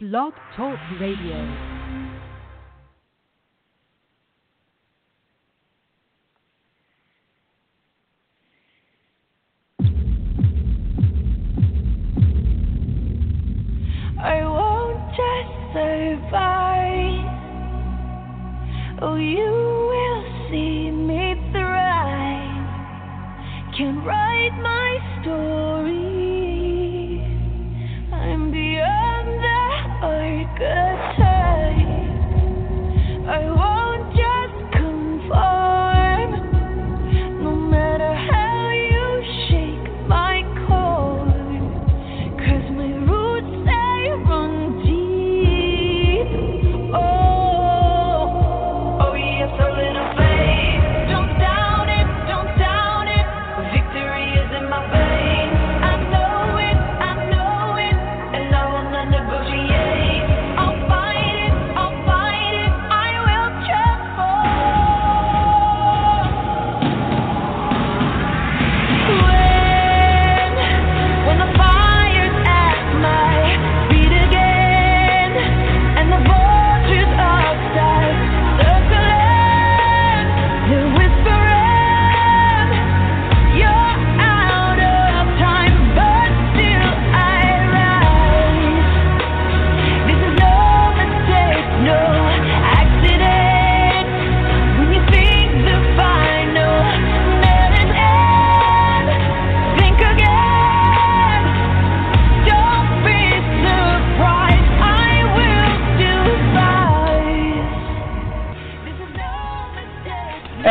Blog Talk Radio.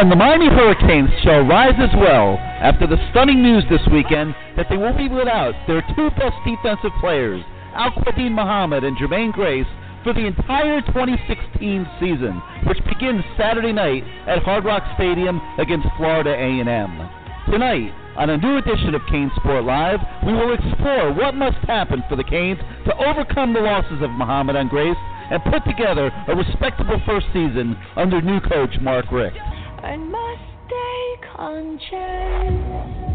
And the Miami Hurricanes shall rise as well after the stunning news this weekend that they will be without their two best defensive players, Al-Quadin Muhammad and Jermaine Grace, for the entire 2016 season, which begins Saturday night at Hard Rock Stadium against Florida A&M. Tonight, on a new edition of CaneSport Live, we will explore what must happen for the Canes to overcome the losses of Muhammad and Grace and put together a respectable first season under new coach Mark Richt. I must stay conscious. through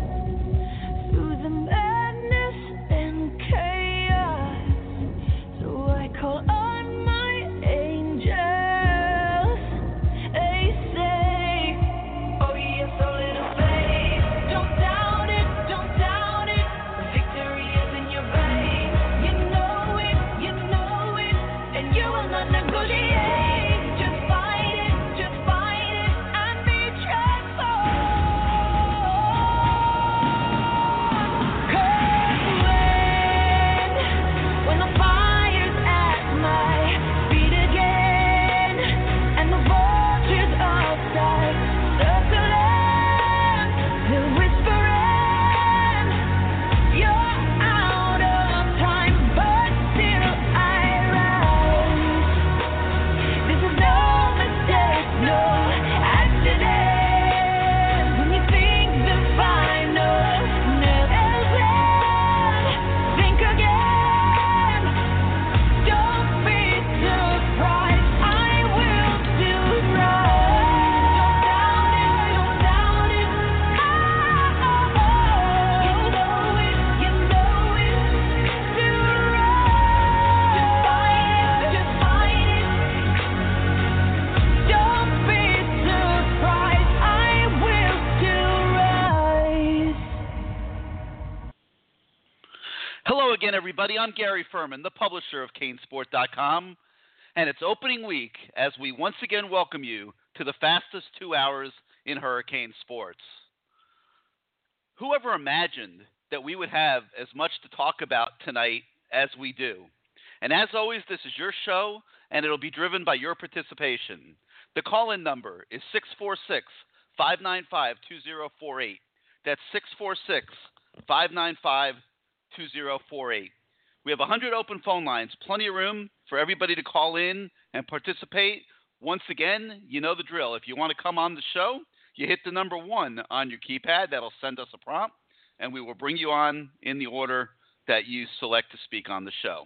again, everybody. I'm Gary Ferman, the publisher of CaneSport.com, and it's opening week as we once again welcome you to the fastest two hours in hurricane sports. Whoever imagined that we would have as much to talk about tonight as we do? And as always, this is your show, and it'll be driven by your participation. The call in number is 646 595 2048. That's 646 595 2048. We have 100 open phone lines, plenty of room for everybody to call in and participate. Once again, you know the drill. If you want to come on the show, you hit the number one on your keypad. That'll send us a prompt, and we will bring you on in the order that you select to speak on the show.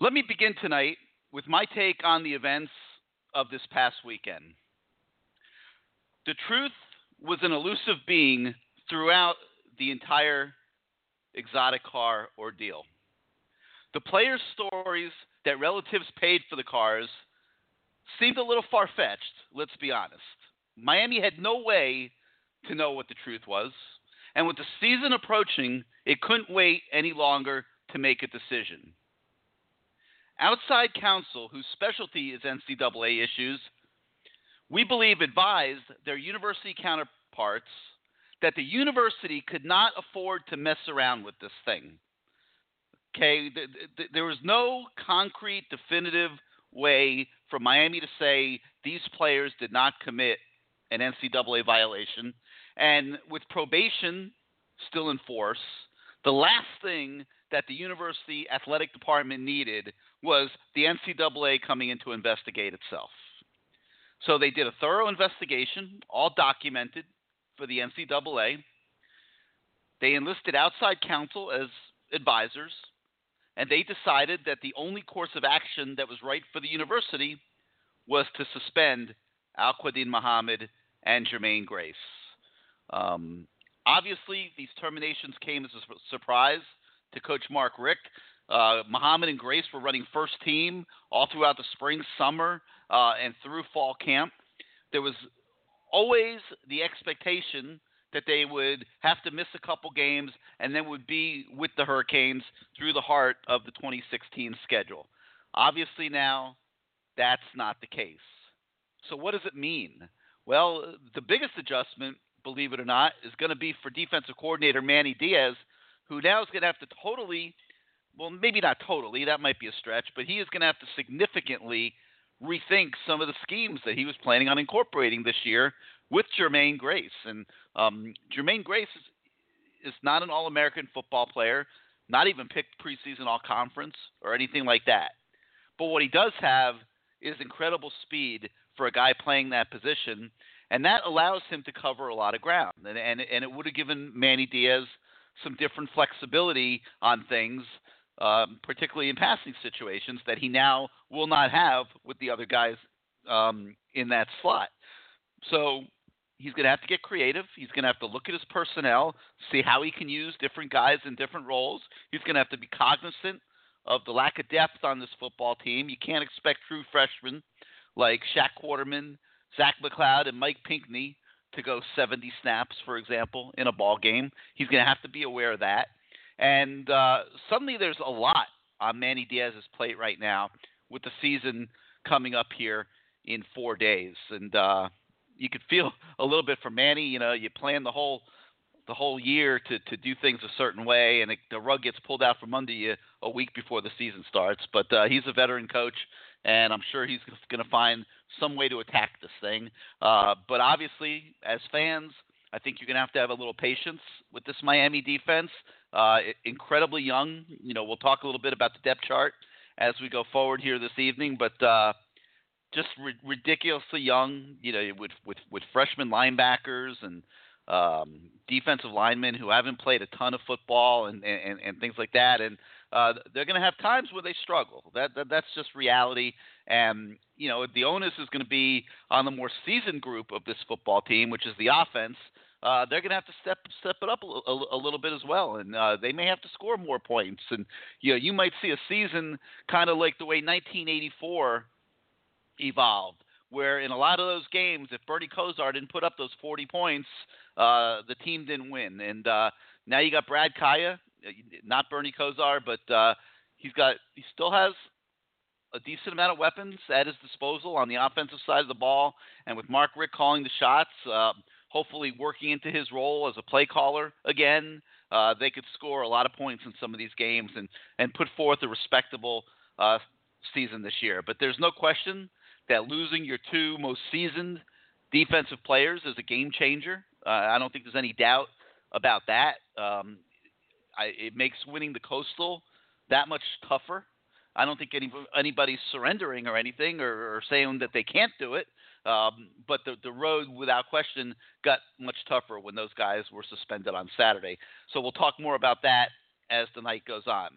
Let me begin tonight with my take on the events of this past weekend. The truth was an elusive being throughout the entire exotic car ordeal. The players' stories that relatives paid for the cars seemed a little far fetched, let's be honest. Miami had no way to know what the truth was. And with the season approaching, it couldn't wait any longer to make a decision. Outside counsel, whose specialty is NCAA issues, we believe advised their university counterparts that the university could not afford to mess around with this thing. Okay, th- th- there was no concrete, definitive way for Miami to say these players did not commit an NCAA violation. And with probation still in force, the last thing that the university athletic department needed was the NCAA coming in to investigate itself. So they did a thorough investigation, all documented for the NCAA. They enlisted outside counsel as advisors, and they decided that the only course of action that was right for the university was to suspend Al-Quadin Muhammad and Jermaine Grace. Um, obviously, these terminations came as a surprise to Coach Mark Richt. Uh, Muhammad and Grace were running first team all throughout the spring, summer, uh, and through fall camp. There was always the expectation that they would have to miss a couple games and then would be with the Hurricanes through the heart of the 2016 schedule. Obviously, now that's not the case. So, what does it mean? Well, the biggest adjustment, believe it or not, is going to be for defensive coordinator Manny Diaz, who now is going to have to totally, well, maybe not totally, that might be a stretch, but he is going to have to significantly rethink some of the schemes that he was planning on incorporating this year with Jermaine Grace. And um, Jermaine Grace is, is not an All American football player, not even picked preseason All Conference or anything like that. But what he does have is incredible speed for a guy playing that position, and that allows him to cover a lot of ground. And and, and it would have given Manny Diaz some different flexibility on things, um, particularly in passing situations that he now will not have with the other guys um, in that slot. So he's going to have to get creative. He's going to have to look at his personnel, see how he can use different guys in different roles. He's going to have to be cognizant of the lack of depth on this football team. You can't expect true freshmen like Shaq Quarterman, Zach McCloud, and Mike Pinkney to go 70 snaps, for example, in a ball game. He's going to have to be aware of that. And uh, suddenly there's a lot on Manny Diaz's plate right now with the season coming up here in four days. And uh, you could feel a little bit for Manny. You know, you plan the whole the whole year to to do things a certain way, and it, the rug gets pulled out from under you a week before the season starts. But uh, he's a veteran coach, and I'm sure he's going to find some way to attack this thing. Uh, but obviously, as fans, I think you're going to have to have a little patience with this Miami defense. Uh, incredibly young. You know, we'll talk a little bit about the depth chart as we go forward here this evening, but uh, just ri- ridiculously young. You know, with with with freshman linebackers and um, defensive linemen who haven't played a ton of football and and, and things like that, and uh, they're going to have times where they struggle. That, that that's just reality. And you know, the onus is going to be on the more seasoned group of this football team, which is the offense. Uh, they're going to have to step step it up a, a, a little bit as well, and uh, they may have to score more points. And you know, you might see a season kind of like the way 1984 evolved, where in a lot of those games, if Bernie Kosar didn't put up those 40 points, uh, the team didn't win. And uh, now you got Brad Kaaya, uh, not Bernie Kosar, but uh, he's got he still has a decent amount of weapons at his disposal on the offensive side of the ball, and with Mark Richt calling the shots, uh, hopefully working into his role as a play caller again, uh, they could score a lot of points in some of these games and and put forth a respectable uh, season this year. But there's no question that losing your two most seasoned defensive players is a game changer. Uh, I don't think there's any doubt about that. Um, I, it makes winning the Coastal that much tougher. I don't think any, anybody's surrendering or anything or, or saying that they can't do it. Um, but the, the road, without question, got much tougher when those guys were suspended on Saturday. So we'll talk more about that as the night goes on.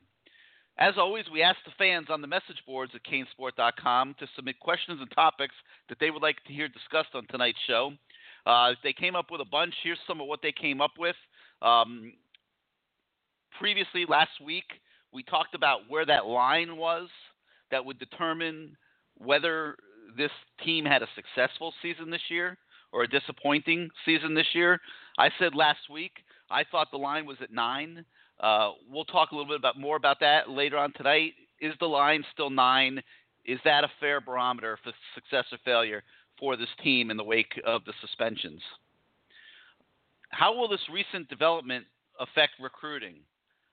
As always, we ask the fans on the message boards at canesport.com to submit questions and topics that they would like to hear discussed on tonight's show. Uh, they came up with a bunch. Here's some of what they came up with. Um, previously, last week, we talked about where that line was that would determine whether this team had a successful season this year or a disappointing season this year. I said last week I thought the line was at nine. Uh, we'll talk a little bit about more about that later on tonight. Is the line still nine? Is that a fair barometer for success or failure for this team in the wake of the suspensions? How will this recent development affect recruiting?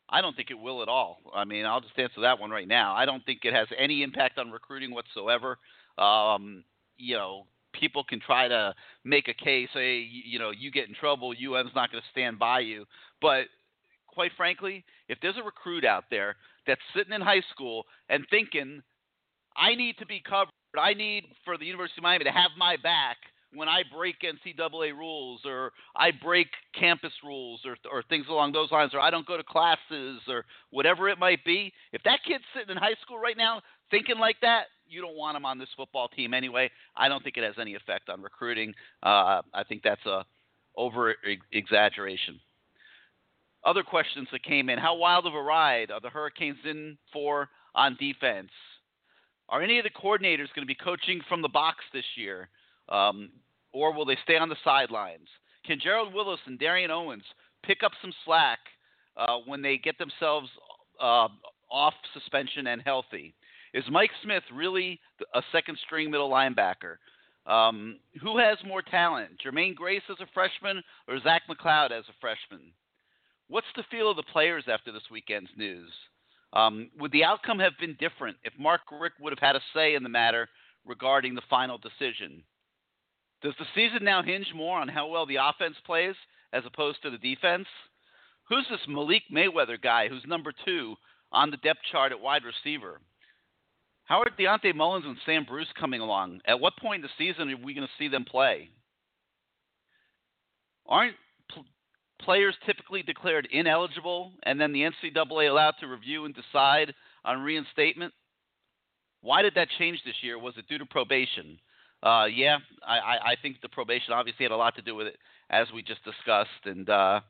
I don't think it will at all. I mean, I'll just answer that one right now. I don't think it has any impact on recruiting whatsoever. Um, you know, people can try to make a case, hey, you know, you get in trouble, UM's not going to stand by you. But quite frankly, if there's a recruit out there that's sitting in high school and thinking, I need to be covered, I need for the University of Miami to have my back – when I break NCAA rules or I break campus rules or, or things along those lines, or I don't go to classes or whatever it might be, if that kid's sitting in high school right now thinking like that, you don't want him on this football team anyway. I don't think it has any effect on recruiting. Uh, I think that's a over exaggeration. Other questions that came in: How wild of a ride are the Hurricanes in for on defense? Are any of the coordinators going to be coaching from the box this year? Um, or will they stay on the sidelines? Can Gerald Willis and Darrion Owens pick up some slack uh, when they get themselves uh, off suspension and healthy? Is Mike Smith really a second string middle linebacker? Um, who has more talent, Jermaine Grace as a freshman or Zach McCloud as a freshman? What's the feel of the players after this weekend's news? Um, would the outcome have been different if Mark Richt would have had a say in the matter regarding the final decision? Does the season now hinge more on how well the offense plays as opposed to the defense? Who's this Malik Mayweather guy who's number two on the depth chart at wide receiver? How are Dionte Mullins and Sam Bruce coming along? At what point in the season are we going to see them play? Aren't pl- players typically declared ineligible and then the NCAA allowed to review and decide on reinstatement? Why did that change this year? Was it due to probation? uh, yeah, I, I think the probation obviously had a lot to do with it, as we just discussed. And uh,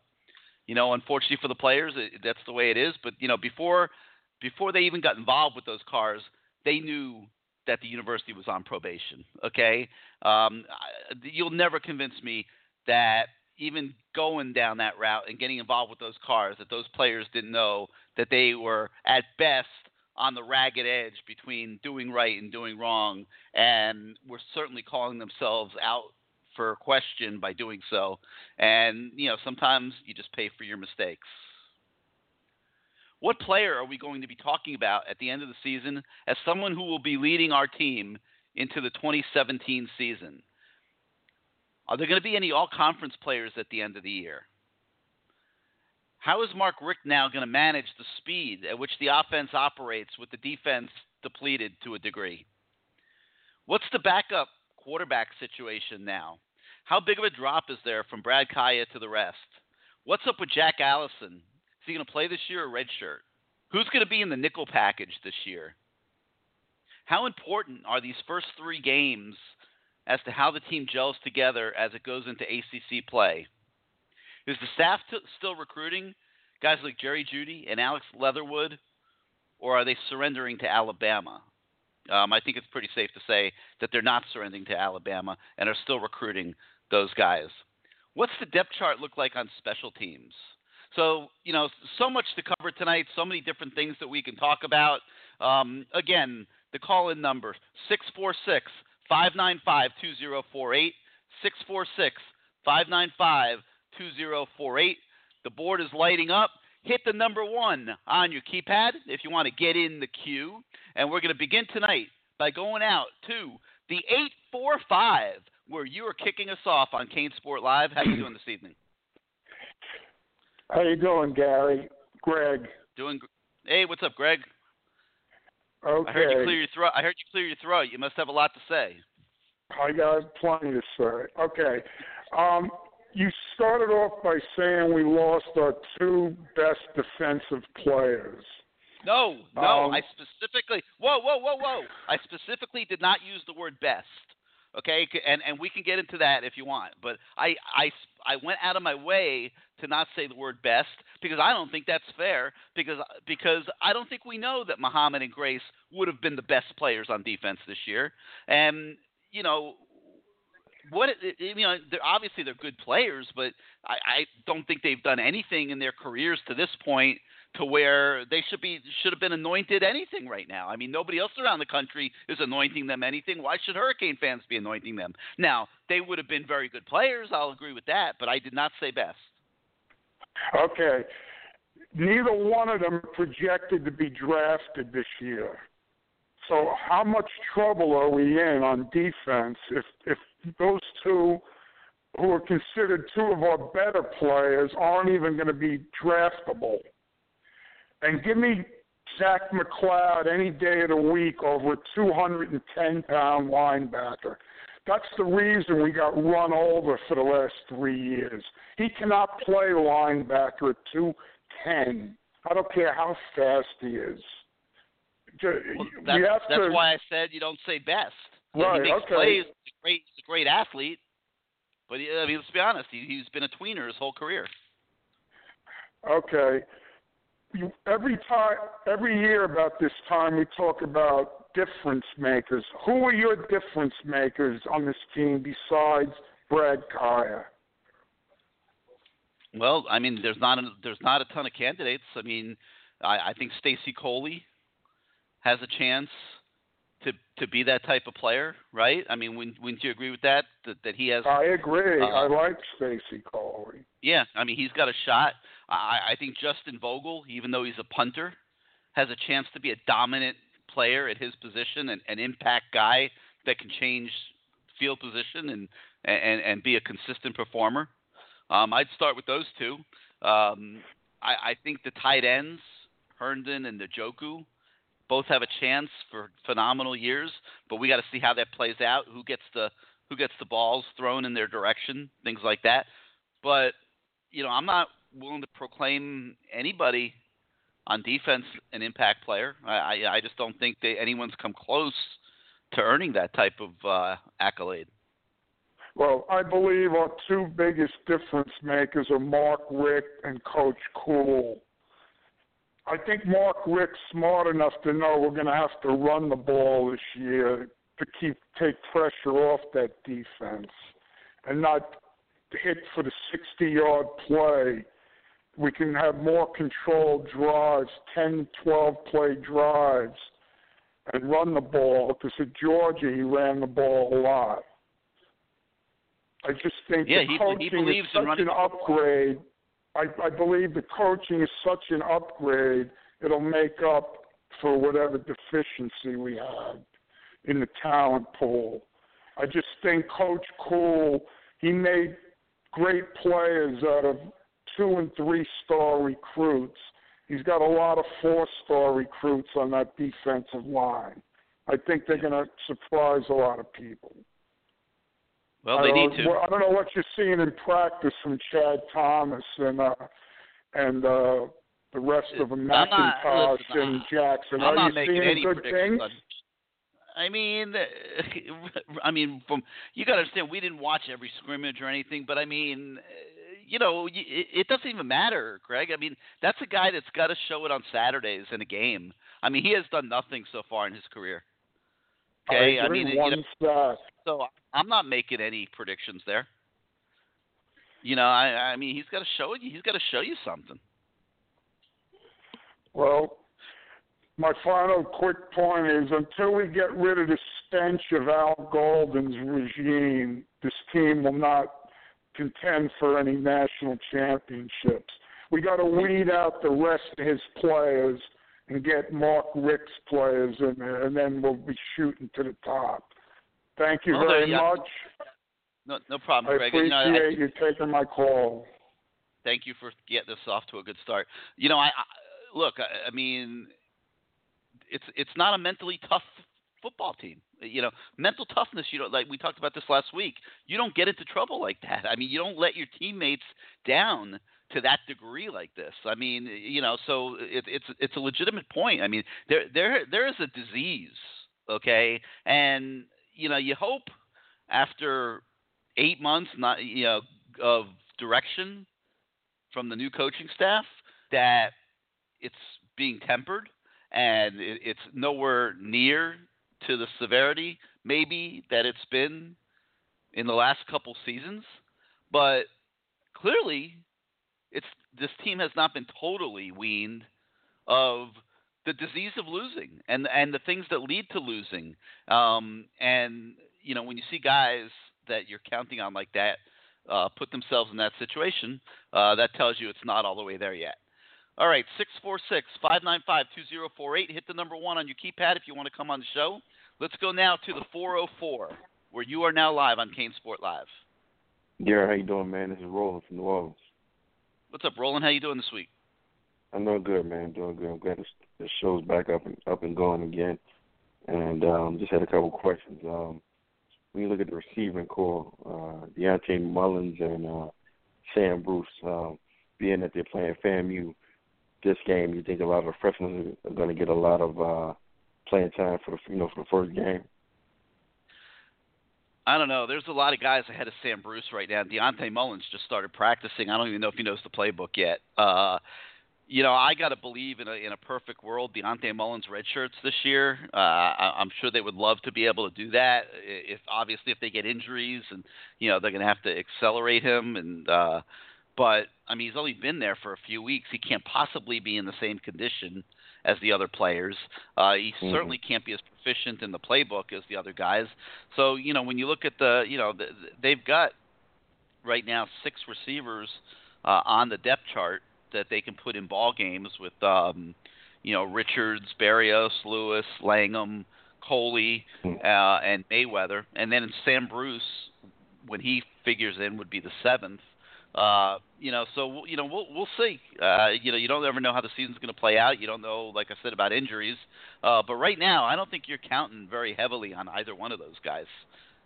you know, unfortunately for the players, it, that's the way it is. But you know, before before they even got involved with those cars, they knew that the university was on probation. Okay, um, you'll never convince me that even going down that route and getting involved with those cars, that those players didn't know that they were at best on the ragged edge between doing right and doing wrong, and were certainly calling themselves out for question by doing so. And you know, sometimes you just pay for your mistakes. What player are we going to be talking about at the end of the season as someone who will be leading our team into the 2017 season? Are there going to be any all conference players at the end of the year? How is Mark Richt now going to manage the speed at which the offense operates with the defense depleted to a degree? What's the backup quarterback situation now? How big of a drop is there from Brad Kaaya to the rest? What's up with Jack Allison? Is he going to play this year or redshirt? Who's going to be in the nickel package this year? How important are these first three games as to how the team gels together as it goes into ACC play? Is the staff t- still recruiting guys like Jerry Jeudy and Alex Leatherwood, or are they surrendering to Alabama? Um, I think it's pretty safe to say that they're not surrendering to Alabama and are still recruiting those guys. What's the depth chart look like on special teams? So, you know, so much to cover tonight, so many different things that we can talk about. Um, again, the call in number 646 595 2048. 646 595 2048. The board is lighting up. Hit the number one on your keypad if you want to get in the queue. And we're going to begin tonight by going out to the 845 where you are kicking us off on CaneSport Live. How are you doing this evening? How you doing, Gary? Greg. Doing. Hey, what's up, Greg? Okay. I heard you clear your throat. I heard you clear your throat. You must have a lot to say. I got plenty to say. Okay. Um, you started off by saying we lost our two best defensive players. No, no, um, I specifically. Whoa, whoa, whoa, whoa! I specifically did not use the word best. Okay, and and we can get into that if you want, but I I I went out of my way to not say the word best because I don't think that's fair because because I don't think we know that Muhammad and Grace would have been the best players on defense this year, and you know what you know they're obviously they're good players, but I, I don't think they've done anything in their careers to this point to where they should be should have been anointed anything right now. I mean, nobody else around the country is anointing them anything. Why should Hurricane fans be anointing them? Now, they would have been very good players. I'll agree with that, but I did not say best. Okay. Neither one of them projected to be drafted this year. So how much trouble are we in on defense if if those two who are considered two of our better players aren't even going to be draftable? And give me Zach McCloud any day of the week over a 210 pound linebacker. That's the reason we got run over for the last three years. He cannot play linebacker at 210. I don't care how fast he is. Well, that's, that's to, why I said you don't say best. Right, he makes okay. plays. He's a great, he's a great athlete, but I mean, let's be honest. He, he's been a tweener his whole career. Okay. You, every time, every year about this time, we talk about difference makers. Who are your difference makers on this team besides Brad Kaaya? Well, I mean, there's not a, there's not a ton of candidates. I mean, I, I think Stacy Coley has a chance to to be that type of player, right? I mean, wouldn't, wouldn't you agree with that? That that he has I agree. Uh, I like Stacy Coley. Yeah, I mean he's got a shot. I, I think Justin Vogel, even though he's a punter, has a chance to be a dominant player at his position and an impact guy that can change field position and and and be a consistent performer. Um, I'd start with those two. Um, I, I think the tight ends, Herndon and Njoku, both have a chance for phenomenal years, but we got to see how that plays out. Who gets the who gets the balls thrown in their direction, things like that. But you know, I'm not willing to proclaim anybody on defense an impact player. I I, just don't think they, anyone's come close to earning that type of uh, accolade. Well, I believe our two biggest difference makers are Mark Richt and Coach Kuhl. I think Mark Richt's smart enough to know we're going to have to run the ball this year to keep take pressure off that defense and not hit for the 60-yard play. We can have more controlled drives, 10, 12 play drives, and run the ball. Because at Georgia, he ran the ball a lot. I just think Yeah, the he- he coaching believes is in such running an upgrade. I, I believe the coaching is such an upgrade, it'll make up for whatever deficiency we had in the talent pool. I just think Coach Kuhl, he made great players out of two and three star recruits. He's got a lot of four star recruits on that defensive line. I think they're going to surprise a lot of people. Well, they need to. I don't know what you're seeing in practice from Chad Thomas and uh, and uh, the rest of them, I'm not- McIntosh listen, and Jackson. I'm Are not you seeing any good things? I mean, I mean, from you got to understand, we didn't watch every scrimmage or anything, but I mean, you know, it, it doesn't even matter, Greg. I mean, that's a guy that's got to show it on Saturdays in a game. I mean, he has done nothing so far in his career. Okay, I, I mean, you know, so I'm not making any predictions there. You know, I, I mean, he's got to show you. He's got to show you something. Well, my final quick point is until we get rid of the stench of Al Golden's regime, this team will not contend for any national championships. We got to weed out the rest of his players and get Mark Richt's players in there, and then we'll be shooting to the top. Thank you Well, very much. No, no problem, I Greg. You know, I- appreciate you taking my call. thank you for getting this off to a good start. You know, I, I look. I, I mean, it's it's not a mentally tough football team. Uh, you know, mental toughness. You know, like we talked about this last week. You don't get into trouble like that. I mean, you don't let your teammates down to that degree like this. I mean, you know, so it, it's it's a legitimate point. I mean, there there there is a disease, okay, and you know, you hope after eight months, not you know, of direction from the new coaching staff, that it's being tempered and it's nowhere near to the severity maybe that it's been in the last couple seasons, but clearly it's this team has not been totally weaned of the disease of losing and and the things that lead to losing. Um, and you know when you see guys that you're counting on like that uh, put themselves in that situation, uh, that tells you it's not all the way there yet. All right, 646 595 2048. Hit the number one on your keypad if you want to come on the show. Let's go now to the 404, where you are now live on CaneSport Live. Yeah, how you doing, man? This is Roland from New Orleans. What's up, Roland? How you doing this week? I'm doing good, man. Doing good. I'm glad this, the show's back up and up and going again. And um, just had a couple questions. Um, when you look at the receiving corps, uh, Dionte Mullins and uh, Sam Bruce, um, being that they're playing FAMU this game, you think a lot of the freshmen are going to get a lot of uh, playing time for the you know for the first game? I don't know. There's a lot of guys ahead of Sam Bruce right now. Dionte Mullins just started practicing. I don't even know if he knows the playbook yet. Uh, you know, I got to believe in a in a perfect world, Dionte Mullins redshirts this year. Uh, I, I'm sure they would love to be able to do that. If obviously if they get injuries and you know they're to have to accelerate him and. uh but I mean, he's only been there for a few weeks. He can't possibly be in the same condition as the other players. Uh, he mm-hmm. certainly can't be as proficient in the playbook as the other guys. So you know, when you look at the, you know, the, they've got right now six receivers uh, on the depth chart that they can put in ball games with, um, you know, Richards, Berrios, Lewis, Langham, Coley, mm. uh, and Mayweather, and then Sam Bruce, when he figures in, would be the seventh. Uh, you know, so you know we'll we'll see. Uh, you know, you don't ever know how the season's going to play out. You don't know, like I said, about injuries. Uh, but right now, I don't think you're counting very heavily on either one of those guys.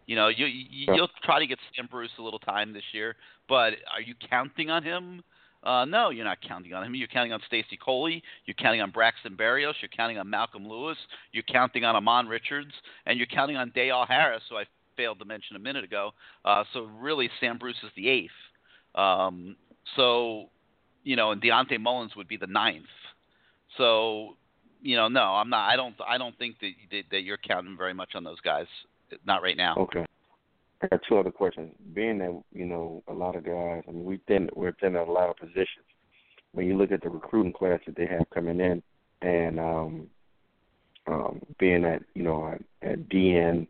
You know, you, you you'll try to get Sam Bruce a little time this year, but are you counting on him? Uh, no, you're not counting on him. You're counting on Stacy Coley. You're counting on Braxton Berrios. You're counting on Malcolm Lewis. You're counting on Ahmmon Richards, and you're counting on Dale Harris, who I failed to mention a minute ago. Uh, so really, Sam Bruce is the eighth. Um, so, you know, and Dionte Mullins would be the ninth. So, you know, no, I'm not. I don't. I don't think that that, you're counting very much on those guys. Not right now. Okay. I got two other questions. Being that you know a lot of guys, I mean, we thin we're thin at a lot of positions. When you look at the recruiting class that they have coming in, and um, um, being at you know at, at DN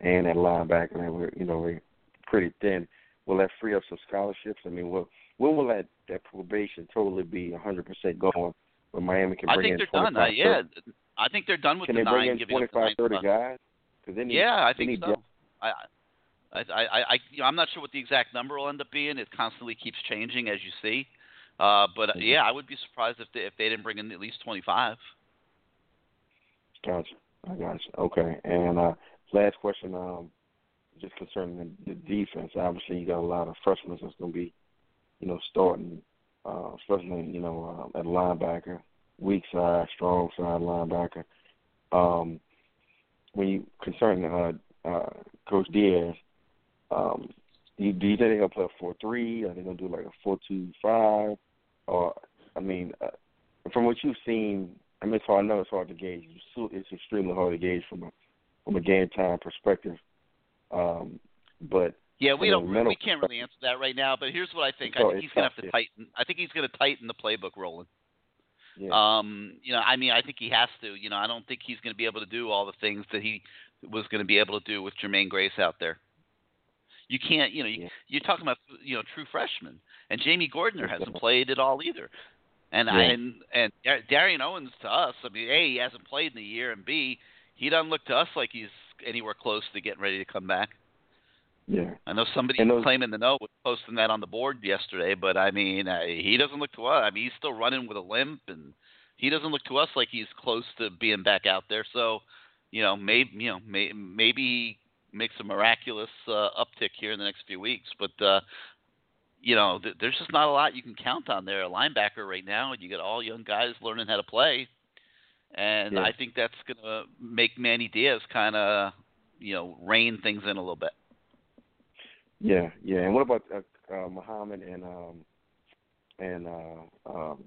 and at linebacker, and we're you know we're pretty thin. Will that free up some scholarships? I mean, will when will that that probation totally be 100% gone? When Miami can bring I think they're done. Uh, yeah, I think they're done with can the they nine. bring in 25, 30 guys? Cause they need, yeah, I think so. I, I, I, I, you know, I'm not sure what the exact number will end up being. It constantly keeps changing, as you see. Uh, but uh, mm-hmm. yeah, I would be surprised if they if they didn't bring in at least 25. Gotcha. I gotcha. Okay. And uh, last question. Um, just concerning the, the defense. Obviously, you got a lot of freshmen that's going to be, you know, starting, uh, especially you know uh, at linebacker, weak side, strong side linebacker. Um, when you concerning uh, uh, Coach Diaz, um, do you, do you think they're gonna play a four three? Are they gonna do like a four two five? Or I mean, uh, from what you've seen, I mean, hard. I know it's hard to gauge. It's extremely hard to gauge from a from a game time perspective. Um, but yeah, we don't. We can't really answer that right now. But here's what I think. I think he's going to have to tighten. I think he's going to tighten the playbook, Roland. Yeah. Um, you know, I mean, I think he has to. You know, I don't think he's going to be able to do all the things that he was going to be able to do with Jermaine Grace out there. You can't, you know, you, yeah. you're talking about, you know, true freshmen, and Jamie Gordinier hasn't played at all either. And yeah. I, and and Darrion Owens to us, I mean, a he hasn't played in a year, and b he doesn't look to us like he's anywhere close to getting ready to come back. Yeah. I know somebody those, claiming the know was posting that on the board yesterday, but I mean, uh, he doesn't look to us. I mean, he's still running with a limp, and he doesn't look to us like he's close to being back out there. So, you know, maybe you know, may, maybe he makes a miraculous uh, uptick here in the next few weeks. But uh, you know, th- there's just not a lot you can count on there. A linebacker right now, and you got all young guys learning how to play, and yeah. I think that's gonna make Manny Diaz kind of, you know, rein things in a little bit. Yeah, yeah. And what about uh, uh, Muhammad and um and uh um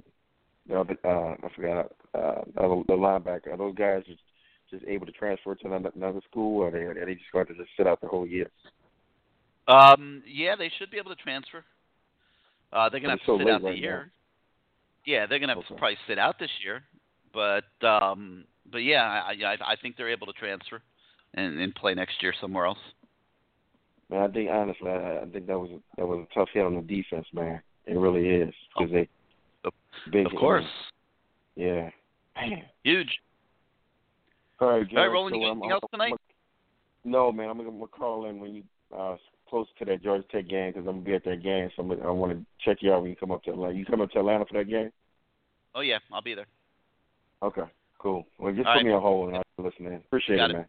the other uh I forgot uh the, the linebacker? Are those guys just just able to transfer to another, another school, or are they are they just going to just sit out the whole year? Um, yeah, they should be able to transfer. Uh, they're gonna have to so sit out the right now. year. Yeah, they're gonna have to probably sit out this year, but um, but yeah, I I, I think they're able to transfer and, and play next year somewhere else. Man, I think honestly, I, I think that was a, that was a tough hit on the defense, man. It really is because they Of- big. Of course, Yeah. Man. huge. All right, All right, Roland, so you got I'm- anything else tonight? I'm- no, man. I'm gonna, I'm gonna call in when you uh close to that Georgia Tech game because I'm gonna be at that game. So I'm gonna, I want to check you out when you come up to Atlanta. You come up to Atlanta for that game? Oh yeah, I'll be there. Okay, cool. Well, just All put right. me on hold and I'll listen in. Appreciate Got it, it. man.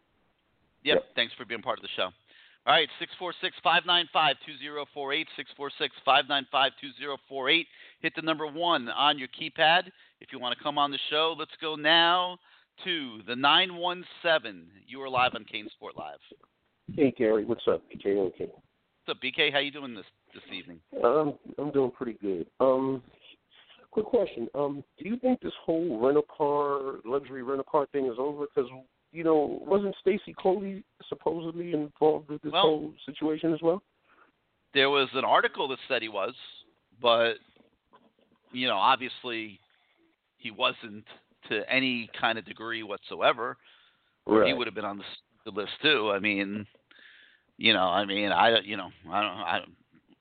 Yep. Yep. Thanks for being part of the show. All right, six four six five nine five two zero four eight six four six five nine five two zero four eight. Hit the number one on your keypad if you want to come on the show. Let's go now to the nine one seven. You are live on CaneSport Live. Hey Gary, what's up? BK okay. What's up, BK? How you doing this this evening? Um, I'm doing pretty good. Um, quick question. Um, do you think this whole rental car, luxury rental car thing is over? Because you know, wasn't Stacy Coley supposedly involved with this Well- whole situation as well? There was an article that said he was, but you know, obviously he wasn't to any kind of degree whatsoever. he would have been on the, list too. I mean, you know, I mean, I you know, I don't, I don't,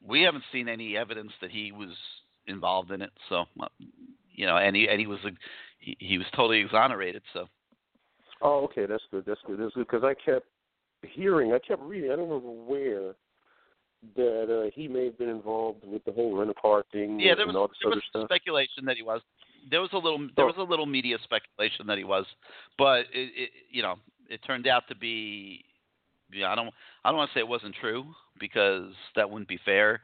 we haven't seen any evidence that he was involved in it. So, uh, you know, and he and he was a, he, he was totally exonerated. So, Oh, okay, that's good. That's good. That's good because I kept hearing, I kept reading. I don't remember where that uh, he may have been involved with the whole rent a car thing yeah, there and was there was stuff. speculation that he was. There was a little there Oh. was a little media speculation that he was, but it, it you know it turned out to be. Yeah, I don't I don't want to say it wasn't true because that wouldn't be fair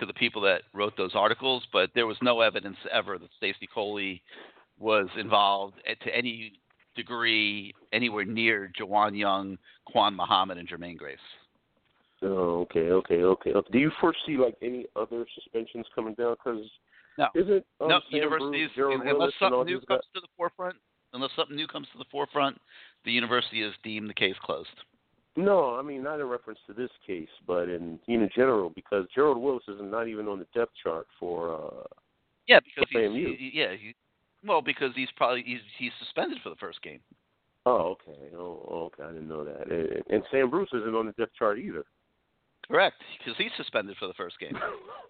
to the people that wrote those articles. But there was no evidence ever that Stacy Coley was involved at- to any degree anywhere near Jawan Young, Quan Muhammad, and Jermaine Grace. Oh, okay, okay, okay. Do you foresee like any other suspensions coming down? Because No. isn't um, no, Sam universities Bruce, unless Willis, and all something new guys? comes to the forefront, unless something new comes to the forefront, the university has deemed the case closed. No, I mean not in reference to this case, but in in general, because Gerald Willis is not even on the depth chart for. uh Yeah, because he's he- yeah, he, well, because he's probably he's he's suspended for the first game. Oh, okay. Oh, okay. I didn't know that. And, and Sam Bruce isn't on the depth chart either. Correct, because he's suspended for the first game.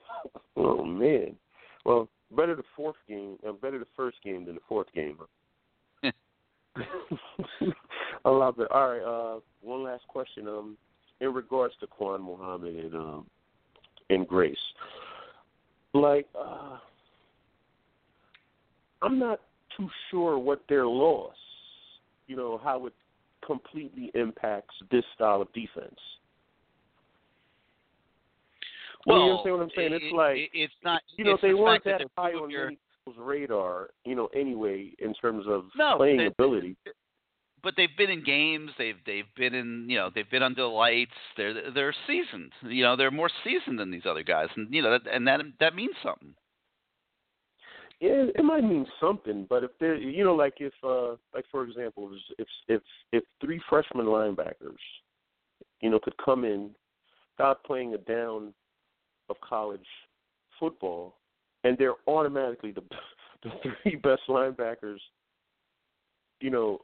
oh man. Well, better the fourth game, uh, better the first game than the fourth game. huh? I love it. All right. Uh, one last question. Um, in regards to Quan Muhammad and um and Grace, like uh, I'm not too sure what their loss, you know, how it completely impacts this style of defense. Well, you understand what I'm saying? It's like it- it's not. you know, it's they the weren't that that high on your- people's radar, you know, anyway, in terms of No, playing they- ability. but they've been in games. They've they've been in you know they've been under the lights. They're they're seasoned. You know they're more seasoned than these other guys, and you know that, and that that means something. Yeah, it might mean something, but if they're, you know, like if, uh, like for example, if if if three freshman linebackers, you know, could come in, stop playing a down of college football, and they're automatically the the three best linebackers, you know,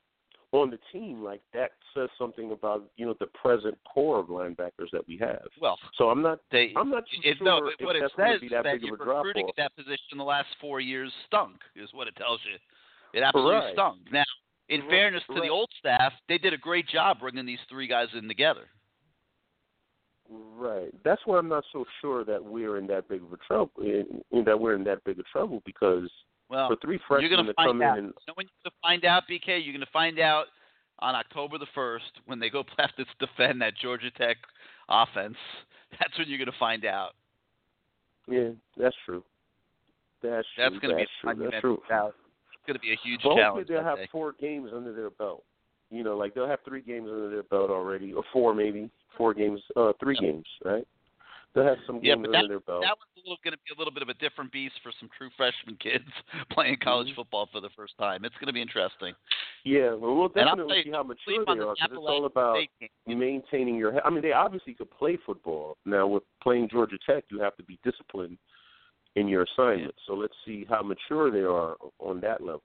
on the team, like that says something about you know the present corps of linebackers that we have. Well, So I'm not they I'm not it, sure no, if what it that's going says to be that that big of a drop recruiting off. at that position the last four years stunk, is what it tells you. It absolutely Right. stunk. Now, in Right, fairness to right. the old staff, they did a great job bringing these three guys in together. Right. That's why I'm not so sure that we're in that big of a trouble. In, in that we're in that big of trouble because Well, for three you're freshmen going to to come out. in and You know when you're going to find out, BK? You're going to find out on October the 1st when they go have to defend that Georgia Tech offense. That's when you're going to find out. yeah, that's true. That's That's true. going to be that's a true. That's true. It's going to be a huge hopefully challenge. they'll have day. four games under their belt. You know, like they'll have three games under their belt already, or four maybe, four games, uh, three Yeah. games, right? They'll have some Yeah, games but that, under their belt. that was going to be a little bit of a different beast for some true freshman kids playing college Mhm. football for the first time. It's going to be interesting. yeah, well, we'll definitely see how mature they are because it's all about maintaining your. I mean, they obviously could play football. Now, with playing Georgia Tech, you have to be disciplined in your assignment. So let's see how mature they are on that level.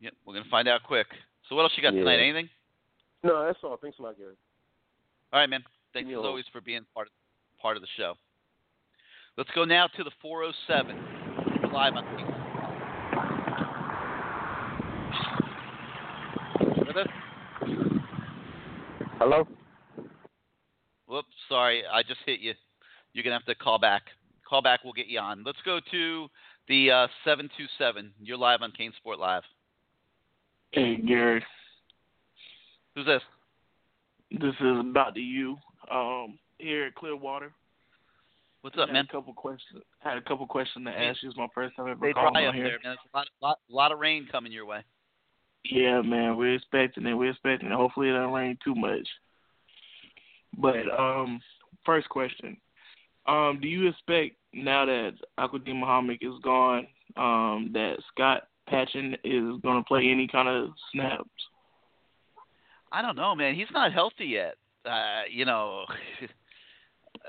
Yep, we're going to find out quick. So what else you got Yeah. tonight? Anything? No, that's all. Thanks a lot, Gary. All right, man. Thanks as always for being part of part of the show. Let's go now to the 407 We're live on. Hello? Whoops, sorry, I just hit you. You're gonna have to call back. Call back, we'll get you on. Let's go to the uh, 727. You're live on CaneSport Live. Hey, Gary. Who's this? This is about to you. Um, here at Clearwater. What's up, had man? A couple questions. Had a couple questions to ask you. It's my first time ever Stay calling dry up here. there, man. A lot, lot, lot of rain coming your way. Yeah, man, we're expecting it. We're expecting it. Hopefully, it doesn't rain too much. But um, first question: um, Do you expect now that Al-Quadin Muhammad is gone, um, that Scott Patchan is going to play any kind of snaps? I don't know, man. He's not healthy yet. Uh, you know,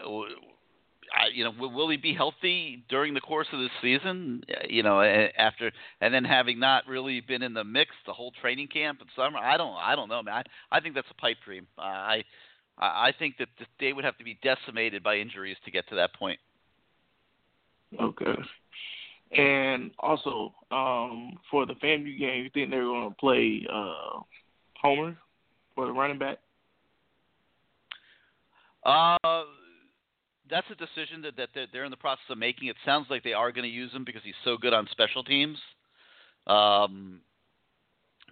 I, you know, will, he be healthy during the course of this season? You know, after and then having not really been in the mix the whole training camp and summer. I don't, I don't know, man. I, I think that's a pipe dream. Uh, I, I I think that th- they would have to be decimated by injuries to get to that point. Okay. And also, um, for the FAMU game, you think they're going to play uh, Homer for the running back? Uh, that's a decision that, that they're, they're in the process of making. It sounds like they are going to use him because he's so good on special teams. Um,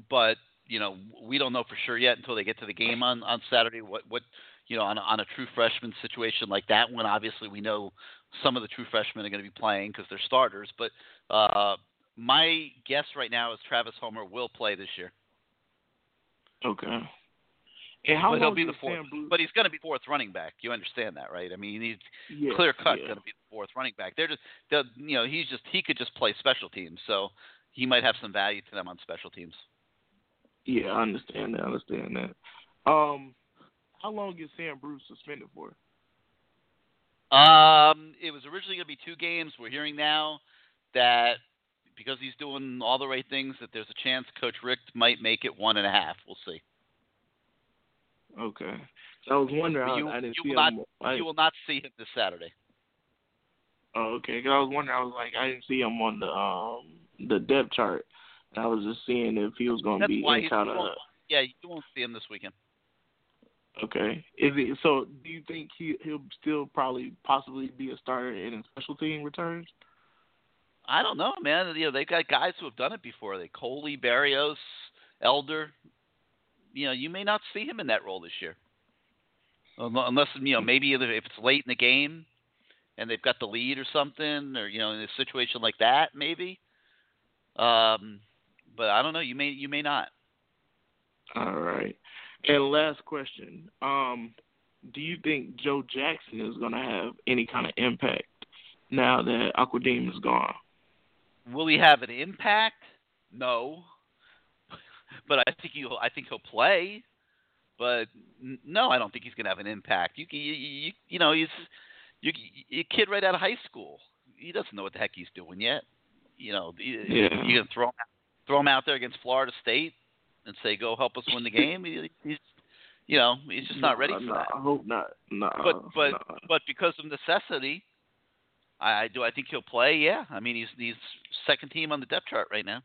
but you know, we don't know for sure yet until they get to the game on on Saturday. What what you know on on a true freshman situation like that one, obviously we know some of the true freshmen are going to be playing because they're starters. But uh, my guess right now is Travis Homer will play this year. Okay. And how but he'll be the fourth. But he's going to be fourth running back. You understand that, right? I mean, he's yeah, clear cut yeah. going to be the fourth running back. They're just, they're, you know, he's just he could just play special teams, so he might have some value to them on special teams. Yeah, I understand that. I understand that. Um, how long is Sam Bruce suspended for? Um, it was originally going to be two games. We're hearing now that because he's doing all the right things, that there's a chance Coach Richt might make it one and a half. We'll see. Okay. So I was wondering. But you, I, I didn't you see will him. not, you will not see him this Saturday. oh, okay. 'Cause I was wondering. I was like, I didn't see him on the um the depth chart. And I was just seeing if he was going to be in kind of. Yeah, you won't see him this weekend. Okay. Is it so? Do you think he he'll still probably possibly be a starter in special team returns? I don't know, man. You know, they've got guys who have done it before. They Coley, Berrios, Elder. You know, you may not see him in that role this year, unless you know maybe if it's late in the game and they've got the lead or something, or you know, in a situation like that, maybe. Um, but I don't know. You may, you may not. All right. And last question. Um, do you think Joe Jackson is going to have any kind of impact now that Al-Quadin is gone? Will he have an impact? No. But I think he'll. I think he'll play. But no, I don't think he's going to have an impact. You, you, you, you know, he's you, you, a kid right out of high school. He doesn't know what the heck he's doing yet. You know, you, Yeah. you gonna throw him, throw him out there against Florida State and say, "Go help us win the game." He, he's, you know, he's just not ready for nah, that. I hope not. No. But but but because of necessity, I, I do. I think he'll play. Yeah, I mean he's he's second team on the depth chart right now.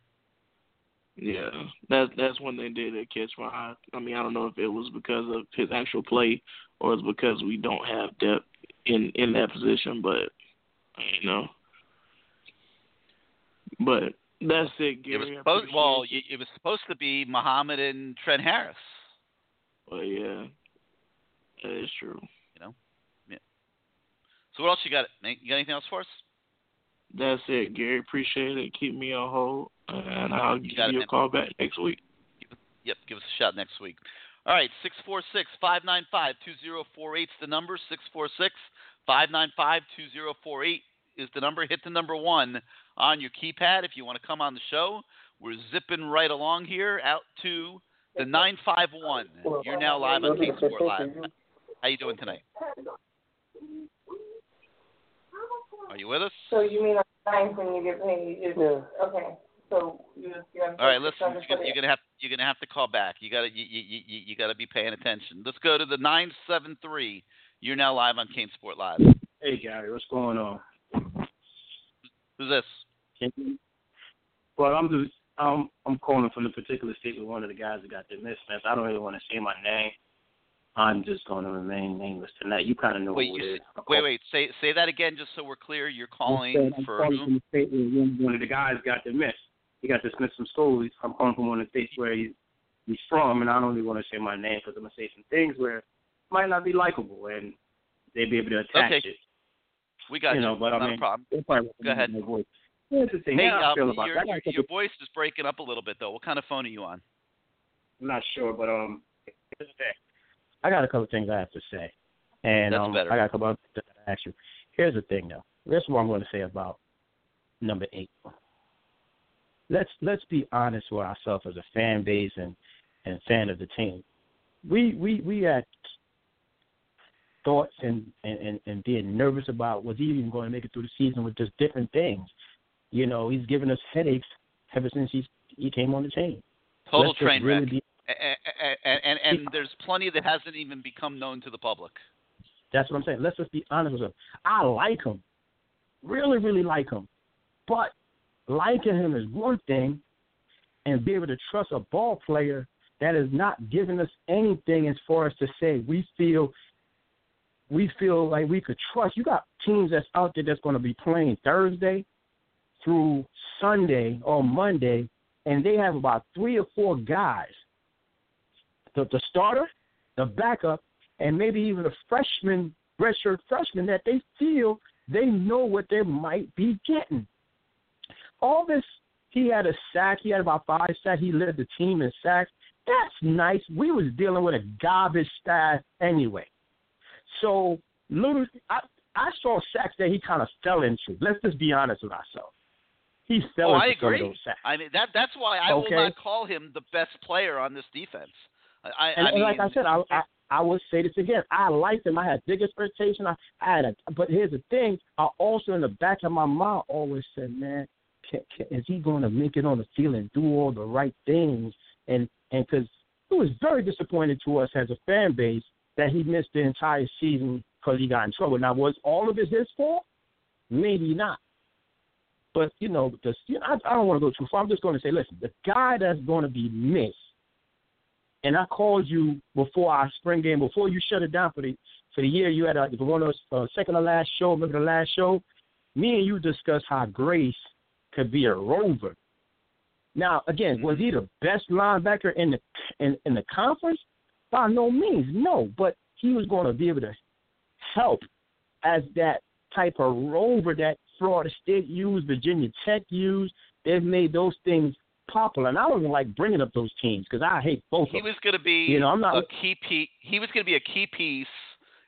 Yeah, that's that's one thing did that catch my eye. I mean, I don't know if it was because of his actual play or it's because we don't have depth in in that position, but you know. But that's it, Gary. It was supposed well, you. y- it was supposed to be Muhammad and Trent Harris. But yeah, that is true. You know, yeah. So what else you got? You got anything else for us? That's it, Gary. Appreciate it. Keep me on hold, and I'll give you a call back next week. Yep, give us a shout next week. All right, six four six five nine five two zero four eight is the number. Six four six 595 2048 is the number. Hit the number one on your keypad if you want to come on the show. We're zipping right along here out to the 951. You're now live on CaneSport Live. How you doing tonight? Are you with us? So you mean on times when you get paid? You just, Okay. So you you're All right, listen. You're gonna, you're gonna have you're gonna have to call back. You gotta you, you, you, you gotta be paying attention. Let's go to the nine seven three. You're now live on CaneSport Live. Hey Gary, what's going on? Who's this? Well, I'm just I'm I'm calling from the particular state with one of the guys that got the dismissed. I don't really want to say my name. I'm just going to remain nameless tonight. You kind of know wait, who you, it is. Wait, wait. Say say that again, just so we're clear. You're calling I'm saying, for calling from the state where one of the guys got dismissed. He got dismissed from school. He's, I'm calling from one of the states where he, he's from, and I don't really want to say my name because I'm gonna say some things where it might not be likable, and they'd be able to attack Okay. it. We got you you. know, but Not I a mean, problem. Go ahead. My voice. Here's the thing. Hey, um, your, that. I got a your, your voice is breaking up a little bit though. What kind of phone are you on? I'm not sure, but um, here's the thing. I got a couple things I have to say, and That's um, better. I got a couple of things to ask you. Here's the thing, though. This is what I'm going to say about number eight. Let's let's be honest with ourselves as a fan base and and fan of the team. We we we had thoughts and and and, being nervous about was he even going to make it through the season with just different things. You know, he's given us headaches ever since he's he came on the team. Total Let's train really wreck. be- And, and, and, and there's plenty that hasn't even become known to the public. That's what I'm saying. Let's just be honest with him. I like him, really, really like him, but liking him is one thing, and be able to trust a ball player that is not giving us anything as far as to say we feel we feel like we could trust. You got teams that's out there that's going to be playing Thursday through Sunday or Monday, and they have about three or four guys. The, the starter, the backup, and maybe even a freshman, redshirt freshman that they feel they know what they might be getting. All this, he had a sack. He had about five sacks. He led the team in sacks. That's nice. We was dealing with a garbage staff anyway. So little, I I saw sacks that he kind of fell into. Let's just be honest with ourselves. He fell oh, into I some of agree. those sacks. I mean that that's why I Okay. will not call him the best player on this defense. I, And, I and mean, like I said, I, I I would say this again. I liked him. I had big expectation. I, I had a, but here's the thing. I also in the back of my mind always said, man, can, can, is he going to make it on the field and do all the right things? And and because it was very disappointing to us as a fan base that he missed the entire season because he got in trouble. Now, was all of it his fault? Maybe not. But you know, the, you know I, I don't want to go too far. I'm just going to say, listen, the guy that's going to be missed and I called you before our spring game, before you shut it down for the for the year. You had a, one of those uh, second to last show, remember the last show? Me and you discussed how Grace could be a rover. Now, again, was he the best linebacker in the in, in the conference? By no means, no. But he was going to be able to help as that type of rover that Florida State used, Virginia Tech used. They've made those things popular, and I don't even like bringing up those teams because I hate both he of them. was going to be You know, I'm not- a key piece. He was going to be a key piece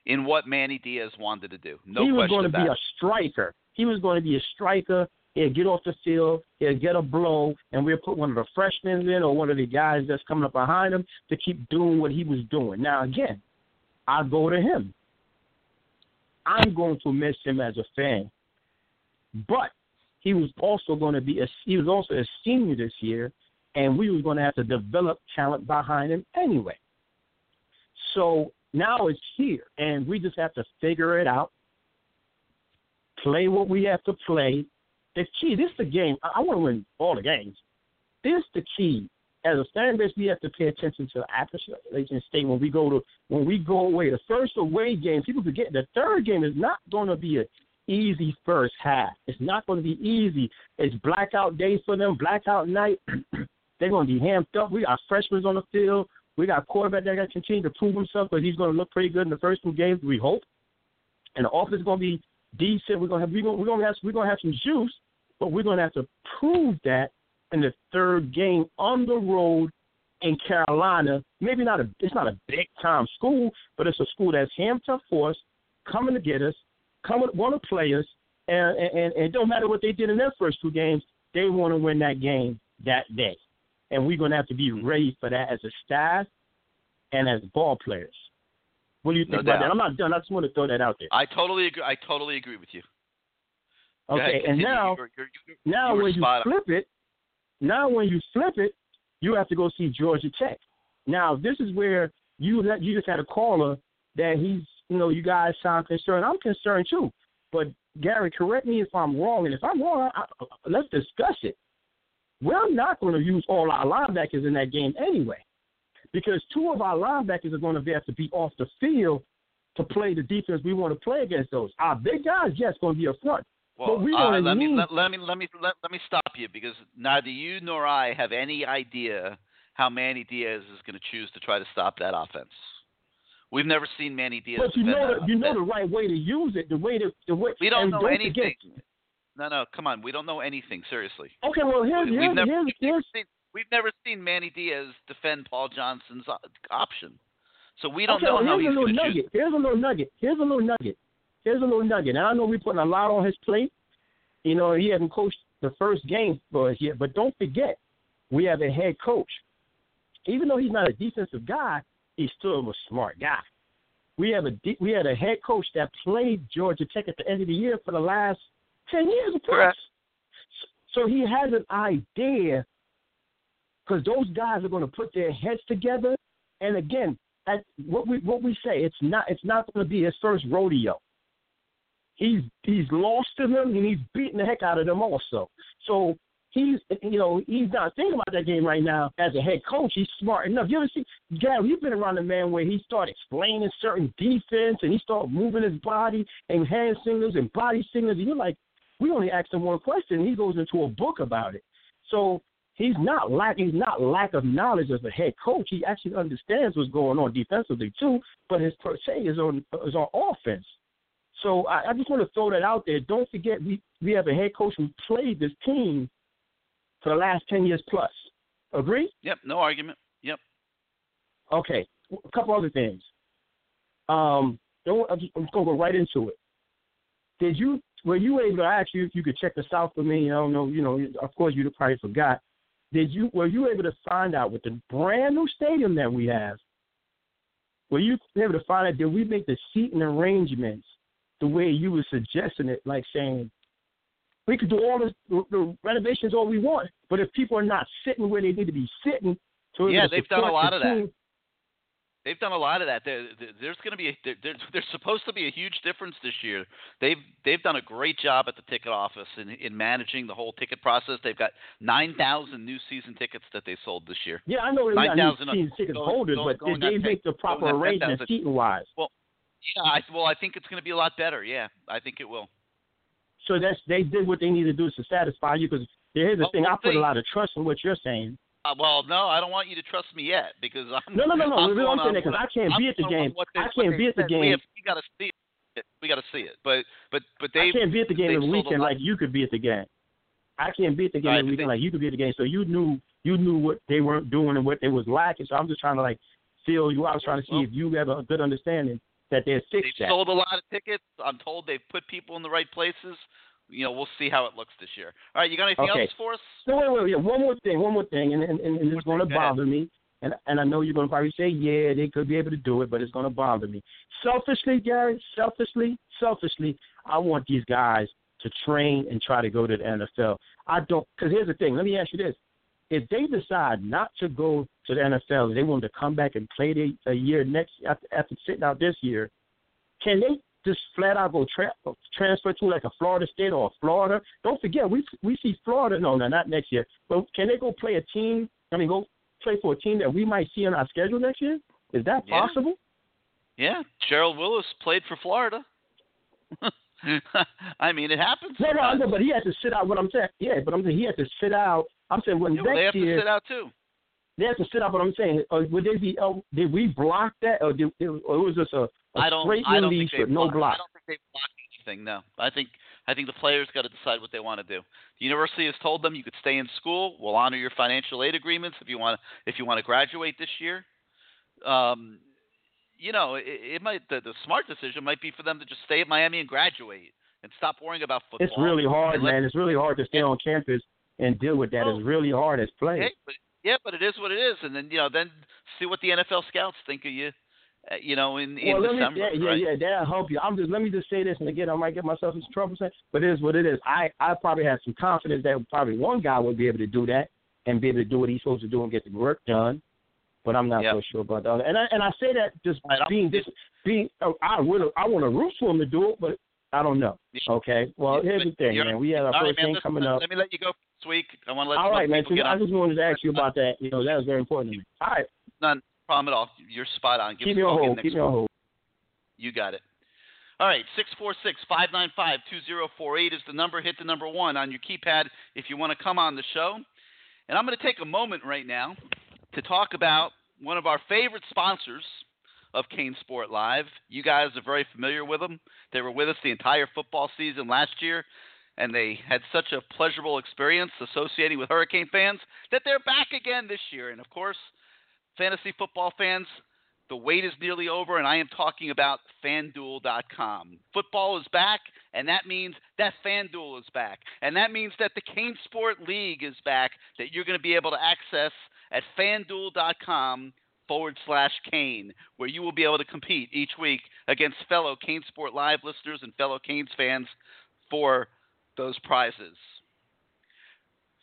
in what Manny Diaz wanted to do. No he was going to be a striker. He was going to be a striker. He'll get off the field. He'll get a blow, and we'll put one of the freshmen in or one of the guys that's coming up behind him to keep doing what he was doing. Now, again, I'll go to him. I'm going to miss him as a fan, but he was also going to be a he was also a senior this year, and we was going to have to develop talent behind him anyway. So now it's here, and we just have to figure it out. Play what we have to play. The key. This is the game. I, I want to win all the games. This is the key. As a fan base, we have to pay attention to the Appalachian State when we go to when we go away. The first away game, people forget the third game is not going to be an easy first half. It's not going to be easy. It's blackout days for them, blackout night. They're going to be hamped up. We got freshmen on the field. We got quarterback that got to continue to prove himself because he's going to look pretty good in the first two games. We hope. And the offense is going to be decent. We're going to have we're gonna, we're to have we're to have some juice, but we're to have to prove that in the third game on the road in Carolina. Maybe not a it's not a big time school, but it's a school that's hamped up for us, coming to get us, coming want to play us, and, and and it don't matter what they did in their first two games, they want to win that game that day, and we're gonna have to be ready for that as a staff and as ball players. What do you think No about doubt. that? I'm not done. I just want to throw that out there. I totally agree. I totally agree with you. Go Okay, ahead, and now You're- you're- you're- now when you on. flip it, now when you flip it, you have to go see Georgia Tech. Now this is where you let you just had a caller that he's you know you guys sound concerned. I'm concerned too. But Gary, correct me if I'm wrong, and if I'm wrong, I, I, let's discuss it. We're not going to use all our linebackers in that game anyway, because two of our linebackers are going to have to be off the field to play the defense we want to play against those. Our big guys, yes, going to be up front. Well, but we uh, let me let, let me let me let, let me stop you because neither you nor I have any idea how Manny Diaz is going to choose to try to stop that offense. We've never seen Manny Diaz. But you know the, you know the right way to use it. The way to the way. We don't know don't anything. Forget, No, no, come on. We don't know anything. Seriously. okay, well here's We- here's never, here's, here's we've never seen Manny Diaz defend Paul Johnson's option. So we don't okay, know well, how he's a little going to nugget. choose. Here's a little nugget. Here's a little nugget. Here's a little nugget. And I know we're putting a lot on his plate. You know, he hasn't coached the first game for us yet, but don't forget, we have a head coach. Even though he's not a defensive guy, he's still a smart guy. We have a we had a head coach that played Georgia Tech at the end of the year for the last ten years. Plus. Correct. So he has an idea because those guys are going to put their heads together. And again, at what we what we say, it's not it's not going to be his first rodeo. He's he's lost to them and he's beating the heck out of them also. So he's you know he's not thinking about that game right now as a head coach. He's smart enough. You ever see Gary? You've been around a man where he started explaining certain defense and he started moving his body and hand signals and body signals. And you're like, we only asked him one question. And he goes into a book about it. So he's not lack he's not lack of knowledge as a head coach. He actually understands what's going on defensively too. But his per se is on is on offense. So I, I just want to throw that out there. Don't forget we we have a head coach who played this team for the last ten years plus. Agree? Yep, no argument. Yep. Okay. A couple other things. Um, don't, I'm just, I'm just gonna go right into it. Did you were you able to ask you if you could check this out for me? I don't know. You know, of course you'd probably forgot. Did you were you able to find out with the brand new stadium that we have? Were you able to find out did we make the seating arrangements the way you were suggesting it, like saying we could do all this, the, the renovations all we want, but if people are not sitting where they need to be sitting, to Yeah, they've done a lot the of that. They've done a lot of that. There, there- there's going to be a, there, there- there's supposed to be a huge difference this year. They've they've done a great job at the ticket office in in managing the whole ticket process. They've got nine thousand new season tickets that they sold this year. Yeah, I know they 9,000 new season ticket holders, going- but going did they make the proper arrangements 10,000. seating wise? Well, yeah, I, well, I think it's going to be a lot better. Yeah, I think it will. So that's they did what they needed to do to satisfy you. Because here's the Well, thing, I put see. a lot of trust in what you're saying. Uh, well, no, I don't want you to trust me yet because I'm. No, no, no, no. I'm We going don't say on that 'cause I can't I'm be at the game. they- I can't be at the. We game. have, we got to see it. We got to see it. But but but they. I can't be at the game every weekend like you could be at the game. I can't be at the game Right, every weekend they- like you could be at the game. So you knew you knew what they weren't doing and what they was lacking. So I'm just trying to like feel you I was trying to see Well- if you have a good understanding that they're They've fixed that. sold a lot of tickets. I'm told they've put people in the right places. You know, we'll see how it looks this year. All right, you got anything Okay. else for us? So wait, wait, wait. One more thing. One more thing, and and, and, and it's going to ahead. bother me. And and I know you're going to probably say, yeah, they could be able to do it, but it's going to bother me. Selfishly, Gary, selfishly, selfishly, I want these guys to train and try to go to the NFL. I don't, because here's the thing. Let me ask you this: If they decide not to go to the NFL, they want to come back and play the, a year next after, after sitting out this year, can they just flat out go tra- transfer to like a Florida State or Florida? Don't forget, we we see Florida. No, no, not next year. But can they go play a team? I mean, go play for a team that we might see on our schedule next year? Is that Yeah. possible? Yeah, Gerald Willis played for Florida. I mean, it happens. No, no, sometimes. no, but he has to sit out. What I'm saying, yeah, but I'm saying he has to sit out. I'm saying when Yeah, well, they have next to sit out too. they have to sit out. But I'm saying, uh, would they be? Oh, did we block that, or did or was this a, a I don't. straight I don't release think they no block. I don't think they block anything. No, I think I think the players got to decide what they want to do. The university has told them you could stay in school. We'll honor your financial aid agreements if you want if you want to graduate this year. Um, you know, it, it might the, the smart decision might be for them to just stay at Miami and graduate and stop worrying about football. It's really hard, And man. It's really hard to stay on campus and deal with that. Well, It's really hard as players. Okay, but yeah, but it is what it is, and then you know, then see what the NFL scouts think of you. Uh, you know, in in well, let me, yeah, yeah, right? yeah, that'll help you. I'm just let me just say this, and again, I might get myself into trouble, saying, but it is what it is. I I probably have some confidence that probably one guy would be able to do that and be able to do what he's supposed to do and get the work done. But I'm not Yep. so sure about that. And I and I say that just Right, being this being oh, I would I want to root for him to do it, but I don't know. Okay. Well, here's the thing, man. We have our all right, first man, game listen, coming up. Let me let you go this week. I want to let All right, man. get I just wanted to ask you about that. You know, that was very important to me. All right. None problem at all. You're spot on. Give Keep me a on hold. Keep me on hold. You got it. All right, 646-595-2048 is the number. Hit the number one on your keypad if you want to come on the show. And I'm going to take a moment right now to talk about one of our favorite sponsors of CaneSport Live. You guys are very familiar with them. They were with us the entire football season last year, and they had such a pleasurable experience associating with Hurricane fans that they're back again this year. And of course, fantasy football fans, the wait is nearly over, and I am talking about FanDuel.com. Football is back, and that means that FanDuel is back. And that means that the CaneSport League is back that you're going to be able to access at FanDuel.com forward slash Cane, where you will be able to compete each week against fellow CaneSport Live listeners and fellow Canes fans for those prizes.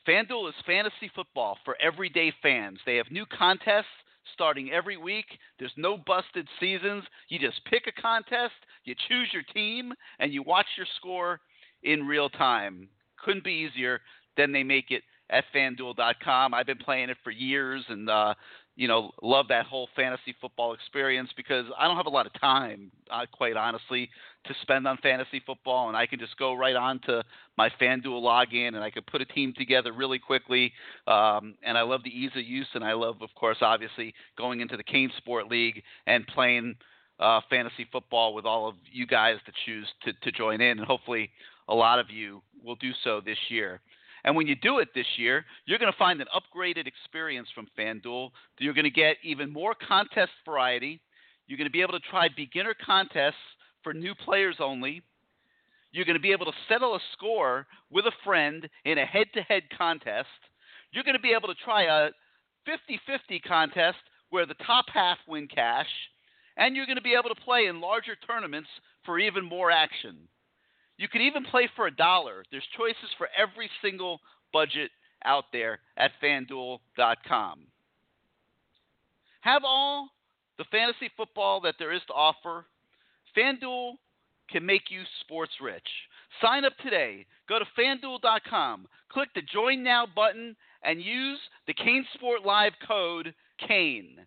FanDuel is fantasy football for everyday fans. They have new contests starting every week. There's no busted seasons. You just pick a contest, you choose your team, and you watch your score in real time. Couldn't be easier than they make it at fanduel.com. I've been playing it for years and uh you know, love that whole fantasy football experience because I don't have a lot of time, uh, quite honestly, to spend on fantasy football, and I can just go right on to my FanDuel login and I can put a team together really quickly. Um, and I love the ease of use, and I love, of course, obviously going into the CaneSport League and playing uh, fantasy football with all of you guys that choose to, to join in, and hopefully a lot of you will do so this year. And when you do it this year, you're going to find an upgraded experience from FanDuel. You're going to get even more contest variety. You're going to be able to try beginner contests for new players only. You're going to be able to settle a score with a friend in a head to head contest. You're going to be able to try a 50 50 contest where the top half win cash. And you're going to be able to play in larger tournaments for even more action. You can even play for a dollar. There's choices for every single budget out there at fanduel.com. Have all the fantasy football that there is to offer. FanDuel can make you sports rich. Sign up today. Go to fanduel.com, click the Join Now button, and use the CaneSport Live code CANE.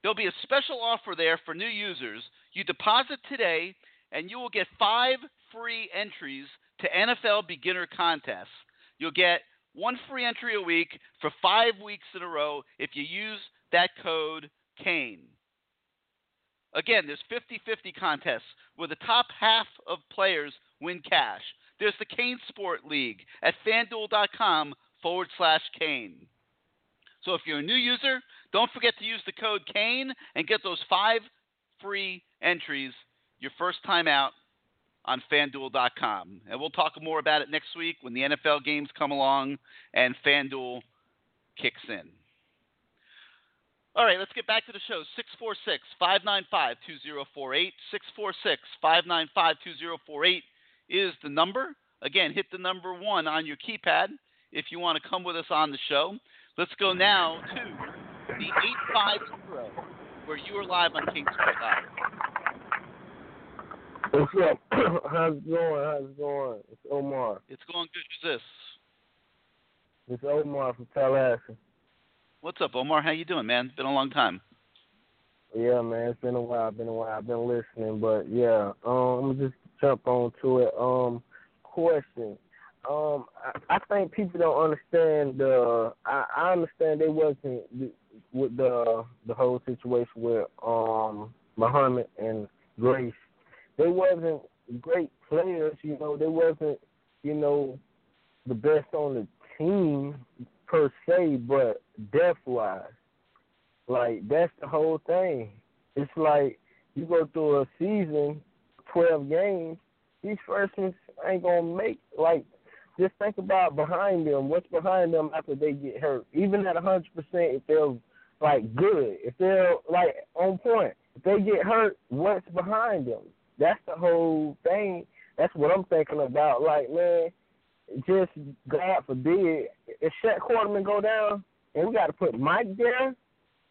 There'll be a special offer there for new users. You deposit today, and you will get five free entries to NFL beginner contests. You'll get one free entry a week for five weeks in a row if you use that code CANE. Again, there's 50 50 contests where the top half of players win cash. There's the Kane Sport League at fanduel.com forward slash Cane. So if you're a new user, don't forget to use the code CANE and get those five free entries your first time out on fanduel.com. And we'll talk more about it next week when the NFL games come along and FanDuel kicks in. All right, let's get back to the show. 646 595 2048. 646 595 2048 is the number. Again, hit the number one on your keypad if you want to come with us on the show. Let's go now to the 850 where you are live on King's Sport Live. What's up? How's it going? How's it going? It's Omar. It's going good. Who's this? It's Omar from Tallahassee. What's up, Omar? How you doing, man? It's been a long time. Yeah, man, it's been a while. Been a while. I've been listening, but yeah, um, I'm just jump on to it. Um, question. Um, I, I think people don't understand the. I, I understand they wasn't with the the whole situation with um Muhammad and Grace. They wasn't great players, you know. They wasn't, you know, the best on the team per se, but depth wise, like that's the whole thing. It's like you go through a season, twelve games, these freshmen ain't gonna make like. Just think about behind them. What's behind them after they get hurt? Even at a hundred percent, if they're like good, if they're like on point, if they get hurt, what's behind them? That's the whole thing. That's what I'm thinking about. Like, man, just God forbid, if Shaq Quarterman go down and we got to put Mike there,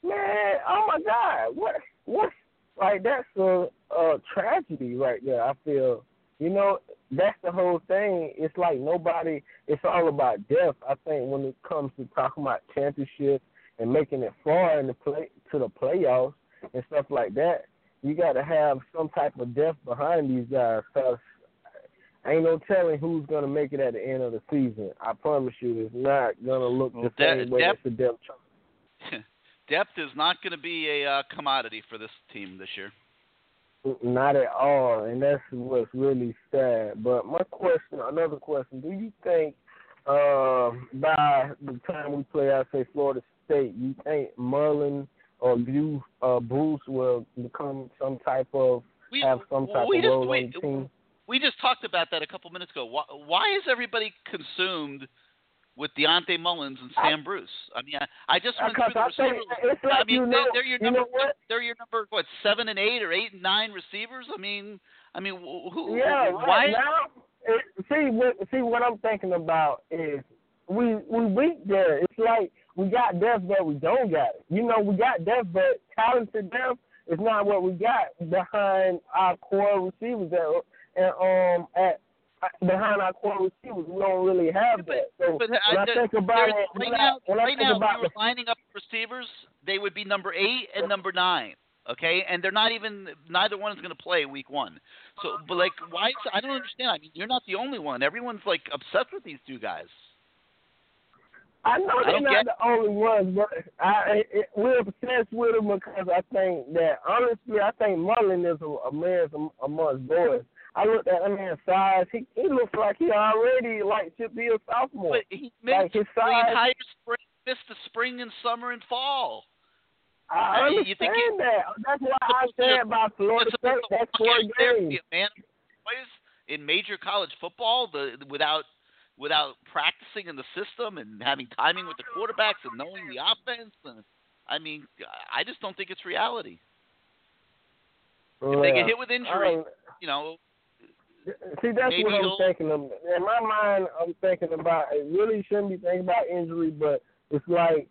man, oh my God, what, what? Like that's a, a tragedy right there. I feel, you know, that's the whole thing. It's like nobody. It's all about death. I think when it comes to talking about championship and making it far in the play to the playoffs and stuff like that, you got to have some type of depth behind these guys. Cause ain't no telling who's gonna make it at the end of the season. I promise you, it's not gonna look the Well, same way depth- as the depth chart. Depth is not going to be a uh, commodity for this team this year. Not at all, and that's what's really sad. But my question, another question: Do you think uh, by the time we play, I say Florida State, you think Merlin or you, uh, Bruce will become some type of We, have some type we of just role we, on the team? we just talked about that a couple minutes ago. Why, why is everybody consumed with Dionte Mullins and Sam Bruce? I mean, I, I just went through the I receiver. like I mean, you know, they're your you number. know what? They're your number what seven and eight or eight and nine receivers. I mean, I mean, who? Yeah, why? right now. It, see what see what I'm thinking about is we we weak there. It's like we got depth, but we don't got it. You know, we got depth, but talented depth is not what we got behind our core receivers. That, and um at behind our core receivers, we don't really have that. So But when I, I, think about it, right when now, I, right think now, about if we were lining up receivers, they would be number eight and number nine. Okay, and they're not even. Neither one is going to play week one. So, but like, why? I don't understand. I mean, you're not the only one. Everyone's like obsessed with these two guys. I know they're don't the only ones, but I it, we're obsessed with them because I think that honestly, I think Mullen is a, a man am- amongst boys. I looked at that man's size; he he looks like he already like should be a sophomore. But he missed like his the entire spring, missed the spring and summer and fall. I I understand you think that. That's why I supposed to be a- said about Florida State. That's four games. man in major college football, the without without practicing in the system and having timing with the quarterbacks and knowing the offense. And I mean, I just don't think it's reality. If they get hit with injury, I- you know, See, that's what I'm thinking of. In my mind, I'm thinking about. It really shouldn't be thinking about injury, but it's like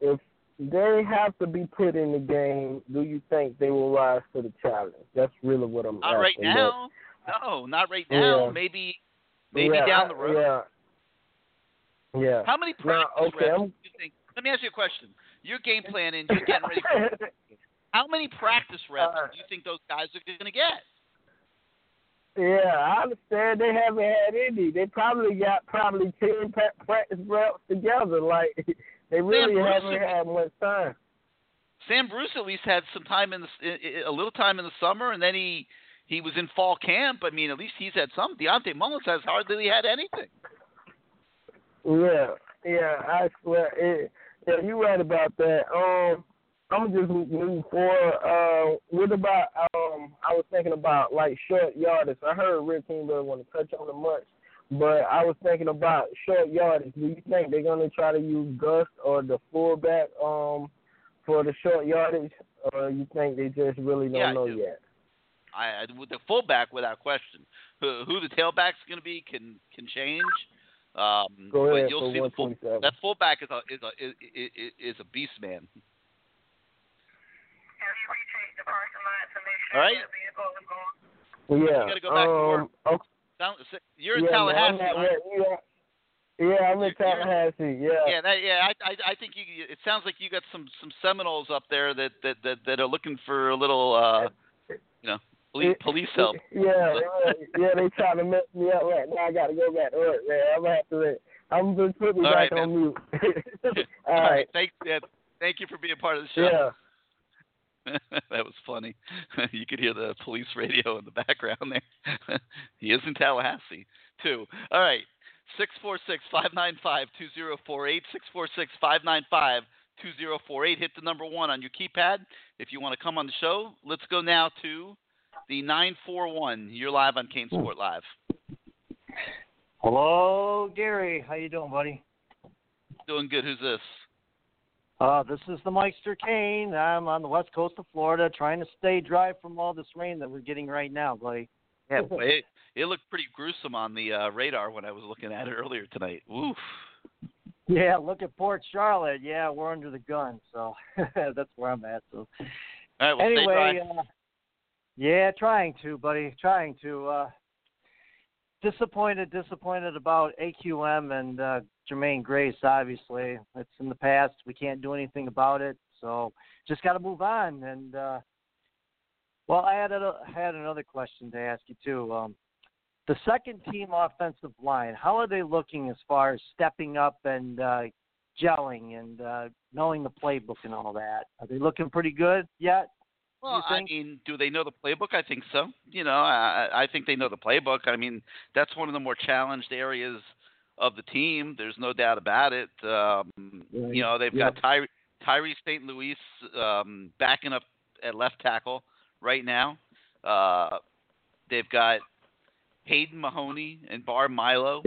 if they have to be put in the game, do you think they will rise to the challenge? That's really what I'm not right asking. now. No, not right now. Yeah. Maybe But, maybe yeah, down the road. Yeah. Yeah. How many practice okay, reps do you think? Let me ask you a question. You're game planning. You're getting ready. For, how many practice reps Uh, do you think those guys are going to get? Yeah, I understand they haven't had any. They probably got probably ten practice reps together. Like they really Bruce haven't is- had much time. Sam Bruce at least had some time in the a little time in the summer, and then he he was in fall camp. I mean, at least he's had some. Dionte Mullins has hardly had anything. Yeah, yeah, I swear. It, yeah, you right about that. Um, I'm just moving forward. Uh, what about? Um, I was thinking about like short yardage. I heard Rick King doesn't want to touch on it much, but I was thinking about short yardage. Do you think they're gonna try to use Gus or the fullback um for the short yardage, or you think they just really don't Yeah, know do. yet? I, I with the fullback without question. Who, who the tailback's going to be can can change. Um, Go but ahead you'll see the full, that fullback is a is a is, is, is a beast man. All right, Yeah. You gotta go back to work. um, okay. Sound- you're in yeah, man, I'm Tallahassee. at aren't work. Yeah, yeah, I'm in Tallahassee. Yeah. Yeah, that, yeah. I, I, I think you. It sounds like you got some, some Seminoles up there that, that, that, that are looking for a little, uh, you know, police, police help. Yeah, yeah, yeah, they trying to mess me up right now. I got to go back to work, man. I'm gonna have to. I'm just put me All back right, on mute. All All right. thanks. yeah, thank you for being part of the show. Yeah. that was funny. you could hear the police radio in the background there. he is in Tallahassee too. All right, six four six five nine five two zero four eight six four six five nine five 2048. Hit the number one on your keypad if you want to come on the show. Let's go now to the 941. You're live on CaneSport Live. Hello, Gary. How you doing, buddy? Doing good. Who's this? Uh, this is the Meister Kane. I'm on the west coast of Florida, trying to stay dry from all this rain that we're getting right now, buddy. Yeah, it, it looked pretty gruesome on the uh, radar when I was looking at it earlier tonight. Oof. Yeah, look at Port Charlotte. Yeah, we're under the gun, so that's where I'm at. So All right, well, stay anyway, dry. uh, yeah, trying to, buddy, trying to. Uh, disappointed, disappointed about AQM and uh, Jermaine Grace. Obviously, it's in the past. We can't do anything about it. So just got to move on. And uh, well, I had had another question to ask you too. Um, the second team offensive line, how are they looking as far as stepping up and uh, gelling and uh, knowing the playbook and all that? Are they looking pretty good yet? Well, I mean, do they know the playbook? I think so. You know, I, I think they know the playbook. I mean, that's one of the more challenged areas of the team. There's no doubt about it. Um, Right. You know, they've Yep. got Ty, Tyree St. Louis um, backing up at left tackle right now. Uh, they've got Hayden Mahoney and Bar Milo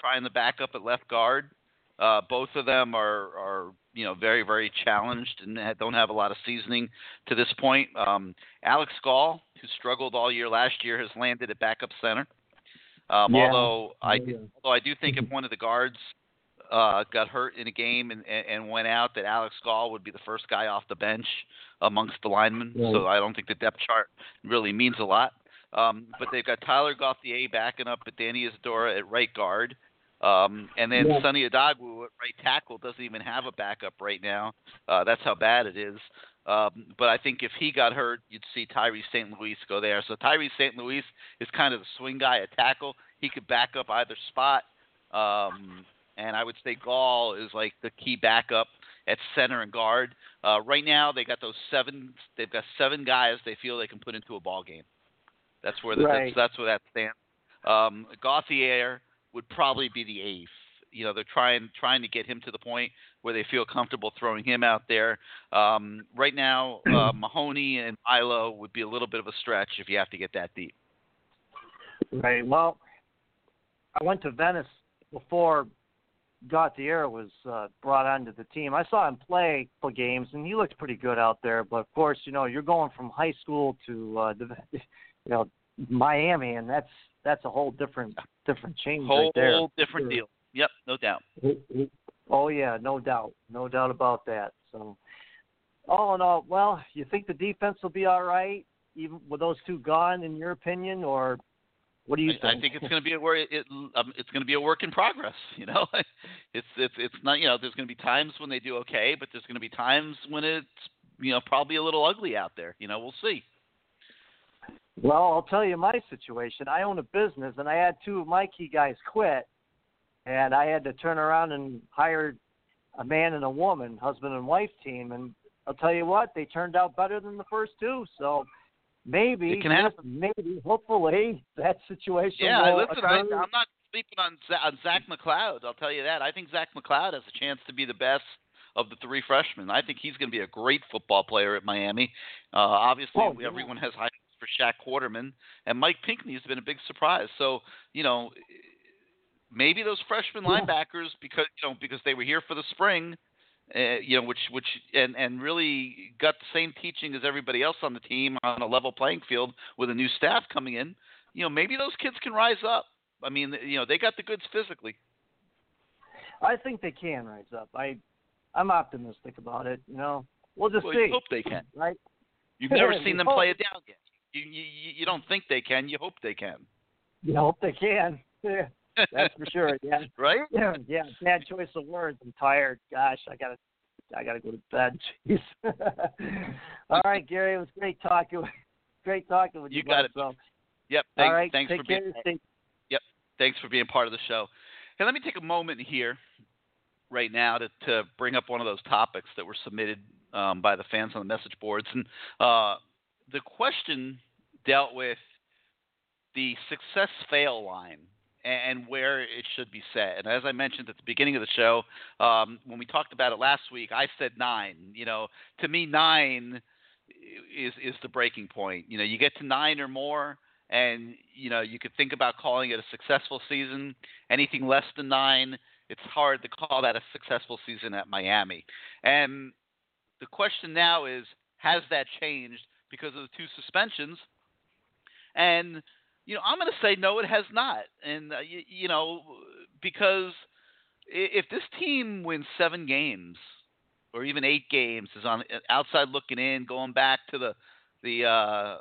trying to back up at left guard. Uh, both of them are, are you know very very challenged and don't have a lot of seasoning to this point. Um, Alex Gall, who struggled all year last year, has landed at backup center. Um, Yeah. Although I Yeah. although I do think if one of the guards uh, got hurt in a game and, and, went out, that Alex Gall would be the first guy off the bench amongst the linemen. So I don't think the depth chart really means a lot. Um, but they've got Tyler Gauthier backing up but Danny Isidora at right guard. Um, and then Yeah. Sunny Odogwu at right tackle doesn't even have a backup right now. Uh, that's how bad it is. Um, but I think if he got hurt, you'd see Tyree St. Louis go there. So Tyree St. Louis is kind of the swing guy at tackle. He could back up either spot. Um, and I would say Gall is like the key backup at center and guard. Uh, right now, they got those seven. They've got seven guys they feel they can put into a ball game. That's where the, Right. that's, that's where that stands. Um, Gauthier would probably be the eighth. You know, they're trying trying to get him to the point where they feel comfortable throwing him out there. Um, right now, uh, Mahoney and Milo would be a little bit of a stretch if you have to get that deep. Right. Well, I went to Venice before Gauthier was uh, brought onto the team. I saw him play a for games, and he looked pretty good out there. But of course, you know, you're going from high school to uh, the, you know Miami, and that's that's a whole different different change Whole right there. Whole different deal. Yep, no doubt. Oh yeah, no doubt, no doubt about that. So, all in all, well, you think the defense will be all right, even with those two gone, in your opinion, or what do you I, think? I think it's going to be a work. It, um, it's going to be a work in progress. You know, it's it's it's not. You know, there's going to be times when they do okay, but there's going to be times when it's you know probably a little ugly out there. You know, we'll see. Well, I'll tell you my situation. I own a business, and I had two of my key guys quit, and I had to turn around and hire a man and a woman, husband and wife team. And I'll tell you what, they turned out better than the first two. So maybe, It can happen. maybe, hopefully, that situation Yeah, will listen, I. I'm not sleeping on on Zach McCloud. I'll tell you that. I think Zach McCloud has a chance to be the best of the three freshmen. I think he's going to be a great football player at Miami. Uh, obviously, Oh, yeah. everyone has high for Shaq Quarterman, and Mike Pinckney has been a big surprise. So, you know, maybe those freshman Yeah. linebackers, because you know, because they were here for the spring, uh, you know, which which and and really got the same teaching as everybody else on the team on a level playing field with a new staff coming in. You know, maybe those kids can rise up. I mean, you know, they got the goods physically. I think they can rise up. I, I'm optimistic about it. You know, we'll just Well, see. hope they can. Right? You've never seen them play it down yet. You, you you don't think they can. You hope they can. You hope they can. Yeah, that's for sure. Yeah. right? Yeah, yeah. Bad choice of words. I'm tired. Gosh, I gotta, I gotta go to bed. Jeez. All right, Gary. It was great talking. Great talking with you. You got it. So, Yep. all Thanks, right. thanks take for care. being. Yep. Thanks for being part of the show. Hey, let me take a moment here, right now, to to bring up one of those topics that were submitted um, by the fans on the message boards, and uh, the question dealt with the success fail line, and, where it should be set. And as I mentioned at the beginning of the show, um, when we talked about it last week, I said nine. You know, to me, nine is is the breaking point. You know, you get to nine or more, and you know you could think about calling it a successful season. Anything less than nine, it's hard to call that a successful season at Miami. And the question now is, has that changed because of the two suspensions? And you know, I'm going to say no, it has not. And uh, you, you know, because if this team wins seven games or even eight games, is on outside looking in, going back to the the uh,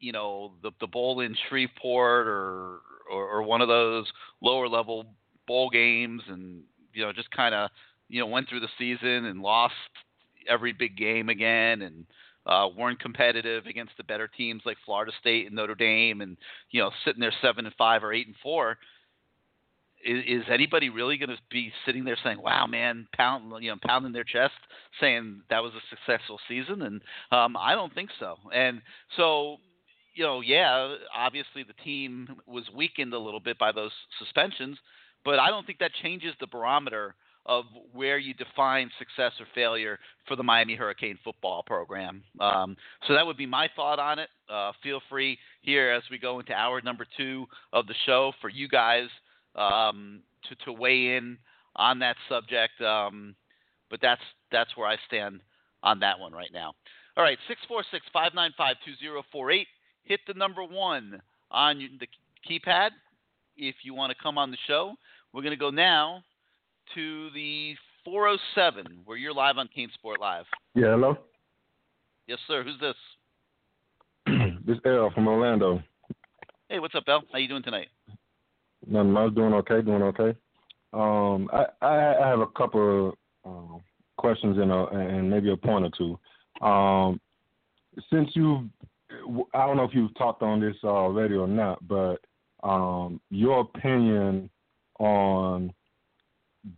you know the the bowl in Shreveport or, or or one of those lower level bowl games, and you know just kind of you know went through the season and lost every big game again, and uh, weren't competitive against the better teams like Florida State and Notre Dame, and you know sitting there seven and five or eight and four. Is, is anybody really going to be sitting there saying, "Wow, man, pound you know pounding their chest, saying that was a successful season"? And um, I don't think so. And so you know, yeah, obviously the team was weakened a little bit by those suspensions, but I don't think that changes the barometer of where you define success or failure for the Miami Hurricane football program. Um, so that would be my thought on it. Uh, feel free here as we go into hour number two of the show for you guys um, to, to weigh in on that subject. Um, but that's that's where I stand on that one right now. All right, 646 595 2048. Hit the number one on the keypad if you want to come on the show. We're going to go now to the 407 where you're live on CaneSport Live. Yeah, hello. Yes, sir. Who's this? this L from Orlando. Hey, what's up, L? How you doing tonight? Nothing. I was doing okay. Doing okay. Um, I I, I have a couple of um, questions and a, and maybe a point or two. Um, since you, I don't know if you've talked on this already or not, but um, your opinion on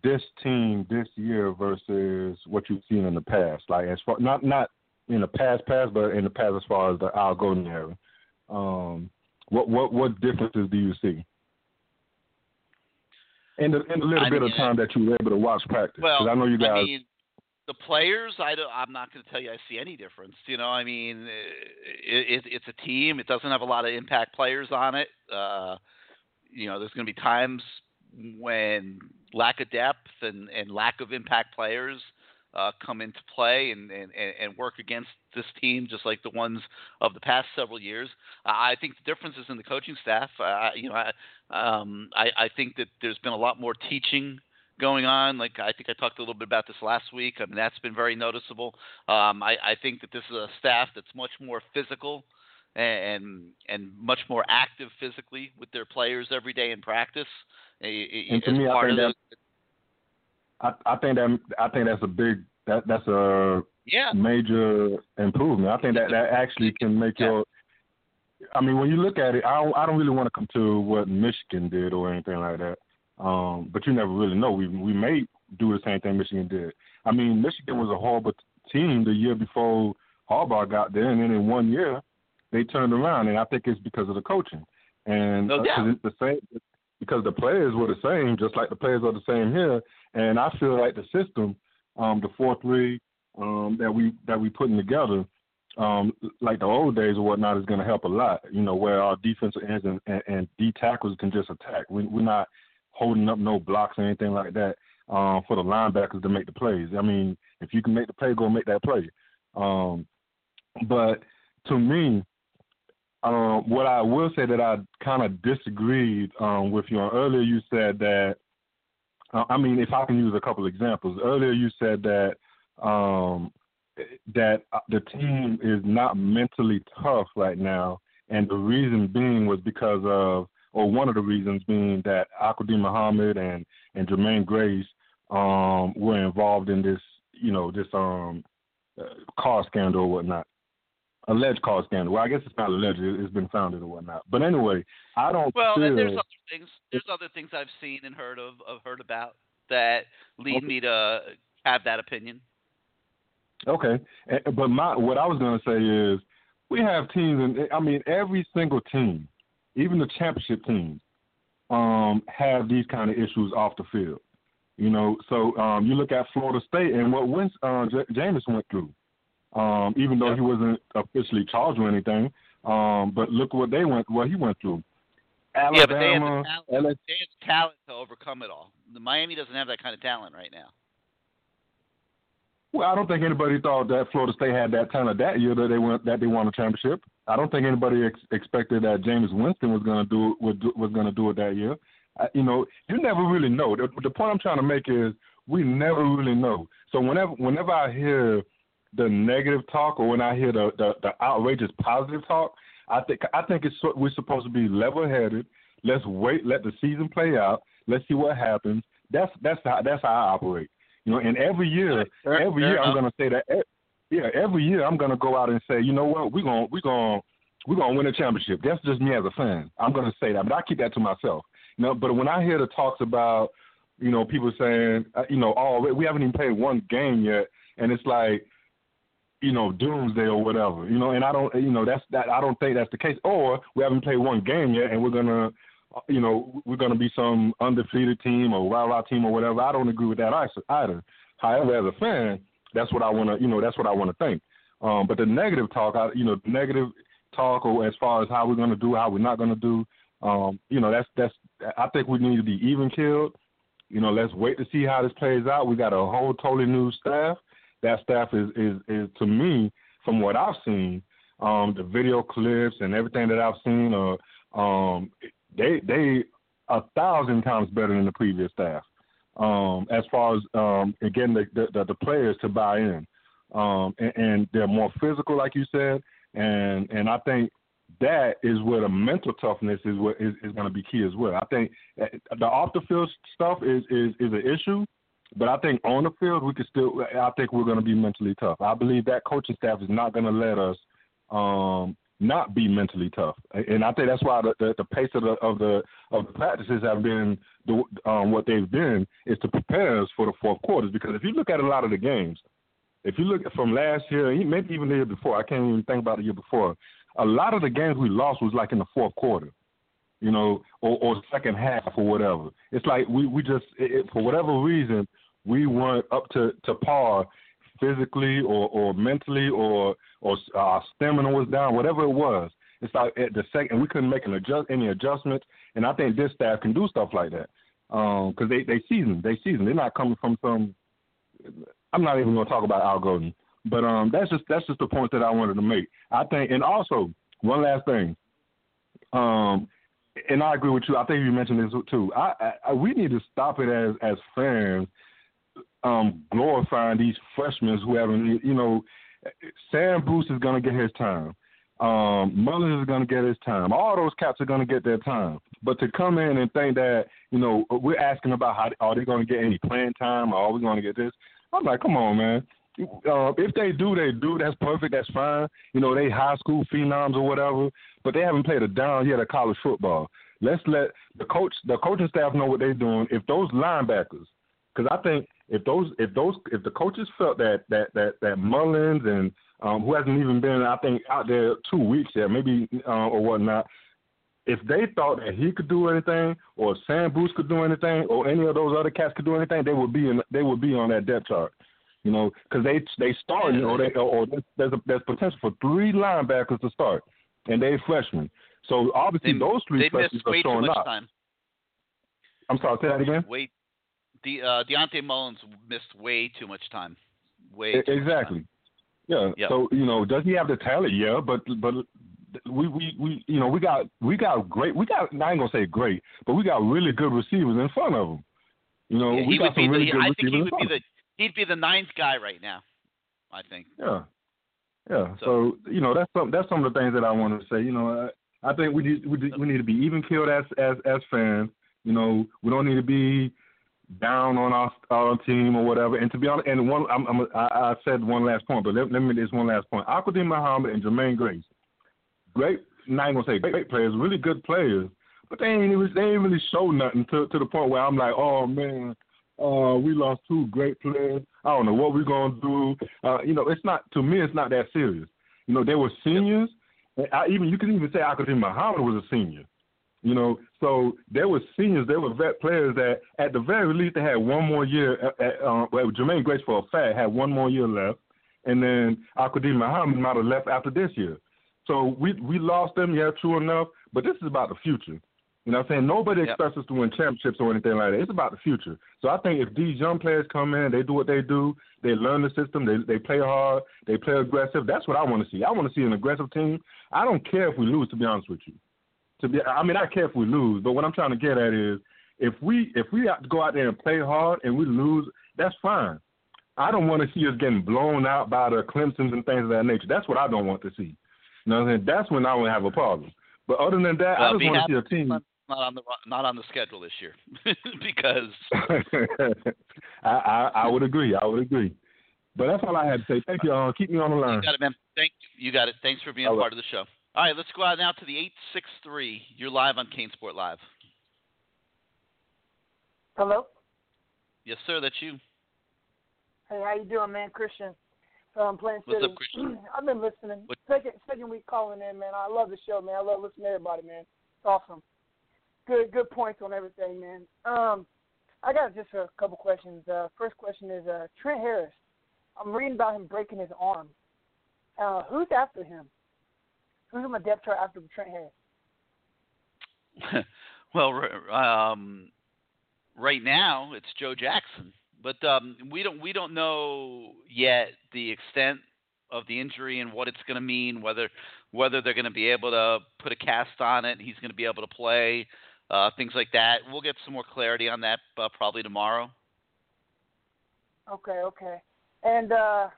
this team this year versus what you've seen in the past? Like as far not not in the past past, but in the past as far as the Al Golden era. Um, what what what differences do you see? In the in the little I bit mean, of time that you were able to watch practice, Well, I know you guys. I mean, the players, I don't, I'm not going to tell you I see any difference. You know, I mean, it, it, it's a team. It doesn't have a lot of impact players on it. Uh, you know, there's going to be times when lack of depth and, and lack of impact players uh, come into play and, and, and work against this team, just like the ones of the past several years. I think the difference is in the coaching staff. Uh, you know, I, um, I, I think that there's been a lot more teaching going on. Like I think I talked a little bit about this last week. I mean, that's been very noticeable. Um, I, I think that this is a staff that's much more physical and and much more active physically with their players every day in practice. And to me, I think that I, I think that I think that's a big that that's a yeah. major improvement. I think that that actually can make your. I mean, when you look at it, I don't, I don't really want to come to what Michigan did or anything like that. Um, but you never really know. We we may do the same thing Michigan did. I mean, Michigan was a horrible team the year before Harbaugh got there, and then in one year they turned around, and I think it's because of the coaching. And No uh, doubt. it's the same because the players were the same, just like the players are the same here. And I feel like the system, um, the four three um, that we that we putting together, um, like the old days or whatnot, is going to help a lot. You know, where our defensive ends and, and, and D tackles can just attack. We, we're not holding up no blocks or anything like that um, for the linebackers to make the plays. I mean, if you can make the play, go make that play. Um, but to me, um, what I will say that I kind of disagreed um, with you on earlier, you said that. Uh, I mean, if I can use a couple examples. Earlier, you said that um, that uh, the team is not mentally tough right now, and the reason being was because of, or one of the reasons being that Al-Quadin Muhammad and and Jermaine Grace um, were involved in this, you know, this um, uh, car scandal or whatnot alleged car scandal. Well, I guess it's not alleged; it- it's been founded or whatnot. But anyway, I don't Well, feel. there's other things. There's other things I've seen and heard of, of heard about that lead me to have that opinion. Okay, but my what I was going to say is we have teams, and I mean every single team, even the championship teams, um, have these kind of issues off the field. You know, so um, you look at Florida State and what uh, J- Jameis went through. Um, even though he wasn't officially charged with anything, um, but look what they went, what he went through. yeah, but they have, Alabama, the talent, they have the talent to overcome it all. The Miami doesn't have that kind of talent right now. Well, I don't think anybody thought that Florida State had that talent that year that they went that they won a championship. I don't think anybody ex- expected that Jameis Winston was going to do was was going to do it that year. I, you know, you never really know. The, the point I'm trying to make is we never really know. So whenever whenever I hear the negative talk or when I hear the the, the outrageous positive talk, I think I think it's we're supposed to be level headed. Let's wait, let the season play out. Let's see what happens. That's that's how that's how I operate. You know, and every year, every year I'm going to say that. Yeah, every year I'm going to go out and say, you know what, we're gonna we're gonna we're going to win a championship. That's just me as a fan. I'm going to say that, but I keep that to myself. You know, but when I hear the talks about, you know, people saying, uh, you know, oh, we haven't even played one game yet, and it's like, you know, doomsday or whatever. You know, and I don't, you know, that's that. I don't think that's the case. Or we haven't played one game yet, and we're gonna, uh, you know, we're gonna be some undefeated team or wild out team or whatever. I don't agree with that either. However, as a fan, that's what I want to, you know, that's what I want to think. Um, but the negative talk, I, you know, negative talk or as far as how we're gonna do, how we're not gonna do, um, you know, that's that's. I think we need to be even killed. You know, let's wait to see how this plays out. We got a whole totally new staff. That staff is is is to me, from what I've seen, um, the video clips and everything that I've seen, uh, um, they they a thousand times better than the previous staff. Um, as far as um, getting the, the the players to buy in, um, and, and they're more physical, like you said, and and I think that is where the mental toughness is what is, is going to be key as well. I think uh, the off the field stuff is is is an issue, but I think on the field we could still. I think we're going to be mentally tough. I believe that coaching staff is not going to let us um, not be mentally tough, and I think that's why the, the, the pace of the of the of the practices have been the, um, what they've been is to prepare us for the fourth quarters. Because if you look at a lot of the games, if you look from last year, maybe even the year before, I can't even think about the year before. A lot of the games we lost was like in the fourth quarter, you know, or, or second half or whatever. It's like we we just it, for whatever reason we weren't up to to par physically or or mentally or or our stamina was down, whatever it was. It's like at the second we couldn't make an adjust any adjustments, and I think this staff can do stuff like that because they they season they season. They're not coming from some. I'm not even going to talk about Al Golden, but um, that's just that's just the point that I wanted to make. I think, and also one last thing, um, and I agree with you. I think you mentioned this too. I, I, we need to stop it as as fans, um, glorifying these freshmen who haven't. You know, Sam Bruce is going to get his time. Um, Mullins is going to get his time. All those cats are going to get their time. But to come in and think that, you know, we're asking about how are they going to get any playing time or are we going to get this? I'm like, come on, man. Uh, if they do, they do. That's perfect. That's fine. You know, they high school phenoms or whatever, but they haven't played a down yet of college football. Let's let the coach, the coaching staff know what they're doing. If those linebackers, because I think if those, if those, if the coaches felt that that that that Mullins and um, who hasn't even been, I think, out there two weeks yet, maybe uh, or whatnot. If they thought that he could do anything, or Sam Bruce could do anything, or any of those other cats could do anything, they would be in, they would be on that depth chart. You know, because they they starting or they or there's a, there's potential for three linebackers to start, and they're freshmen. So obviously They, those three freshmen missed are showing much up. time. I'm sorry, say that again. Wait, the uh, Dionte Mullins missed way too much time. Way E- much time. exactly. Yeah. Yep. So you know, does he have the talent? Yeah, but but we we we you know we got we got great we got I ain't gonna say great, but we got really good receivers in front of him. You know, Yeah, we got some really the. good I think receivers he in would be the. He'd be the ninth guy right now. I think. Yeah. Yeah. So, you know, that's some that's some of the things that I want to say. You know, I, I think we need we, need- we need to be even killed as as as fans. You know, we don't need to be down on our our team or whatever. And to be honest, and one I'm, I'm I, I said one last point, but let, let me this one last point. Al-Quadin Muhammad and Jermaine Grace, great. Not gonna say great, great players, really good players, but they ain't even they ain't really show nothing to to the point where I'm like, oh man, uh, we lost two great players. I don't know what we're gonna do. Uh, you know, it's not to me. It's not that serious. You know, they were seniors. I even you can even say Al-Quadin Muhammad was a senior. You know, so there were seniors, there were vet players that at the very least they had one more year. At, at, uh, well, Jermaine Grace for a fact had one more year left, and then Al-Quadin Muhammad might have left after this year. So we we lost them, yeah, true enough. But this is about the future. You know what I'm saying? Nobody Yep. expects us to win championships or anything like that. It's about the future. So I think if these young players come in, they do what they do, they learn the system, they they play hard, they play aggressive. That's what I want to see. I want to see an aggressive team. I don't care if we lose, to be honest with you. To be, I mean, I care if we lose, but what I'm trying to get at is if we if we go out there and play hard and we lose, that's fine. I don't want to see us getting blown out by the Clemsons and things of that nature. That's what I don't want to see. You know what I'm saying? That's when I would have a problem. But other than that, I Well, just want happy to see a team. Not, not on the not on the schedule this year because I, I I would agree. I would agree. But that's all I had to say. Thank you. all. keep me on the line. you got it, man. Thank you. You got it. Thanks for being All right. part of the show. All right, let's go out now to the eight six three. You're live on CaneSport Live. Hello. Yes, sir. That's you. Hey, how you doing, man? Christian from Plant What's City. up, Christian? I've been listening. What- Second second week calling in, man. I love the show, man. I love listening to everybody, man. It's awesome. Good good points on everything, man. Um, I got just a couple questions. Uh, first question is uh, Trent Harris. I'm reading about him breaking his arm. Uh, who's after him? Who's on the depth chart after Trent Harris? well, r- um, right now it's Joe Jackson, but um, we don't we don't know yet the extent of the injury and what it's going to mean. Whether whether they're going to be able to put a cast on it, he's going to be able to play, uh, things like that. We'll get some more clarity on that uh, probably tomorrow. Okay, okay. And uh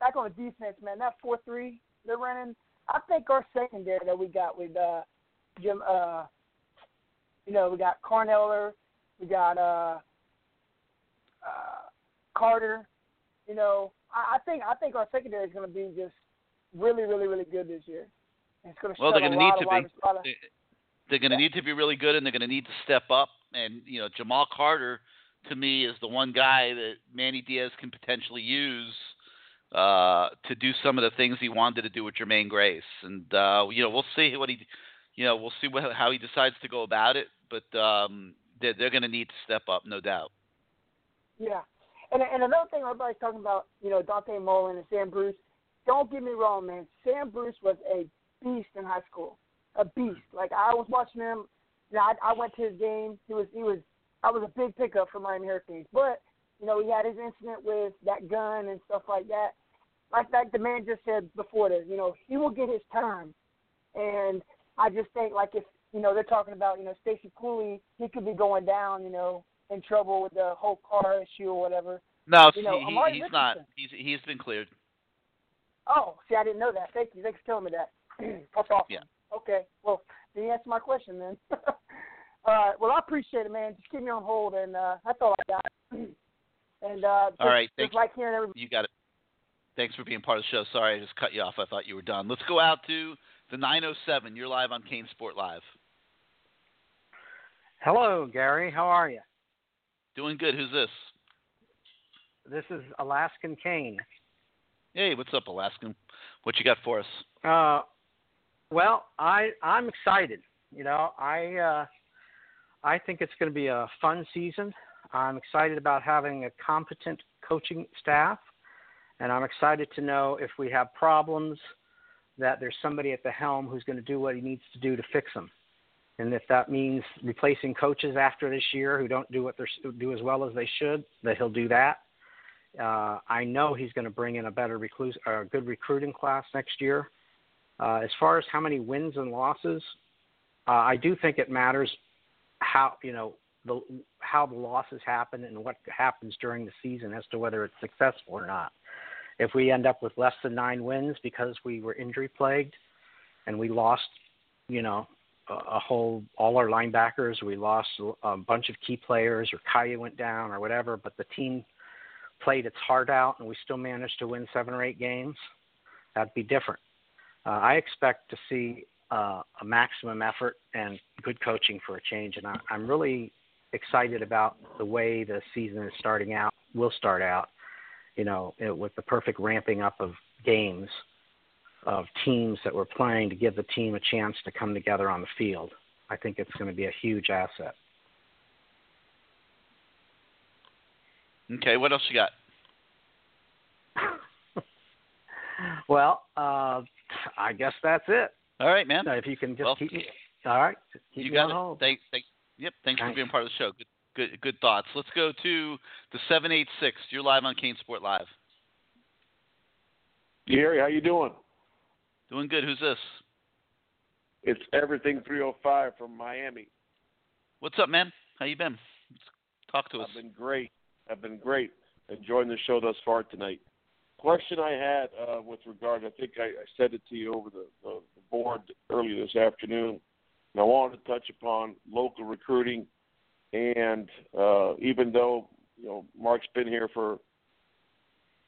back on the defense, man, that four three they're running, I think our secondary that we got with uh Jim uh you know, we got Corn Elder, we got uh uh Carter, you know, I, I think I think our secondary is gonna be just really, really, really good this year. It's gonna Well, they're going to need to be. They're going to need to be really good, and they're going to need to step up. And you know, Jamal Carter, to me, is the one guy that Manny Diaz can potentially use uh, to do some of the things he wanted to do with Jermaine Grace. And uh, you know, we'll see what he, you know, we'll see what, how he decides to go about it. But um, they're, they're going to need to step up, no doubt. Yeah. And and another thing everybody's talking about, you know, Dante Mullen and Sam Bruce. Don't get me wrong, man. Sam Bruce was a beast in high school. A beast. Like I was watching him you know, I, I went to his game. He was he was I was a big pickup for Miami Hurricanes. But, you know, he had his incident with that gun and stuff like that. Like like the man just said before this, you know, he will get his time. And I just think like if you know, they're talking about, you know, Stacy Coley, he could be going down, you know, in trouble with the whole car issue or whatever. No, You know, he, Amari he's not. He's he's been cleared. Oh, see, I didn't know that. Thank you. Thanks for telling me that. That's awesome. Yeah. Okay. Well, then you answered my question then. all right. Well, I appreciate it, man. Just keep me on hold, and uh, that's all I got. and uh, just, All right, just thank like hearing everybody. You got it. Thanks for being part of the show. Sorry, I just cut you off. I thought you were done. Let's go out to the 907. You're live on CaneSport Live. Hello, Gary. How are you? Doing good. Who's this? This is Alaskan Kane. Hey, what's up, Alaskan? What you got for us? Uh, well, I I'm excited. You know, I uh, I think it's going to be a fun season. I'm excited about having a competent coaching staff, and I'm excited to know if we have problems that there's somebody at the helm who's going to do what he needs to do to fix them. And if that means replacing coaches after this year who don't do what they do as well as they should, that he'll do that. Uh, I know he's going to bring in a better recluse, a good recruiting class next year. Uh, as far as how many wins and losses, uh, I do think it matters how you know the how the losses happen and what happens during the season as to whether it's successful or not. If we end up with less than nine wins because we were injury plagued and we lost, you know, a, whole all our linebackers, we lost a bunch of key players, or Kaaya went down or whatever, but the team played its heart out and we still managed to win seven or eight games, that'd be different. Uh, I expect to see uh, a maximum effort and good coaching for a change, and I, I'm really excited about the way the season is starting out. Will start out, you know, it, with the perfect ramping up of games of teams that were playing to give the team a chance to come together on the field. I think it's going to be a huge asset. Okay, what else you got? well, uh, I guess that's it. All right, man. if you can just Well, keep me, all right, keep you me got on it. hold. Thank, thank, yep. Thanks, for being part of the show. Good, good, good thoughts. Let's go to the seven eight six. You're live on CaneSport Live. Gary, how you doing? Doing good. Who's this? It's everything 305 from Miami. What's up, man? How you been? Talk to us. I've been great. I've been great. Enjoying the show thus far tonight. Question I had uh, with regard, I think I, I said it to you over the, the, the board earlier this afternoon, and I wanted to touch upon local recruiting. And uh, even though you know Mark's been here for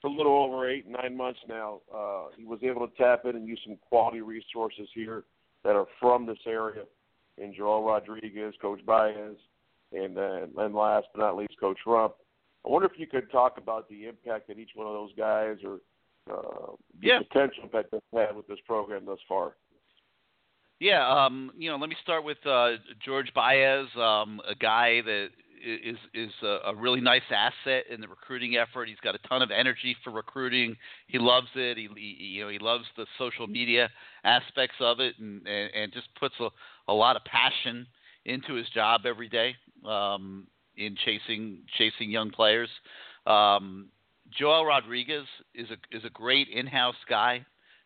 for a little over eight nine months now, uh, he was able to tap in and use some quality resources here that are from this area. And Joel Rodriguez, Coach Baez, and uh, and last but not least, Coach Rumph. I wonder if you could talk about the impact that each one of those guys or uh, the Yeah. potential impact they've had with this program thus far. Yeah, um, you know, let me start with uh, George Baez, um, a guy that is is a, a really nice asset in the recruiting effort. He's got a ton of energy for recruiting. He loves it. He, he you know he loves the social media aspects of it, and and, and just puts a, a lot of passion into his job every day um, in chasing chasing young players. Um, Joel Rodriguez is a is a great in-house guy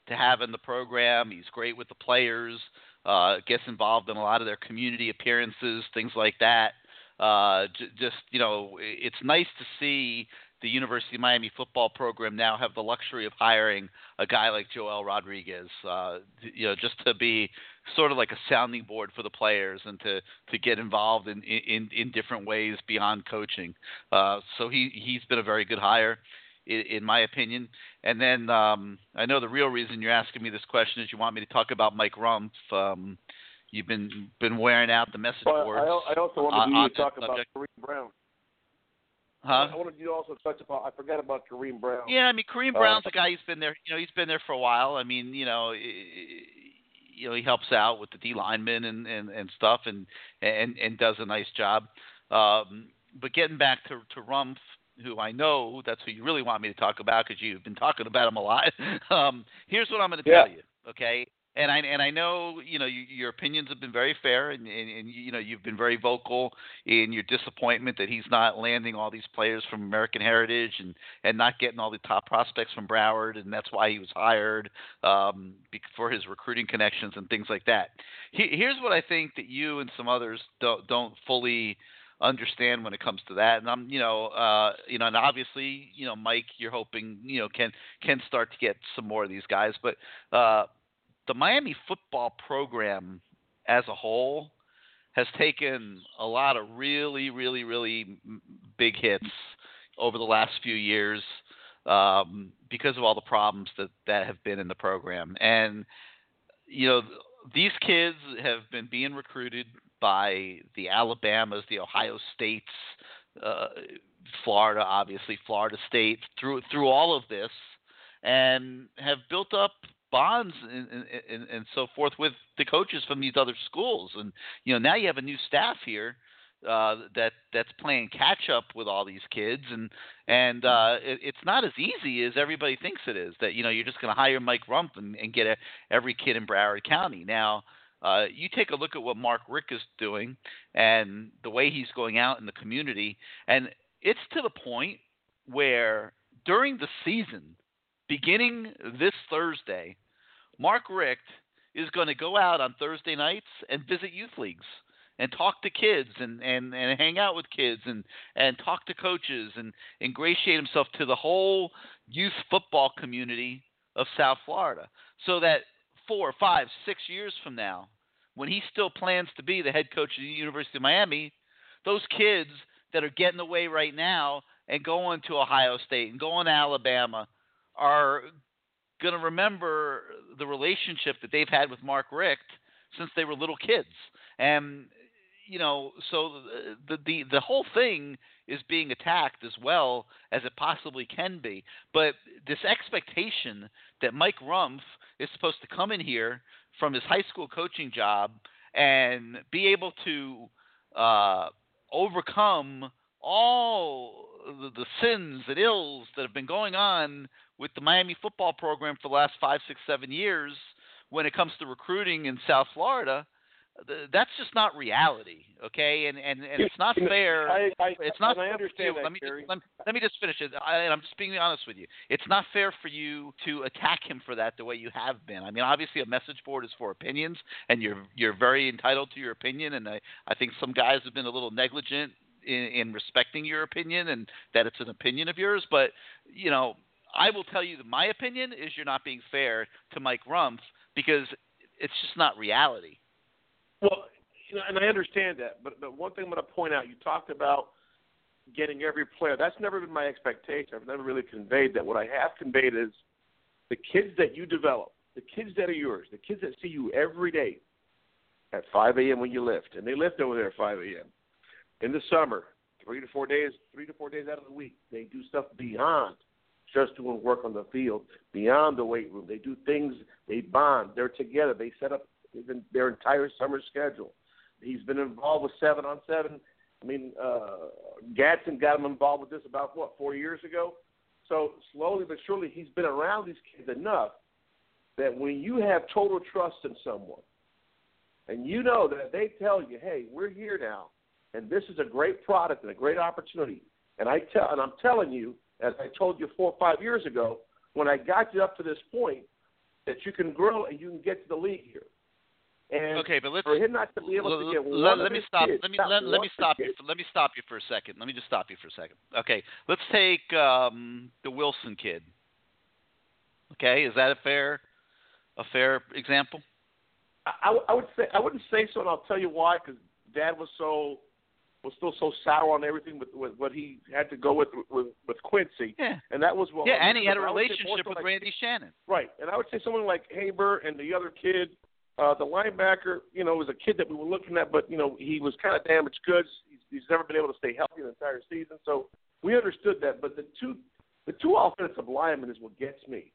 to have in the program. He's great with the players. Uh, gets involved in a lot of their community appearances, things like that. Uh, j- just you know, it's nice to see the University of Miami football program now have the luxury of hiring a guy like Joel Rodriguez. Uh, you know, just to be sort of like a sounding board for the players and to to get involved in in in different ways beyond coaching. Uh, so he he's been a very good hire in, in my opinion. And then um, I know the real reason you're asking me this question is you want me to talk about Mike Rumph. Um, you've been been wearing out the message But boards. I, I also wanted on- you to talk that about subject. Kareem Brown. Huh? I wanted you to also touch upon. I forgot about Kareem Brown. Yeah, I mean Kareem Uh, Brown's a guy who's been there. You know, he's been there for a while. I mean, you know, you know, he helps out with the D linemen and and and stuff, and and and does a nice job. Um, but getting back to to Rumph, who I know that's who you really want me to talk about because you've been talking about him a lot. Um, here's what I'm going to Yeah. tell you, okay? And I and I know you know you, your opinions have been very fair, and, and and you know you've been very vocal in your disappointment that he's not landing all these players from American Heritage and and not getting all the top prospects from Broward, and that's why he was hired um, for his recruiting connections and things like that. He, here's what I think that you and some others don't don't fully understand when it comes to that. And I'm, you know, uh, you know, and obviously, you know, Mike, you're hoping, you know, can can start to get some more of these guys, but uh, the Miami football program as a whole has taken a lot of really, really, really big hits over the last few years um, because of all the problems that that have been in the program. And you know, these kids have been being recruited by the Alabamas, the Ohio States, uh, Florida, obviously Florida State, through through all of this, and have built up bonds and, and, and, so forth with the coaches from these other schools. And you know, now you have a new staff here uh, that that's playing catch up with all these kids, and and uh, it, it's not as easy as everybody thinks it is. That you know you're just going to hire Mike Rumph and, and get a, every kid in Broward County. Now, uh, you take a look at what Mark Richt is doing and the way he's going out in the community, and it's to the point where during the season, beginning this Thursday, Mark Richt is going to go out on Thursday nights and visit youth leagues and talk to kids and, and, and hang out with kids and, and talk to coaches and ingratiate himself to the whole youth football community of South Florida. So that four, five, six years from now, when he still plans to be the head coach of the University of Miami, those kids that are getting away right now and going to Ohio State and going to Alabama are going to remember the relationship that they've had with Mark Richt since they were little kids. And you know, so the the the whole thing is being attacked as well as it possibly can be. But this expectation that Mike Rumph is supposed to come in here from his high school coaching job and be able to uh, overcome all the, the sins and ills that have been going on with the Miami football program for the last five, six, seven years when it comes to recruiting in South Florida that's just not reality, okay? And and, and it's not fair. I, I, it's not. I understand that, let me Gary. just, let, let, me just finish it. I, and I'm just being honest with you. It's not fair for you to attack him for that the way you have been. I mean, obviously, a message board is for opinions, and you're you're very entitled to your opinion. And I I think some guys have been a little negligent in, in respecting your opinion and that it's an opinion of yours. But you know, I will tell you that my opinion is you're not being fair to Mike Rumph because it's just not reality. Well, you know, and I understand that, but but one thing I'm going to point out, you talked about getting every player. That's never been my expectation. I've never really conveyed that. What I have conveyed is the kids that you develop, the kids that are yours, the kids that see you every day at 5 a.m. when you lift, and they lift over there at 5 a.m. In the summer, three to four days, three to four days out of the week, they do stuff beyond just doing work on the field, beyond the weight room. They do things. They bond. They're together. They set up even their entire summer schedule. He's been involved with seven on seven. I mean, uh, Gadsden got him involved with this about what four years ago. So slowly but surely, he's been around these kids enough that when you have total trust in someone, and you know that they tell you, "Hey, we're here now, and this is a great product and a great opportunity," and I tell, and I'm telling you, as I told you four or five years ago, when I got you up to this point, that you can grow and you can get to the league here. And okay, but let's for him not to be able to get one let, me stop. let me let, let me stop you. For, let me stop you for a second. Let me just stop you for a second. Okay, let's take um, the Wilson kid. Okay, is that a fair a fair example? I, I would say I wouldn't say so, and I'll tell you why. Because Dad was so was still so sour on everything with, with what he had to go with with, with Quincy. Yeah. And that was well. yeah, and he had a I would say more relationship with like- Randy Shannon. Right, and I would say someone like Haber and the other kid, uh, the linebacker, you know, was a kid that we were looking at, but you know, he was kind of damaged goods. He's, he's never been able to stay healthy the entire season, so we understood that. But the two, the two offensive linemen is what gets me,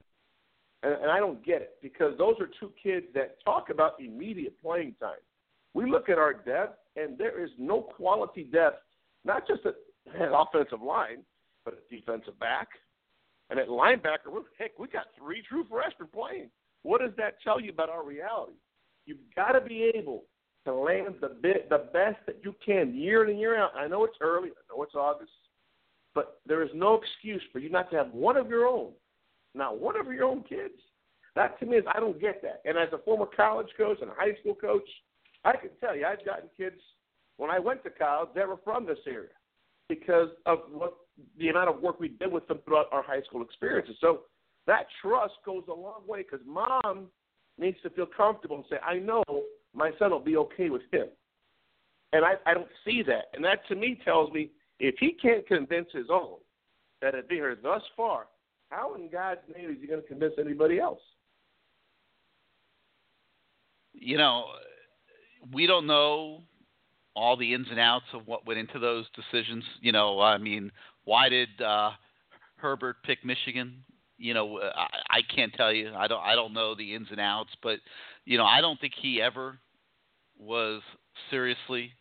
and, and I don't get it because those are two kids that talk about immediate playing time. We look at our depth, and there is no quality depth, not just at, at offensive line, but at defensive back, and at linebacker, we're, heck, we got three true freshmen playing. What does that tell you about our reality? You've got to be able to land the bit, the best that you can year in and year out. I know it's early. I know it's August, but there is no excuse for you not to have one of your own, not one of your own kids. That to me is I don't get that. And as a former college coach and a high school coach, I can tell you I've gotten kids when I went to college that were from this area because of what the amount of work we did with them throughout our high school experiences. So that trust goes a long way because mom needs to feel comfortable and say, I know my son will be okay with him. And I, I don't see that. And that to me tells me if he can't convince his own that it be here thus far, how in God's name is he going to convince anybody else? You know, we don't know all the ins and outs of what went into those decisions. You know, I mean, why did uh, Herbert pick Michigan? You know, I, I can't tell you. I don't. I don't know the ins and outs, but you know, I don't think he ever was seriously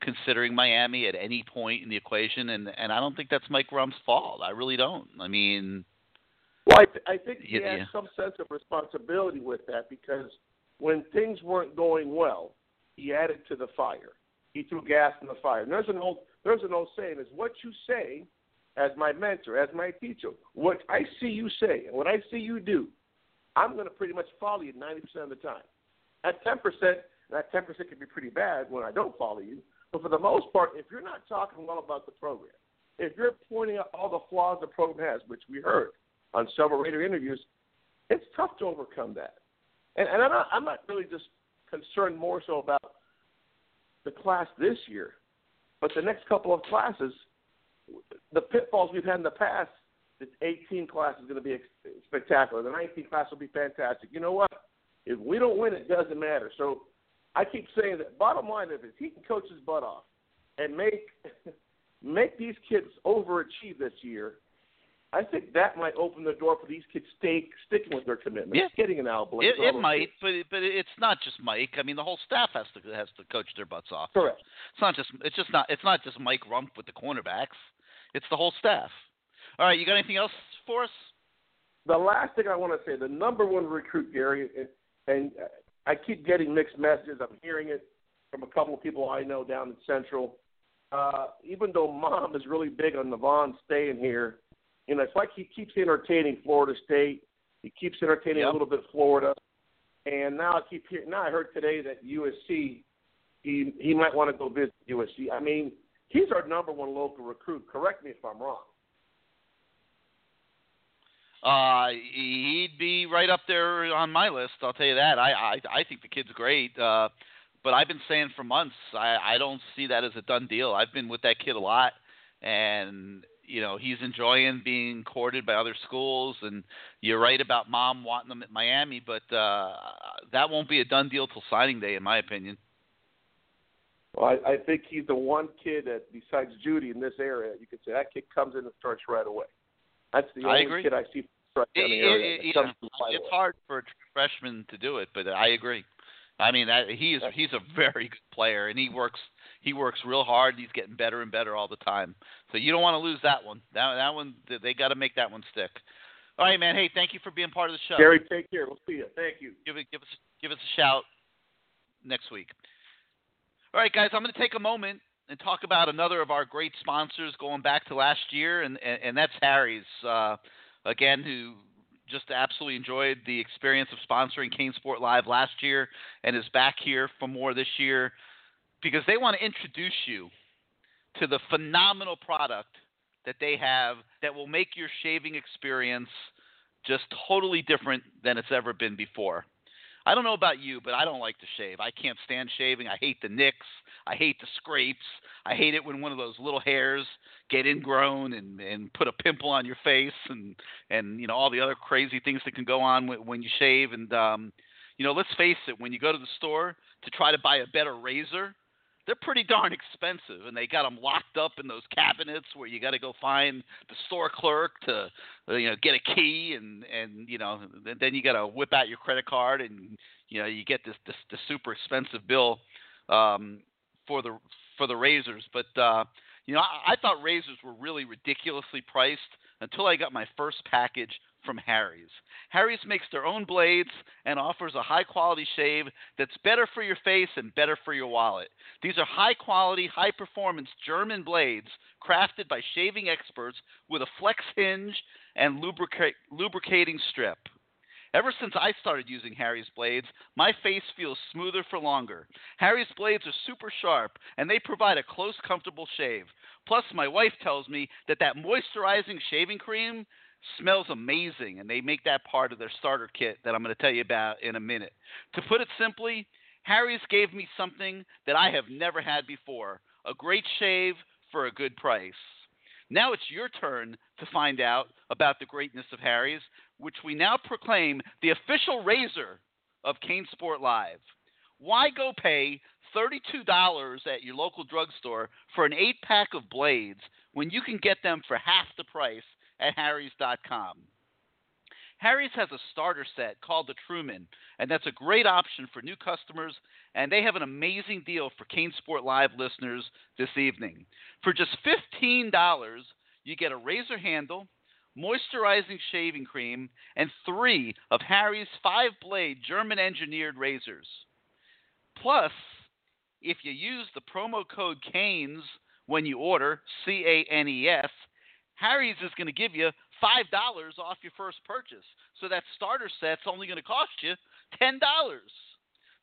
considering Miami at any point in the equation, and and I don't think that's Mike Rumph's fault. I really don't. I mean, Well, I, th- I think he Yeah, has yeah. some sense of responsibility with that because when things weren't going well, he added to the fire. He threw gas in the fire. And there's an old there's an old saying: "Is what you say, as my mentor, as my teacher, what I see you say and what I see you do, I'm to pretty much follow you 90% of the time. At 10%, that 10% can be pretty bad when I don't follow you. But for the most part, if you're not talking well about the program, if you're pointing out all the flaws the program has, which we heard on several radio interviews, it's tough to overcome that. And, and I'm, not, I'm not really just concerned more so about the class this year, but the next couple of classes, the pitfalls we've had in the past, the 18 class is going to be spectacular. The 19 class will be fantastic. You know what? If we don't win, it doesn't matter. So I keep saying that. Bottom line is, if he can coach his butt off and make make these kids overachieve this year, I think that might open the door for these kids stay sticking with their commitment, Yeah. getting an Al Blades. It, it might, kids. but but it's not just Mike. I mean, the whole staff has to has to coach their butts off. Correct. It's not just it's just not it's not just Mike Rumph with the cornerbacks. It's the whole staff. All right, you got anything else for us? The last thing I want to say, the number one recruit, Gary, and, and I keep getting mixed messages. I'm hearing it from a couple of people I know down in Central. Uh, even though Mom is really big on Navaughn staying here, you know, it's like he keeps entertaining Florida State. He keeps entertaining a little bit Florida. And now I keep hearing. Now I heard today that USC, he he might want to go visit USC. I mean, he's our number one local recruit. Correct me if I'm wrong. Uh, he'd be right up there on my list. I'll tell you that. I I, I think the kid's great. Uh, but I've been saying for months I I don't see that as a done deal. I've been with that kid a lot, and you know he's enjoying being courted by other schools. And you're right about mom wanting them at Miami, but uh, that won't be a done deal till signing day, in my opinion. Well, I, I think he's the one kid that, besides Jeudy in this area, you could say that kid comes in and starts right away. That's the I only agree. kid I see right It, the area. it, that you comes know, right it's away. hard for a freshman to do it, but I agree. I mean, that he is he's a very good player, and he works he works real hard. He's getting better and better all the time. So you don't want to lose that one. That that one they got to make that one stick. All right, man. Hey, thank you for being part of the show. Gary, take care. We'll see you. Thank you. give it give us give us a shout next week. All right, guys, I'm going to take a moment and talk about another of our great sponsors going back to last year, and and, and that's Harry's. Uh, again, who just absolutely enjoyed the experience of sponsoring CaneSport Live last year and is back here for more this year because they want to introduce you to the phenomenal product that they have that will make your shaving experience just totally different than it's ever been before. I don't know about you, but I don't like to shave. I can't stand shaving. I hate the nicks. I hate the scrapes. I hate it when one of those little hairs get ingrown and and put a pimple on your face and and you know all the other crazy things that can go on when, you shave. And um, you know, let's face it, when you go to the store to try to buy a better razor, they're pretty darn expensive, and they got them locked up in those cabinets where you got to go find the store clerk to, uh, you know, get a key, and and you know, then- you got to whip out your credit card, and you know, you get this this, this super expensive bill um, for the for the razors. But uh, you know, I, I thought razors were really ridiculously priced until I got my first package from Harry's. Harry's makes their own blades and offers a high quality shave that's better for your face and better for your wallet. These are high quality, high performance German blades crafted by shaving experts with a flex hinge and lubrica- lubricating strip. Ever since I started using Harry's blades, my face feels smoother for longer. Harry's blades are super sharp and they provide a close, comfortable shave. Plus, my wife tells me that that moisturizing shaving cream smells amazing and they make that part of their starter kit that I'm going to tell you about in a minute. To put it simply, Harry's gave me something that I have never had before a great shave for a good price. Now it's your turn to find out about the greatness of Harry's, which we now proclaim the official razor of CaneSport Live. Why go pay $32 at your local drugstore for an eight pack of blades when you can get them for half the price at Harry's.com? Harry's has a starter set called the Truman, and that's a great option for new customers. And they have an amazing deal for CaneSport Live listeners this evening. For just $15, you get a razor handle, moisturizing shaving cream, and three of Harry's five blade German engineered razors. Plus, if you use the promo code CANES when you order, C A N E S, Harry's is going to give you $5 off your first purchase. So that starter set's only going to cost you $10.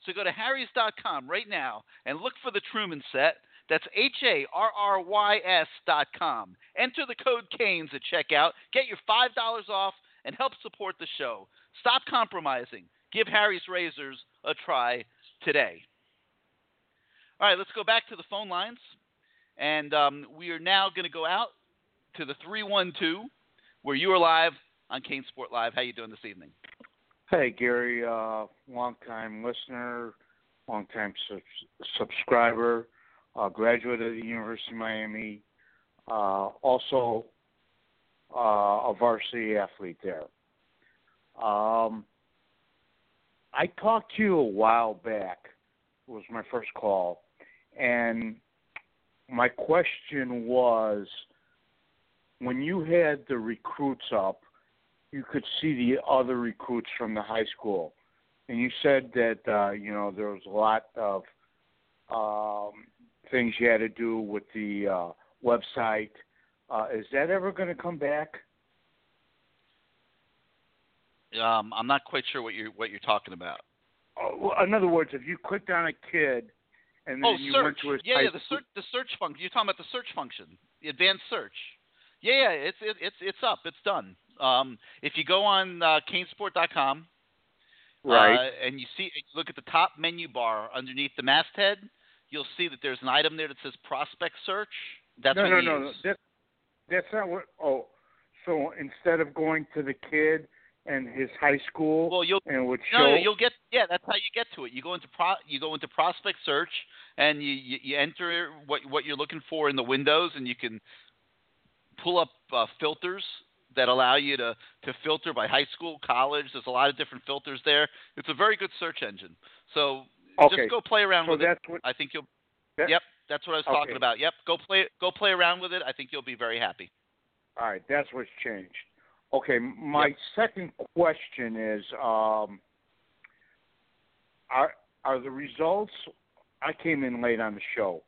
So go to harrys.com right now and look for the Truman set. That's H A R R Y S dot com. Enter the code CANES at checkout. Get your $5 off and help support the show. Stop compromising. Give Harry's Razors a try today. All right, let's go back to the phone lines. And um, we are now going to go out to the 312 where you are live on CaneSport Live. How you doing this evening? Hey, Gary, uh, long-time listener, long-time sub- subscriber, uh, graduate of the University of Miami. Uh, also, uh, a varsity athlete there. Um, I talked to you a while back. It was my first call, and my question was when you had the recruits up, you could see the other recruits from the high school, and you said that uh, you know there was a lot of um, things you had to do with the uh, website. Uh, is that ever going to come back? Um, I'm not quite sure what you're what you're talking about. Oh, well, in other words, if you clicked on a kid and then oh, you search. went to his yeah, yeah, the search the search function. You're talking about the search function, the advanced search. Yeah, yeah, it's it, it's it's up. It's done. Um, if you go on uh, canesport.com, Right. uh, and you see look at the top menu bar underneath the masthead, you'll see that there's an item there that says prospect search. That's no, no, no, no. That, that's not what. Oh, so instead of going to the kid and his high school, well, you'll and would No, show. you'll get yeah. That's how you get to it. You go into pro, you go into prospect search, and you, you you enter what what you're looking for in the windows, and you can pull up uh, filters that allow you to to filter by high school, college. There's a lot of different filters there. It's a very good search engine. So Okay. just go play around So with it. what- I think you'll. that- yep, that's what I was talking about. Yep, go play go play around with it. I think you'll be very happy. All right, that's what's changed. Okay, my second question is: um, Are are the results? I came in late on the show.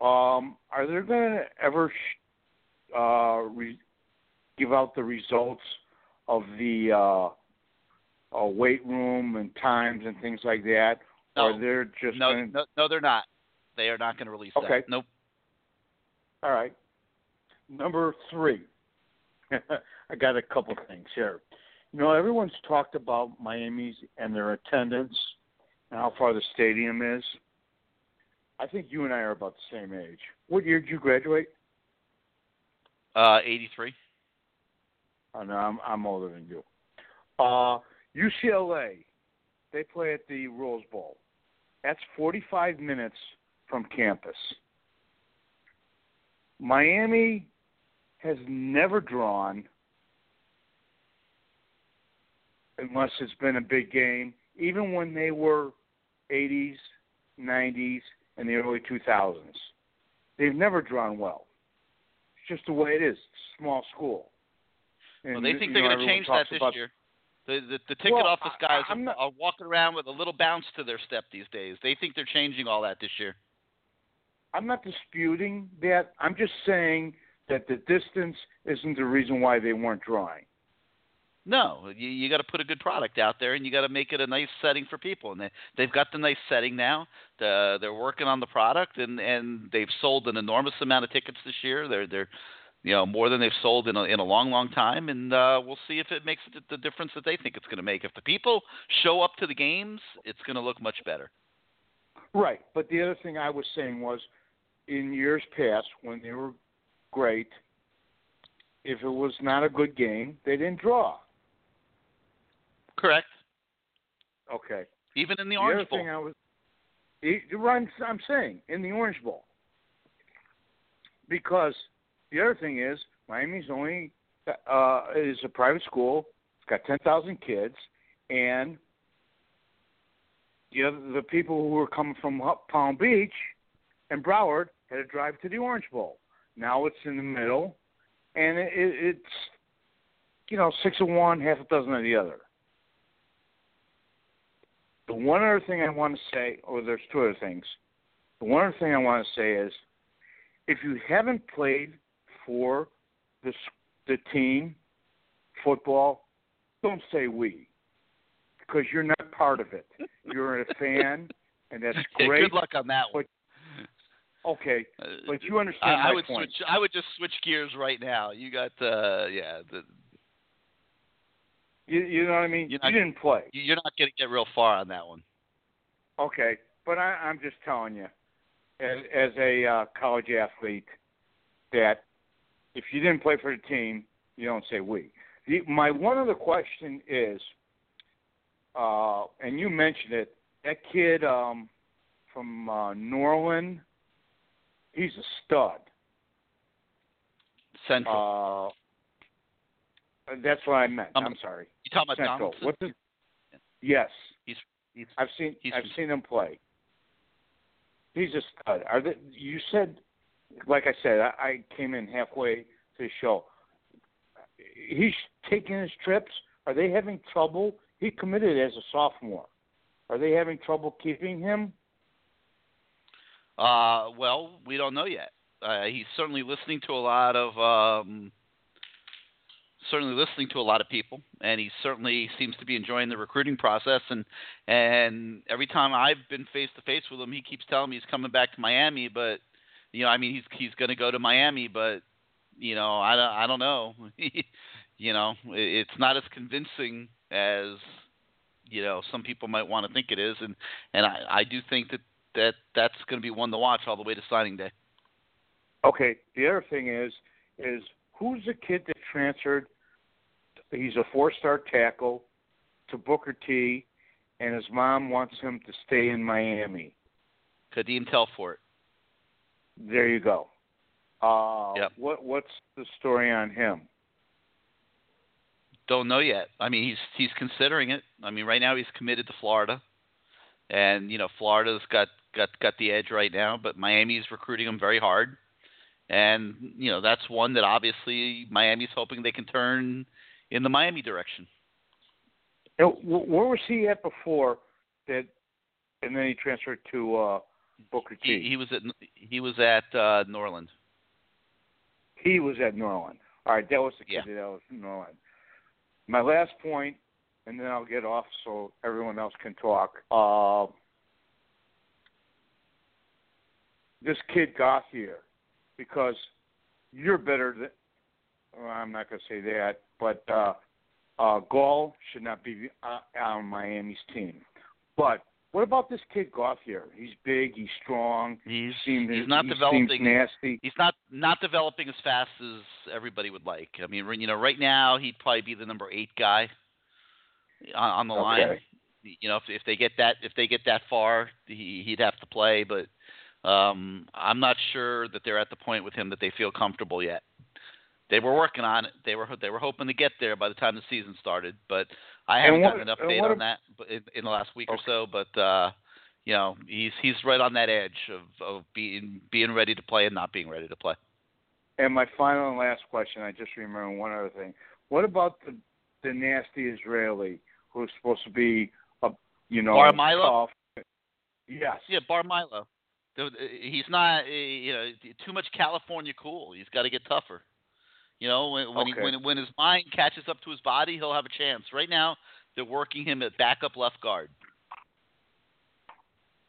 Um, are there going to ever uh, re- give out the results of the uh, uh, weight room and times and things like that, or No. they're just No, gonna... no, no, they're not. They are not going to release Okay. that. Nope. All right. Number three. I got a couple things here. You know, everyone's talked about Miami's and their attendance and how far the stadium is. I think you and I are about the same age. What year did you graduate? Uh, 83. Oh, no, I'm, I'm older than you. Uh, UCLA, they play at the Rose Bowl. That's 45 minutes from campus. Miami has never drawn, unless it's been a big game, even when they were 80s, 90s, and the early 2000s. They've never drawn well. Just the way it is. Small school. Well, they think they're going to change that this about- year. The, the the ticket Well, office guys I- are, are walking around with a little bounce to their step these days. They think they're changing all that this year. I'm not disputing that. I'm just saying that the distance isn't the reason why they weren't drawing. No, you you got to put a good product out there, and you got to make it a nice setting for people. And they they've got the nice setting now. The, they're working on the product, and and they've sold an enormous amount of tickets this year. They're they're you know more than they've sold in a, in a long long time, and uh, we'll see if it makes the, the difference that they think it's going to make. If the people show up to the games, it's going to look much better. Right. But the other thing I was saying was, in years past when they were great, if it was not a good game, they didn't draw. Correct. Okay. Even in the the Orange other Bowl. thing I was, I'm, I'm saying in the Orange Bowl, because the other thing is Miami's only uh, is a private school. It's got ten thousand kids, and the other, the people who were coming from Palm Beach and Broward had to drive to the Orange Bowl. Now it's in the middle, and it, it, it's you know six of one, half a dozen of the other. The one other thing I want to say, or there's two other things. The one other thing I want to say is, if you haven't played for the the team football, don't say we, because you're not part of it. You're a fan, and that's great. good luck on that one. Okay, but you I, understand I my would point. switch. I would just switch gears right now. You got uh yeah. The, You, you know what I mean? You're you didn't play. you- you're not going to get real far on that one. Okay, but I, I'm just telling you, as, as a uh, college athlete, that if you didn't play for the team, you don't say we. The, my one other question is, uh, and you mentioned it, that kid um, from uh, Norland, he's a stud. Central. Uh, that's what I meant. Um, I'm sorry. You talking about Central. Donaldson? What's his, yes. He's he's I've seen he's I've seen him play. He's a stud. Are they, you said, like I said, I, I came in halfway to the show. He's taking his trips. Are they having trouble? He committed as a sophomore. Are they having trouble keeping him? Uh, well, we don't know yet. Uh, he's certainly listening to a lot of um, certainly listening to a lot of people, and he certainly seems to be enjoying the recruiting process. And and every time I've been face to face with him, he keeps telling me he's coming back to Miami. But you know, I mean, he's he's going to go to Miami, but you know, I don't I don't know. you know, it, it's not as convincing as you know some people might want to think it is, and and I I do think that that that's going to be one to watch all the way to signing day. Okay. The other thing is, is who's the kid that transferred? He's a four-star tackle to Booker T, and his mom wants him to stay in Miami. Kadeem Telfort. There you go. Uh, Yep. What what's the story on him? Don't know yet. I mean, he's he's considering it. I mean, right now he's committed to Florida, and you know Florida's got got got the edge right now, but Miami's recruiting him very hard, and you know that's one that obviously Miami's hoping they can turn in the Miami direction. Where was he at before that? And then he transferred to uh, Booker T. He, he was at he was at uh, Norland. He was at Norland. All right, that was the kid that was Norland. My last point, and then I'll get off so everyone else can talk. Uh, this kid got here because you're better than. Well, I'm not going to say that, but uh, uh, Gall should not be uh, on Miami's team. But what about this kid Gauthier? He's big, he's strong. He's seems, he's not he developing nasty. He's not not developing as fast as everybody would like. I mean, you know, right now he'd probably be the number eight guy on, on the line. Okay. You know, if if they get that if they get that far, he he'd have to play. But um, I'm not sure that they're at the point with him that they feel comfortable yet. They were working on it. They were they were hoping to get there by the time the season started, but I haven't what- gotten an update on that in, in the last week or so. But uh, you know, he's he's right on that edge of of being being ready to play and not being ready to play. And my final and last question, I just remember one other thing. What about the the nasty Israeli who's supposed to be a you know Bar Milo? tough? Yes. Yeah, Bar Milo. He's not, uh, you know, too much California cool. He's got to get tougher. You know, when when, he, when when his mind catches up to his body, he'll have a chance. Right now, they're working him at backup left guard.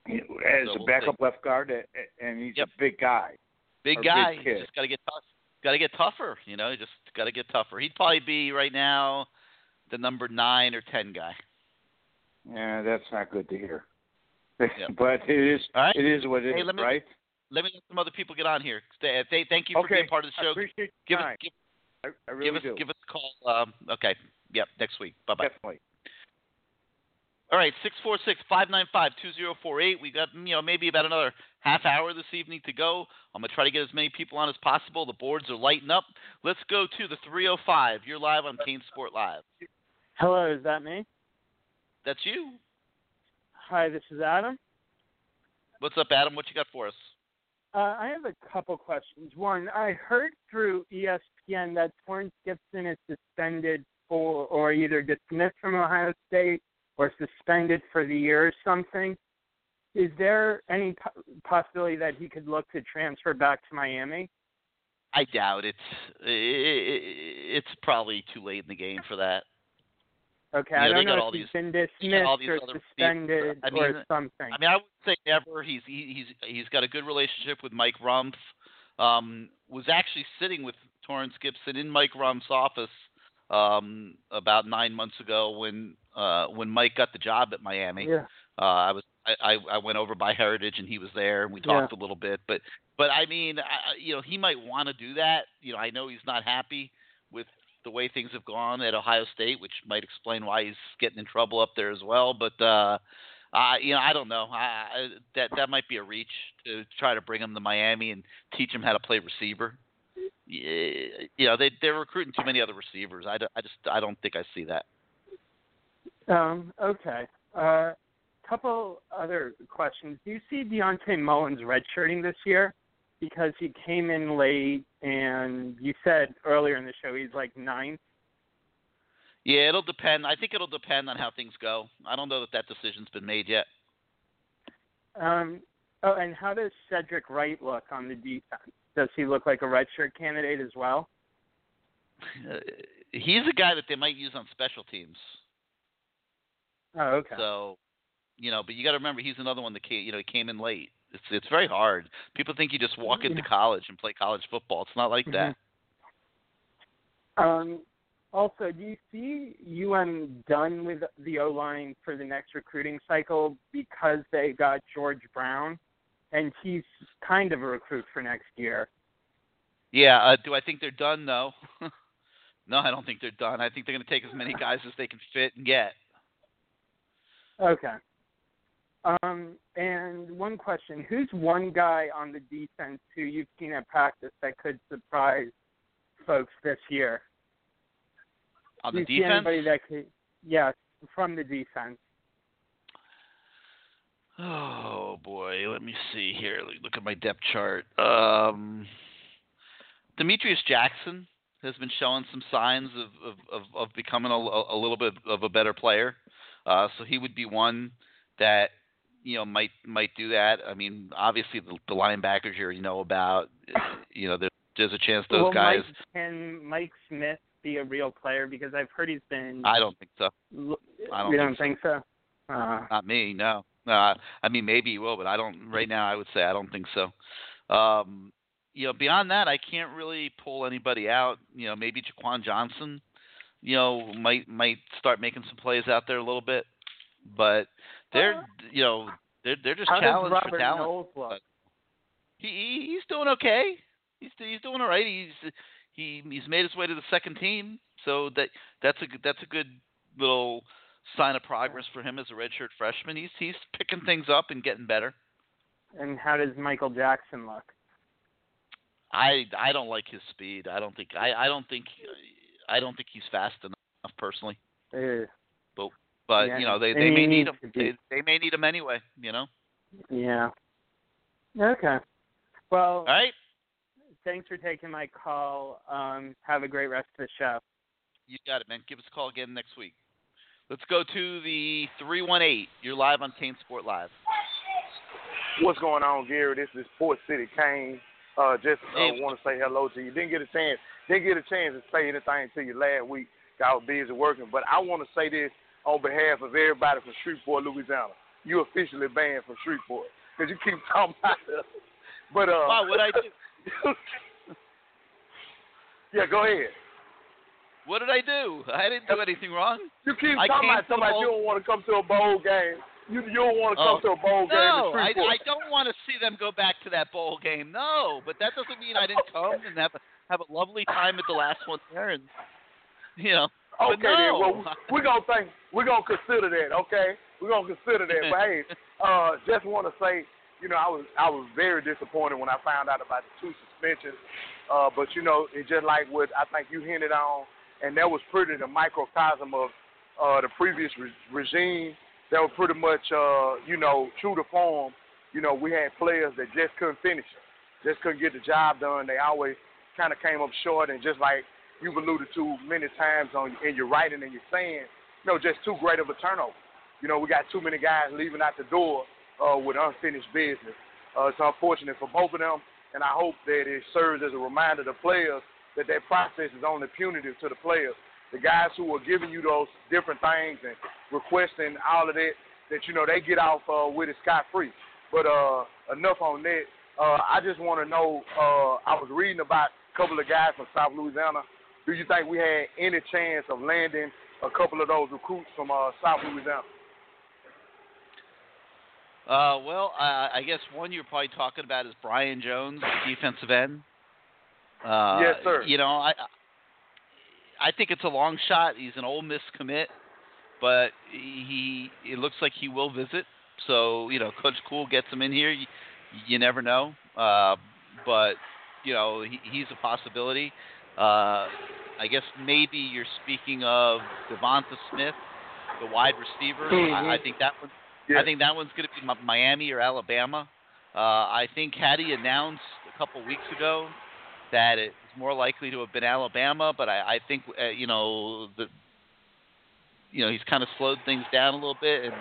As So a we'll backup left guard, a- a- and he's Yep. a big guy. Big guy. big. Just got to get tough. Got to get tougher. You know, just got to get tougher. He'd probably be right now the number nine or ten guy. Yeah, that's not good to hear. Yep. but it is right. it is what it is, Hey, let me- right? Let me let some other people get on here. Thank you for Okay. being part of the I show. appreciate give your us time. give, I, I really give us do. give us a call. Um, okay. Yep. Next week. Bye bye. Definitely. All right, six four six five nine five two zero four eight. We got you know maybe about another half hour this evening to go. I'm gonna try to get as many people on as possible. The boards are lighting up. Let's go to the 305. You're live on Kane Sport Live. Hello, is that me? That's you. Hi, this is Adam. What's up, Adam? What you got for us? Uh, I have a couple questions. One, I heard through ESPN that Torrance Gibson is suspended for, or either dismissed from Ohio State, or suspended for the year or something. Is there any po- possibility that he could look to transfer back to Miami? I doubt it's it. It's probably too late in the game for that. Okay, Yeah, I don't know if he's these- been dismissed or suspended I mean, or something. I mean, I would say never. He's he, he's he's got a good relationship with Mike Rumph. Um, was actually sitting with Torrance Gibson in Mike Rumph's office um, about nine months ago when uh, when Mike got the job at Miami. Yeah. Uh, I was I, I went over by Heritage and he was there and we Yeah. talked a little bit. But but I mean, I- you know, he might want to do that. You know, I know he's not happy with the way things have gone at Ohio State, which might explain why he's getting in trouble up there as well. But uh, uh, you know, I don't know. I, I, that that might be a reach to try to bring him to Miami and teach him how to play receiver. y- you know they they're recruiting too many other receivers. I, I just I don't think I see that. Um, okay. Uh, couple other questions. Do you see Dionte Mullins redshirting this year? Because he came in late, and you said earlier in the show he's like ninth. Yeah, it'll depend. I think it'll depend on how things go. I don't know that that decision's been made yet. Um, oh, and how does Cedric Wright look on the defense? Does he look like a redshirt candidate as well? Uh, he's a guy that they might use on special teams. Oh, okay. So, you know, but you got to remember he's another one that came, you know, he came in late. It's it's very hard. People think you just walk into Yeah. college and play college football. It's not like that. Um, also, do you see UM done with the O line for the next recruiting cycle because they got George Brown, and he's kind of a recruit for next year? Yeah. Uh, do I think they're done? No. no, I don't think they're done. I think they're going to take as many guys as they can fit and get. Okay. Um, and one question: Who's one guy on the defense who you've seen at practice that could surprise folks this year? On the you defense, anybody that could? Yes, from the defense. Oh boy, let me see here. Look at my depth chart. Um, Demetrius Jackson has been showing some signs of of, of, of becoming a, a little bit of a better player. Uh, so he would be one that you know might might do that. I mean, obviously the, the linebackers here you already know about. You know, there, there's a chance those Will guys. Mike, can Mike Smith be a real player? Because I've heard he's been. I don't think so. I don't think don't think so? Uh, Not me, no. Uh, I mean, maybe he will, but I don't. Right now, I would say I don't think so. Um, you know, beyond that, I can't really pull anybody out. You know, maybe Jaquan Johnson. You know, might might start making some plays out there a little bit, but they're you know they're they're just how challenged for talent. He, he he's doing okay. He's he's doing all right. He's he he's made his way to the second team, so that that's a good- that's a good little sign of progress for him as a redshirt freshman. He's he's picking things up and getting better. And how does Michael Jackson look? I I don't like his speed. I don't think I I don't think I don't think he's fast enough personally. Uh, But but Yeah, you know they and they may need needs him. to be- They, they may need him anyway. You know. yeah. Okay. Well, All right. thanks for taking my call. Um, have a great rest of the show. You got it, man. Give us a call again next week. Let's go to the 318. You're live on CaneSport Live. What's going on, Gary? This is Port City Kane. Uh, just uh, Hey. want to say hello to you. Didn't get a chance. Didn't get a chance to say anything to you last week. Got busy working, but I want to say this on behalf of everybody from Shreveport, Louisiana. You officially banned from Shreveport because you keep talking about us. But uh, Why? What'd I do? yeah, go ahead. What did I do? I didn't do anything wrong. You keep I talking about somebody you don't want to come to a bowl game. You you don't want to come Oh. to a bowl game No, I. I don't want to see them go back to that bowl game. No, but that doesn't mean I didn't come and have a, have a lovely time at the last one there, and you know. Okay, no. then. Well, we're gonna think we're gonna consider that. Okay, we're gonna consider that. But hey, uh, just want to say, you know, I was I was very disappointed when I found out about the two suspensions. Uh, but you know, it's just like what I think you hinted on, and that was pretty the microcosm of uh, the previous re- regime. That was pretty much, uh, you know, true to form. You know, we had players that just couldn't finish it, just couldn't get the job done. They always kind of came up short, and just like you've alluded to many times on in your writing and your saying, you know, just too great of a turnover. You know, we got too many guys leaving out the door uh, with unfinished business. Uh, it's unfortunate for both of them, and I hope that it serves as a reminder to players that that process is only punitive to the players. The guys who are giving you those different things and requesting all of that, that you know they get off uh, with it scot free. But uh, enough on that. Uh, I just want to know. Uh, I was reading about a couple of guys from South Louisiana. Do you think we had any chance of landing a couple of those recruits from uh, South Louisiana? Uh, well, uh, I guess one you're probably talking about is Brian Jones, defensive end. Uh, Yes, sir. You know, I I think it's a long shot. He's an Ole Miss commit, but he it looks like he will visit. So you know, Coach Kuhl gets him in here. You, you never know. Uh, but you know he, he's a possibility. Uh, I guess maybe you're speaking of Devonta Smith, the wide receiver. Mhm. I, I think that one. Yeah. I think that one's going to be Miami or Alabama. Uh, I think had he announced a couple weeks ago that it's more likely to have been Alabama, but I, I think uh, you know the you know he's kind of slowed things down a little bit, and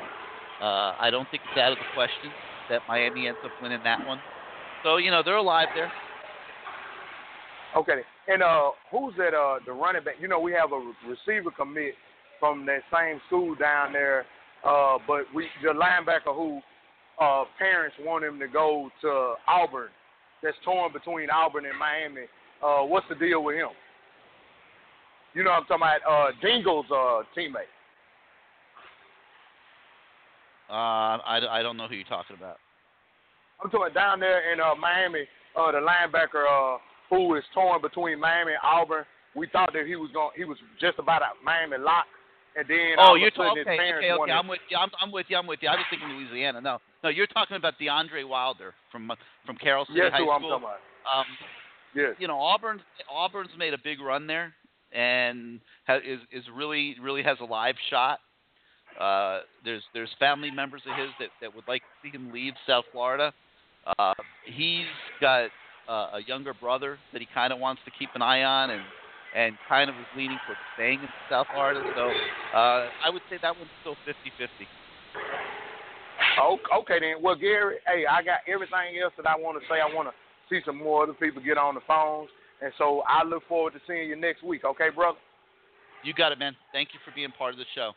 uh, I don't think it's out of the question that Miami ends up winning that one. So you know they're alive there. Okay. And uh, who's that? Uh, the running back. You know, we have a receiver commit from that same school down there. Uh, but we the linebacker who uh parents want him to go to Auburn. That's torn between Auburn and Miami. Uh, what's the deal with him? You know, what I'm talking about uh, Dingle's uh, teammate. Uh, I, I don't know who you're talking about. I'm talking about down there in uh, Miami. Uh, the linebacker uh, who is torn between Miami and Auburn. We thought that he was going. He was just about a Miami lock, and then Oh, you're talking. Okay, okay, okay. I'm with you. I'm, I'm with you. I'm with you. I was thinking Louisiana. No, no. You're talking about DeAndre Wilder from uh, from Carroll City Yes, High who I'm talking about. Um, yes. You know, Auburn's Auburn's made a big run there, and ha, is is really really has a live shot. Uh, there's there's family members of his that that would like to see him leave South Florida. Uh, he's got uh, a younger brother that he kind of wants to keep an eye on, and and kind of is leaning towards staying in South Florida. So uh, I would say that one's still 50-50. Oh, okay then. Well, Gary, hey, I got everything else that I want to say. I want to see some more other people get on the phones, and so I look forward to seeing you next week. Okay, brother. You got it, man. Thank you for being part of the show.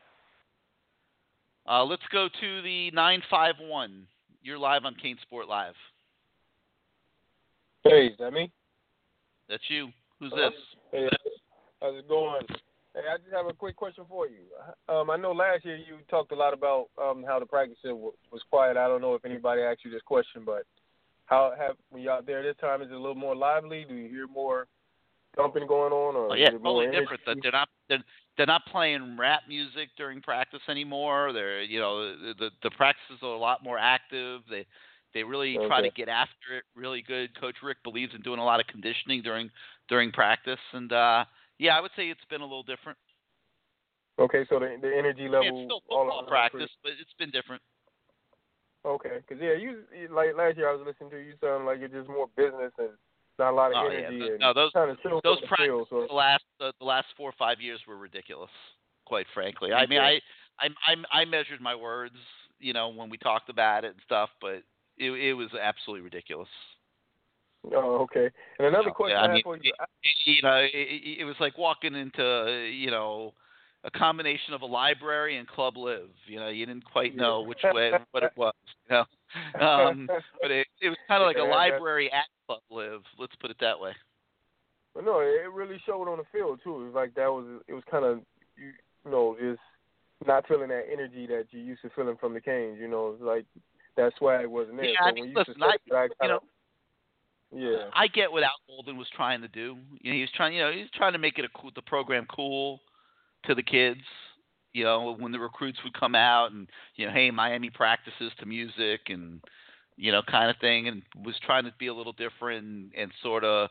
Uh, let's go to the 951. You're live on CaneSport Live. Hey, is that me? That's you. Who's this? Hey, how's it going? Hey, I just have a quick question for you. Um, I know last year you talked a lot about um, how the practice was quiet. I don't know if anybody asked you this question, but how have when you out there this time? Is it a little more lively? Do you hear more thumping going on, or Oh yeah, is it more totally different. energy? They're not they're, they're not playing rap music during practice anymore. They're you know the the, the practices are a lot more active. They they really try to get after it really good. Coach Richt believes in doing a lot of conditioning during during practice, and uh yeah, I would say it's been a little different. Okay, so the the energy level. mean, it's still all football around practice, but it's been different. Okay, because yeah, you like last year I was listening to you. Sound like you're just more business and not a lot of Oh, yeah. energy. And No, those kind of those practices so- the last the, the last four or five years were ridiculous. Quite frankly, I mean, I I I I measured my words, you know, when we talked about it and stuff, but it it was absolutely ridiculous. Oh, okay. And another Yeah, question I I, mean, for you. it, you know, it, it it was like walking into you know a combination of a library and Club Live. You know, you didn't quite know which way what it was. You know, um, but it it was kind of like a library at Club Live. Let's put it that way. But no, it really showed on the field too. It was like that was it was kind of you, you know just not feeling that energy that you used to feeling from the Canes. You know, it's like that swag wasn't there. Yeah, so I mean, listen, I, say that, I you know, yeah, I get what Al Golden was trying to do. You know, he was trying, you know, he was trying to make it a cool, the program cool to the kids. You know, when the recruits would come out and you know, hey, Miami practices to music and you know, kind of thing, and was trying to be a little different and, and sort of,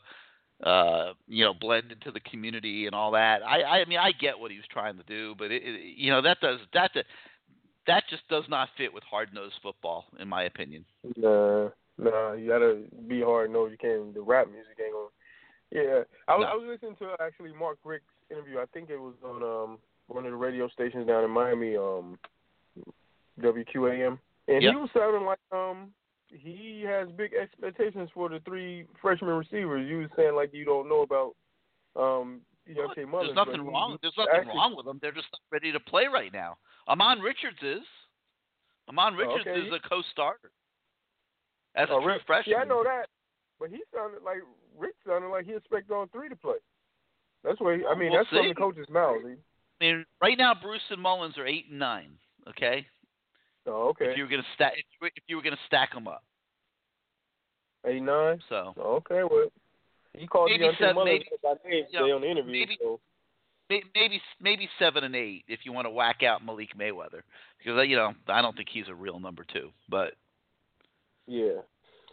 uh, you know, blend into the community and all that. I, I mean, I get what he was trying to do, but it, it you know, that does that that just does not fit with hard nosed football, in my opinion. nah, nah, you gotta be hard nosed. You can't. The rap music ain't on. Yeah, I was No. I was listening to actually Mark Richt's interview. I think it was on um one of the radio stations down in Miami, um WQAM, and Yep. he was sounding like um he has big expectations for the three freshman receivers. You was saying like you don't know about um Dionte. There's nothing wrong. he There's nothing actually- wrong with them. They're just not ready to play right now. Ahmmon Richards is. Ahmmon oh, Richards Oh, okay. is a co-starter as a Oh, true Richt- freshman. Yeah, I know that. But he sounded like Richt sounded like he expected all three to play. That's what he, I mean. We'll that's from see. the coach's mouth. I mean, right now Bruce and Mullins are eight and nine. Okay. Oh, okay. If you were gonna stack, if you were, if you were gonna stack them up, Eight nine. so okay, well, he called Maybe Dionte seven, maybe- by name you today know, on the interview. maybe- so maybe maybe seven and eight if you want to whack out Malik Mayweather because you know I don't think he's a real number two, but yeah.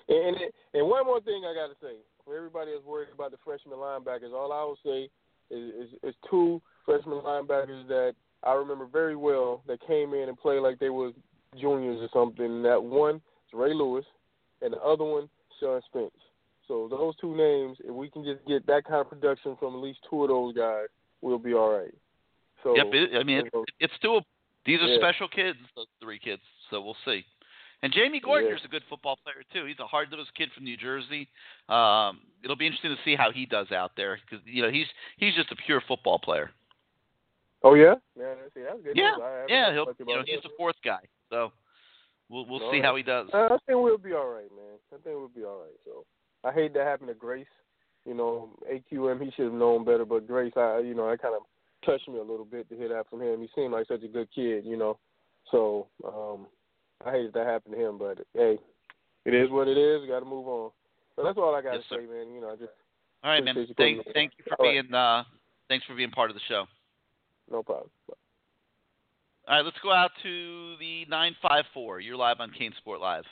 And and, and one more thing I got to say, for everybody that's worried about the freshman linebackers, all I will say is, is, is two freshman linebackers that I remember very well that came in and played like they was juniors or something. And that one is Ray Lewis, and the other one Sean Spence. So those two names, if we can just get that kind of production from at least two of those guys, we'll be all right. So yep, it, I mean it, it's still these are Yeah. special kids, those three kids. So we'll see. And Jamie Gordon Gordinier's a good football player too. He's a hard-nosed kid from New Jersey. Um, it'll be interesting to see how he does out there because you know he's he's just a pure football player. Oh yeah, yeah. See, that's good. Yeah. Yeah. He'll you know he's the fourth guy. So we'll we'll No, see how he does. I, I think we'll be all right, man. I think we'll be all right. So I hate that happened to Grace. You know, AQM he should have known better, but Grace, I you know, that kind of touched me a little bit to hear that from him. He seemed like such a good kid, you know. So um I hate that happened to him, but hey, it is what it is. Got to move on. So that's all I got to sir. say, man. You know, I just All right, man. you Thank thank you for All right. being uh thanks for being part of the show. no problem. All right, let's go out to the nine five four. You're live on CaneSport Live.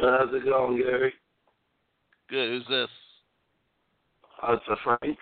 How's it going, Gary? Good. Who's this? Uh, it's uh, Frank.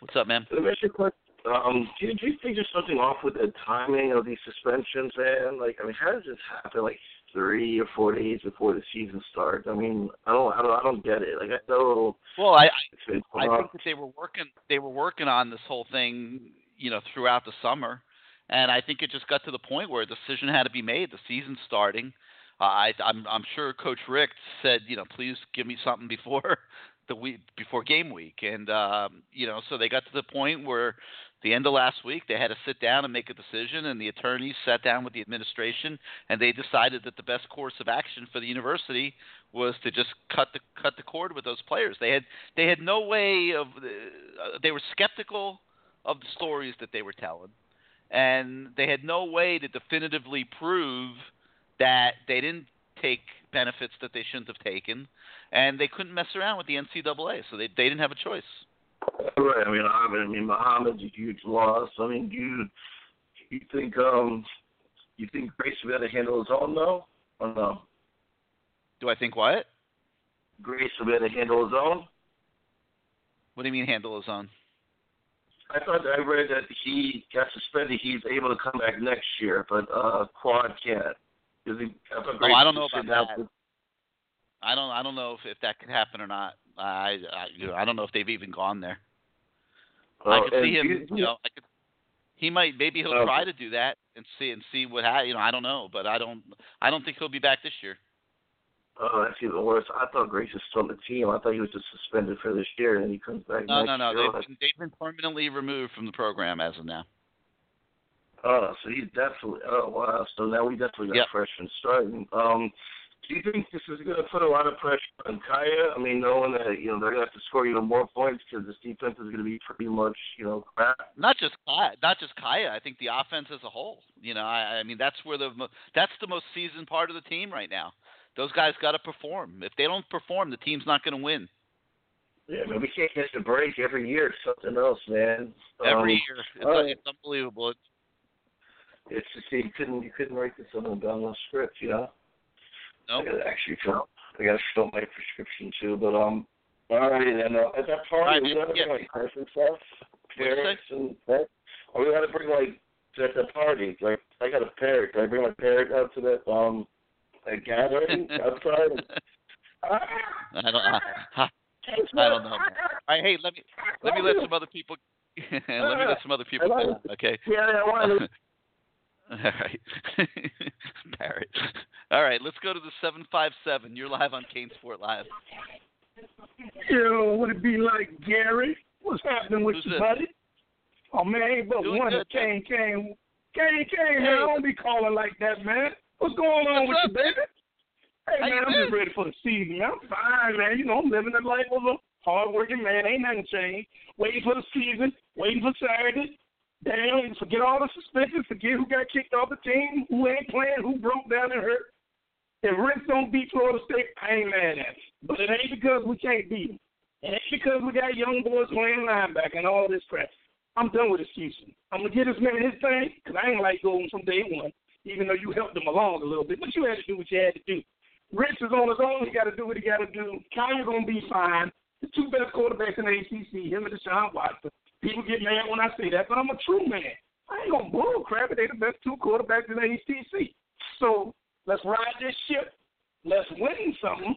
What's up, man? Let me ask you a question. Um, do, you, do you think there's something off with the timing of these suspensions, man? Like, I mean, how does this happen? Like three or four days before the season starts. I mean, I don't, I don't, I don't get it. Like, I know. Well, I I think that they were working they were working on this whole thing, you know, throughout the summer, and I think it just got to the point where a decision had to be made. The season starting. Uh, I I'm I'm sure Coach Richt said, you know, please give me something before the week before game week, and um, you know, so they got to the point where the end of last week they had to sit down and make a decision, and the attorneys sat down with the administration, and they decided that the best course of action for the university was to just cut the cut the cord with those players. They had they had no way of uh, they were skeptical of the stories that they were telling, and they had no way to definitively prove that they didn't take benefits that they shouldn't have taken, and they couldn't mess around with the NCAA, so they they didn't have a choice. Right. I mean, I mean, I mean, Muhammad's a huge loss. I mean, you, you think, um, you think Grace will be able to handle his own though, or no? Do I think what? Grace will be able to handle his own. What do you mean handle his own? I thought I read that he got suspended. He's able to come back next year, but uh, Quad can't. Is he, I, Oh, I don't know about out that. I don't I don't know if if that could happen or not. I I, you know, I don't know if they've even gone there. I Oh, could see him. you- You know, I could. He might maybe he'll Oh. try to do that and see and see what ha- you know. I don't know, but I don't I don't think he'll be back this year. Oh, that's even worse. I thought Grace was still on the team. I thought he was just suspended for this year, and he comes back No, no, no. year. They've been, they've been permanently removed from the program as of now. Oh, so he's definitely. Oh, wow. So now we definitely got Yep. freshmen starting. Um, do you think this is going to put a lot of pressure on Kaaya? I mean, knowing that you know they're going to have to score even more points because this defense is going to be pretty much you know crap. Not just Kaaya, not just Kaaya. I think the offense as a whole. You know, I, I mean that's where the that's the most seasoned part of the team right now. Those guys got to perform. If they don't perform, the team's not going to win. Yeah, I mean, we can't catch a break every year. It's something else, man. Every Um, year, it's, right. it's unbelievable. It's, just you couldn't you couldn't write this on a download script, you know. Nope. I gotta actually fill. I gotta fill my prescription too, but um. All right, and uh, at that party, right, we gotta bring like Christmas stuff, What'd parrots, and that. Or we gotta bring like at the party. Like I got a parrot. Can I bring my parrot out to that um that gathering outside? I don't. I, I don't know. Man. All right, hey, let me let me let some other people. let me let some other people. In. Okay. Yeah, yeah, I want to. All right. Parrot. All right, let's go to the 757. You're live on CaneSport Live. Yo, what it be like, Gary? What's happening with Who's you, this? buddy? Oh man, ain't but Doing one good, Kane Kane. Kane Kane, man, I don't be calling like that, man. What's going on What's with you, baby? Hey How man, I'm just ready for the season. I'm fine, man. You know, I'm living the life of a hard working man. Ain't nothing changed. Waiting for the season, waiting for Saturday. Damn, forget all the suspensions, forget who got kicked off the team, who ain't playing, who broke down and hurt. If Richt don't beat Florida State, I ain't mad at it. But it ain't because we can't beat them. It ain't because we got young boys playing linebacker and all this crap. I'm done with excuses. I'm gonna get this man his thing because I ain't like Golden from day one, even though you helped him along a little bit. But you had to do what you had to do. Richt is on his own. He got to do what he got to do. Kaaya's gonna be fine. The two best quarterbacks in the ACC, him and Deshaun Watson. People get mad when I say that, but I'm a true man. I ain't gonna bull crap it. They the best two quarterbacks in the ACC. So let's ride this ship. Let's win something.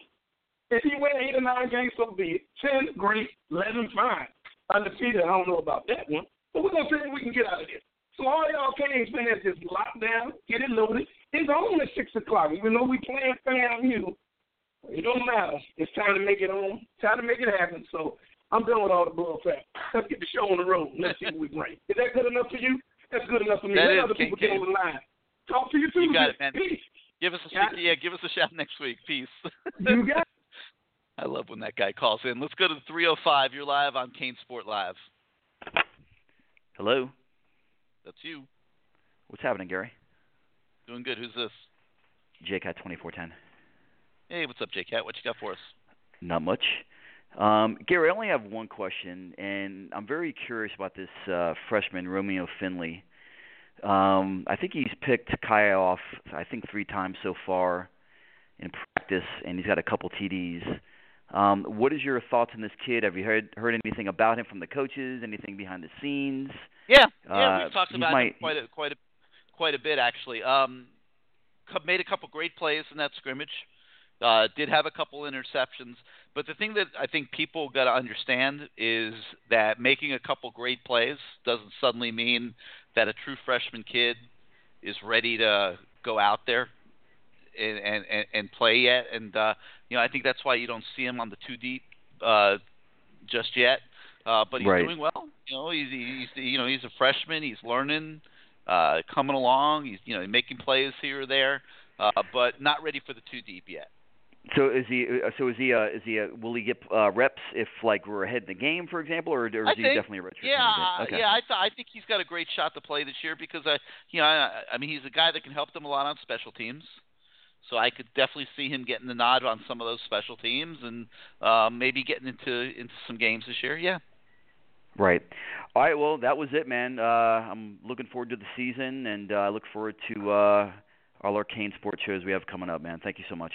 If he win eight or nine games, so be it. Ten, great. Eleven, fine. Undefeated, I don't know about that one. But we're gonna see what we can get out of this. So all y'all Canes fans just lock down, get it loaded. It's on at six o'clock. Even though we playing FAMU, it don't matter. It's time to make it on. Time to make it happen. So I'm done with all the bull crap. Let's get the show on the road. Let's see what we bring. Is that good enough for you? That's good enough for me. That Let is, other King people get on the line. Talk to you Tuesday. You got it, man. Peace. Give us a Got it. yeah, give us a shout next week. Peace. You got I love when that guy calls in. Let's go to the 305. You're live on CaneSport Live. Hello. That's you. What's happening, Gary? Doing good. Who's this? JCat twenty four ten. Hey, what's up, JCat? What you got for us? Not much. Um, Gary, I only have one question, and I'm very curious about this uh, freshman Romeo Finley. Um, I think he's picked Kaaya off, I think three times so far in practice, and he's got a couple TDs. Um, what is your thoughts on this kid? Have you heard heard anything about him from the coaches? Anything behind the scenes? Yeah, yeah, Uh, we've talked about might- him quite a quite a quite a bit actually. Um, made a couple great plays in that scrimmage. Uh, did have a couple interceptions, but the thing that I think people got to understand is that making a couple great plays doesn't suddenly mean that a true freshman kid is ready to go out there and and, and, play yet. And uh, you know, I think that's why you don't see him on the two deep uh, just yet. Uh, but he's Right. doing well. You know, he's, he's you know he's a freshman. He's learning, uh, coming along. He's you know making plays here or there, uh, but not ready for the two deep yet. So is he? uh, So is he? Uh, is he? Uh, will he get uh, reps if like we're ahead in the game, for example, or, or is I he think, definitely a redshirt yeah. Okay. yeah. I th- I think he's got a great shot to play this year because I, you know, I, I mean, he's a guy that can help them a lot on special teams. So I could definitely see him getting the nod on some of those special teams and uh, maybe getting into into some games this year. Yeah. Right. All right. Well, that was it, man. Uh, I'm looking forward to the season, and uh, I look forward to uh, all our Kane sports shows we have coming up, man. Thank you so much.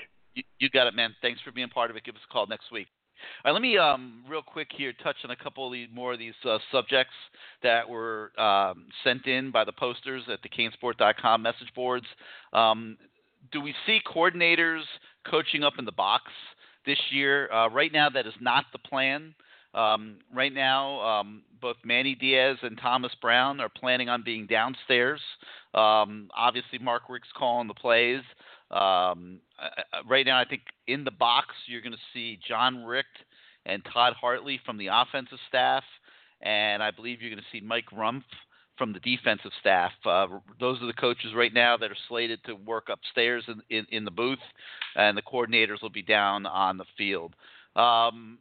You, got it, man. Thanks for being part of it. Give us a call next week. All right, let me um, real quick here touch on a couple of more of these uh, subjects that were um, sent in by the posters at the canesport.com message boards. Um, do we see coordinators coaching up in the box this year? Uh, right now, that is not the plan. Um, right now, um, both Manny Diaz and Thomas Brown are planning on being downstairs. Um, obviously, Mark Richt's calling the plays. Um, right now, I think in the box you're going to see Jon Richt and Todd Hartley from the offensive staff, and I believe you're going to see Mike Rumph from the defensive staff. Uh, those are the coaches right now that are slated to work upstairs in, in, in the booth, and the coordinators will be down on the field. Um,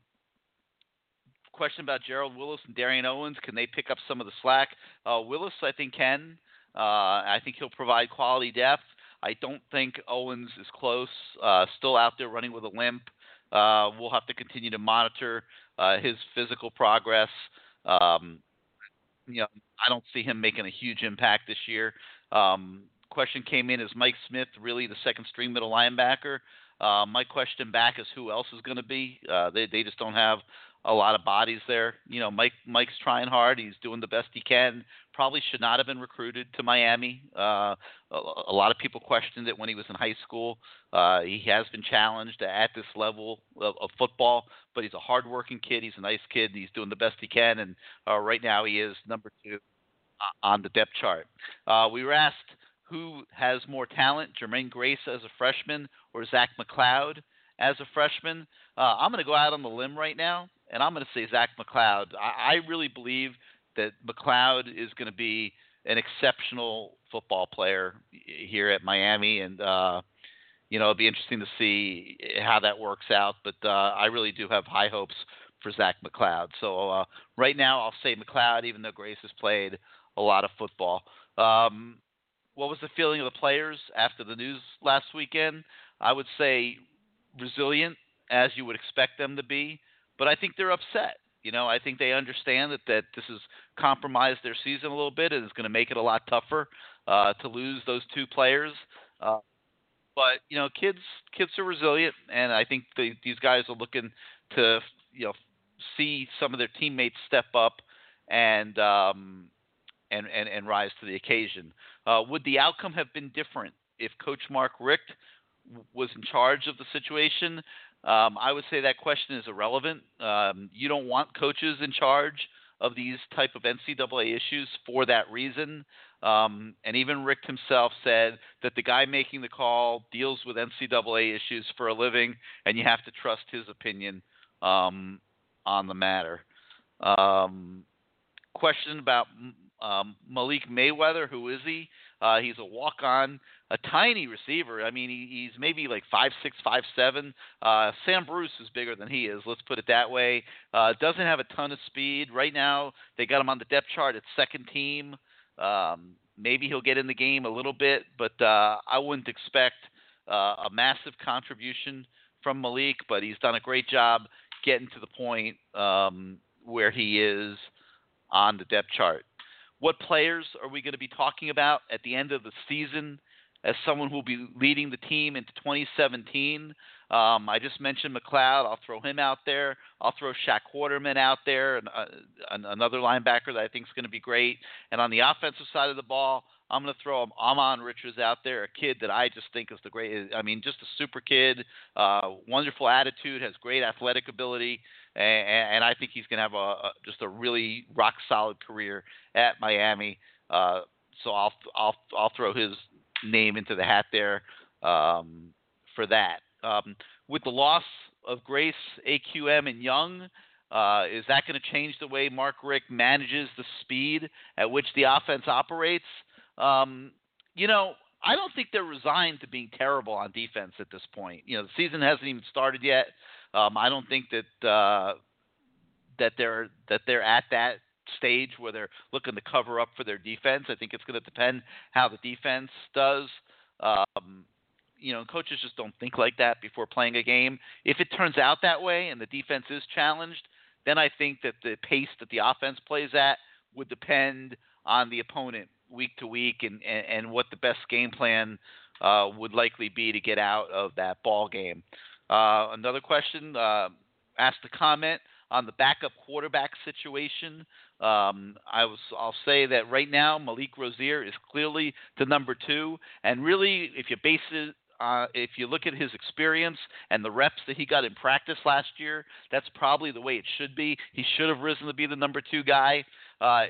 question about Gerald Willis and Darrion Owens. Can they pick up some of the slack? Uh, Willis, I think, can. Uh, I think he'll provide quality depth. I don't think Owens is close. Uh, still out there running with a limp. Uh, we'll have to continue to monitor uh, his physical progress. Um, you know, I don't see him making a huge impact this year. Um, question came in: Is Mike Smith really the second string middle linebacker? Uh, my question back is who else is going to be? Uh, they they just don't have a lot of bodies there. You know, Mike Mike's trying hard. He's doing the best he can. Probably should not have been recruited to Miami. Uh, a, a lot of people questioned it when he was in high school. Uh, he has been challenged at this level of, of football, but he's a hardworking kid. He's a nice kid. And he's doing the best he can, and uh, right now he is number two uh, on the depth chart. Uh, we were asked who has more talent, Jermaine Grace as a freshman or Zach McCloud as a freshman. Uh, I'm going to go out on the limb right now, and I'm going to say Zach McCloud. I, I really believe that McCloud is going to be an exceptional football player here at Miami, and uh, you know it'll be interesting to see how that works out. But uh, I really do have high hopes for Zach McCloud. So uh, right now I'll say McCloud, even though Grace has played a lot of football. Um, what was the feeling of the players after the news last weekend? I would say resilient, as you would expect them to be, but I think they're upset. You know, I think they understand that, that this has compromised their season a little bit and it's going to make it a lot tougher uh, to lose those two players. Uh, but you know, kids kids are resilient, and I think the, these guys are looking to you know see some of their teammates step up and um, and, and and rise to the occasion. Uh, would the outcome have been different if Coach Mark Richt was in charge of the situation? Um, I would say that question is irrelevant. Um, you don't want coaches in charge of these type of NCAA issues for that reason. Um, and even Richt himself said that the guy making the call deals with NCAA issues for a living, and you have to trust his opinion um, on the matter. Um, question about um, Malik Mayweather. Who is he? Uh, he's a walk-on, a tiny receiver. I mean, he, he's maybe like five six, five seven. Uh, Sam Bruce is bigger than he is. Let's put it that way. Uh, doesn't have a ton of speed right now. They got him on the depth chart at second team. Um, maybe he'll get in the game a little bit, but uh, I wouldn't expect uh, a massive contribution from Malik. But he's done a great job getting to the point um, where he is on the depth chart. What players are we going to be talking about at the end of the season as someone who will be leading the team into 2017? Um, I just mentioned McCloud. I'll throw him out there. I'll throw Shaq Quarterman out there, and, uh, another linebacker that I think is going to be great. And on the offensive side of the ball, I'm going to throw Ahmmon Richards out there, a kid that I just think is the great. I mean, just a super kid, uh, wonderful attitude, has great athletic ability, and, and I think he's going to have a, a just a really rock solid career at Miami. Uh, so I'll I'll I'll throw his name into the hat there um, for that. Um, with the loss of Grace, AQM, and Young, uh, is that going to change the way Mark Richt manages the speed at which the offense operates? Um, you know, I don't think they're resigned to being terrible on defense at this point. You know, the season hasn't even started yet. Um, I don't think that uh, that they're that they're at that stage where they're looking to cover up for their defense. I think it's going to depend how the defense does. Um, you know, coaches just don't think like that before playing a game. If it turns out that way and the defense is challenged, then I think that the pace that the offense plays at would depend on the opponent week to week and, and, and what the best game plan uh, would likely be to get out of that ball game. Uh, another question uh, asked a comment on the backup quarterback situation. Um, I was, I'll say that right now Malik Rosier is clearly the number two, and really, if you base it uh, if you look at his experience and the reps that he got in practice last year, that's probably the way it should be. He should have risen to be the number two guy.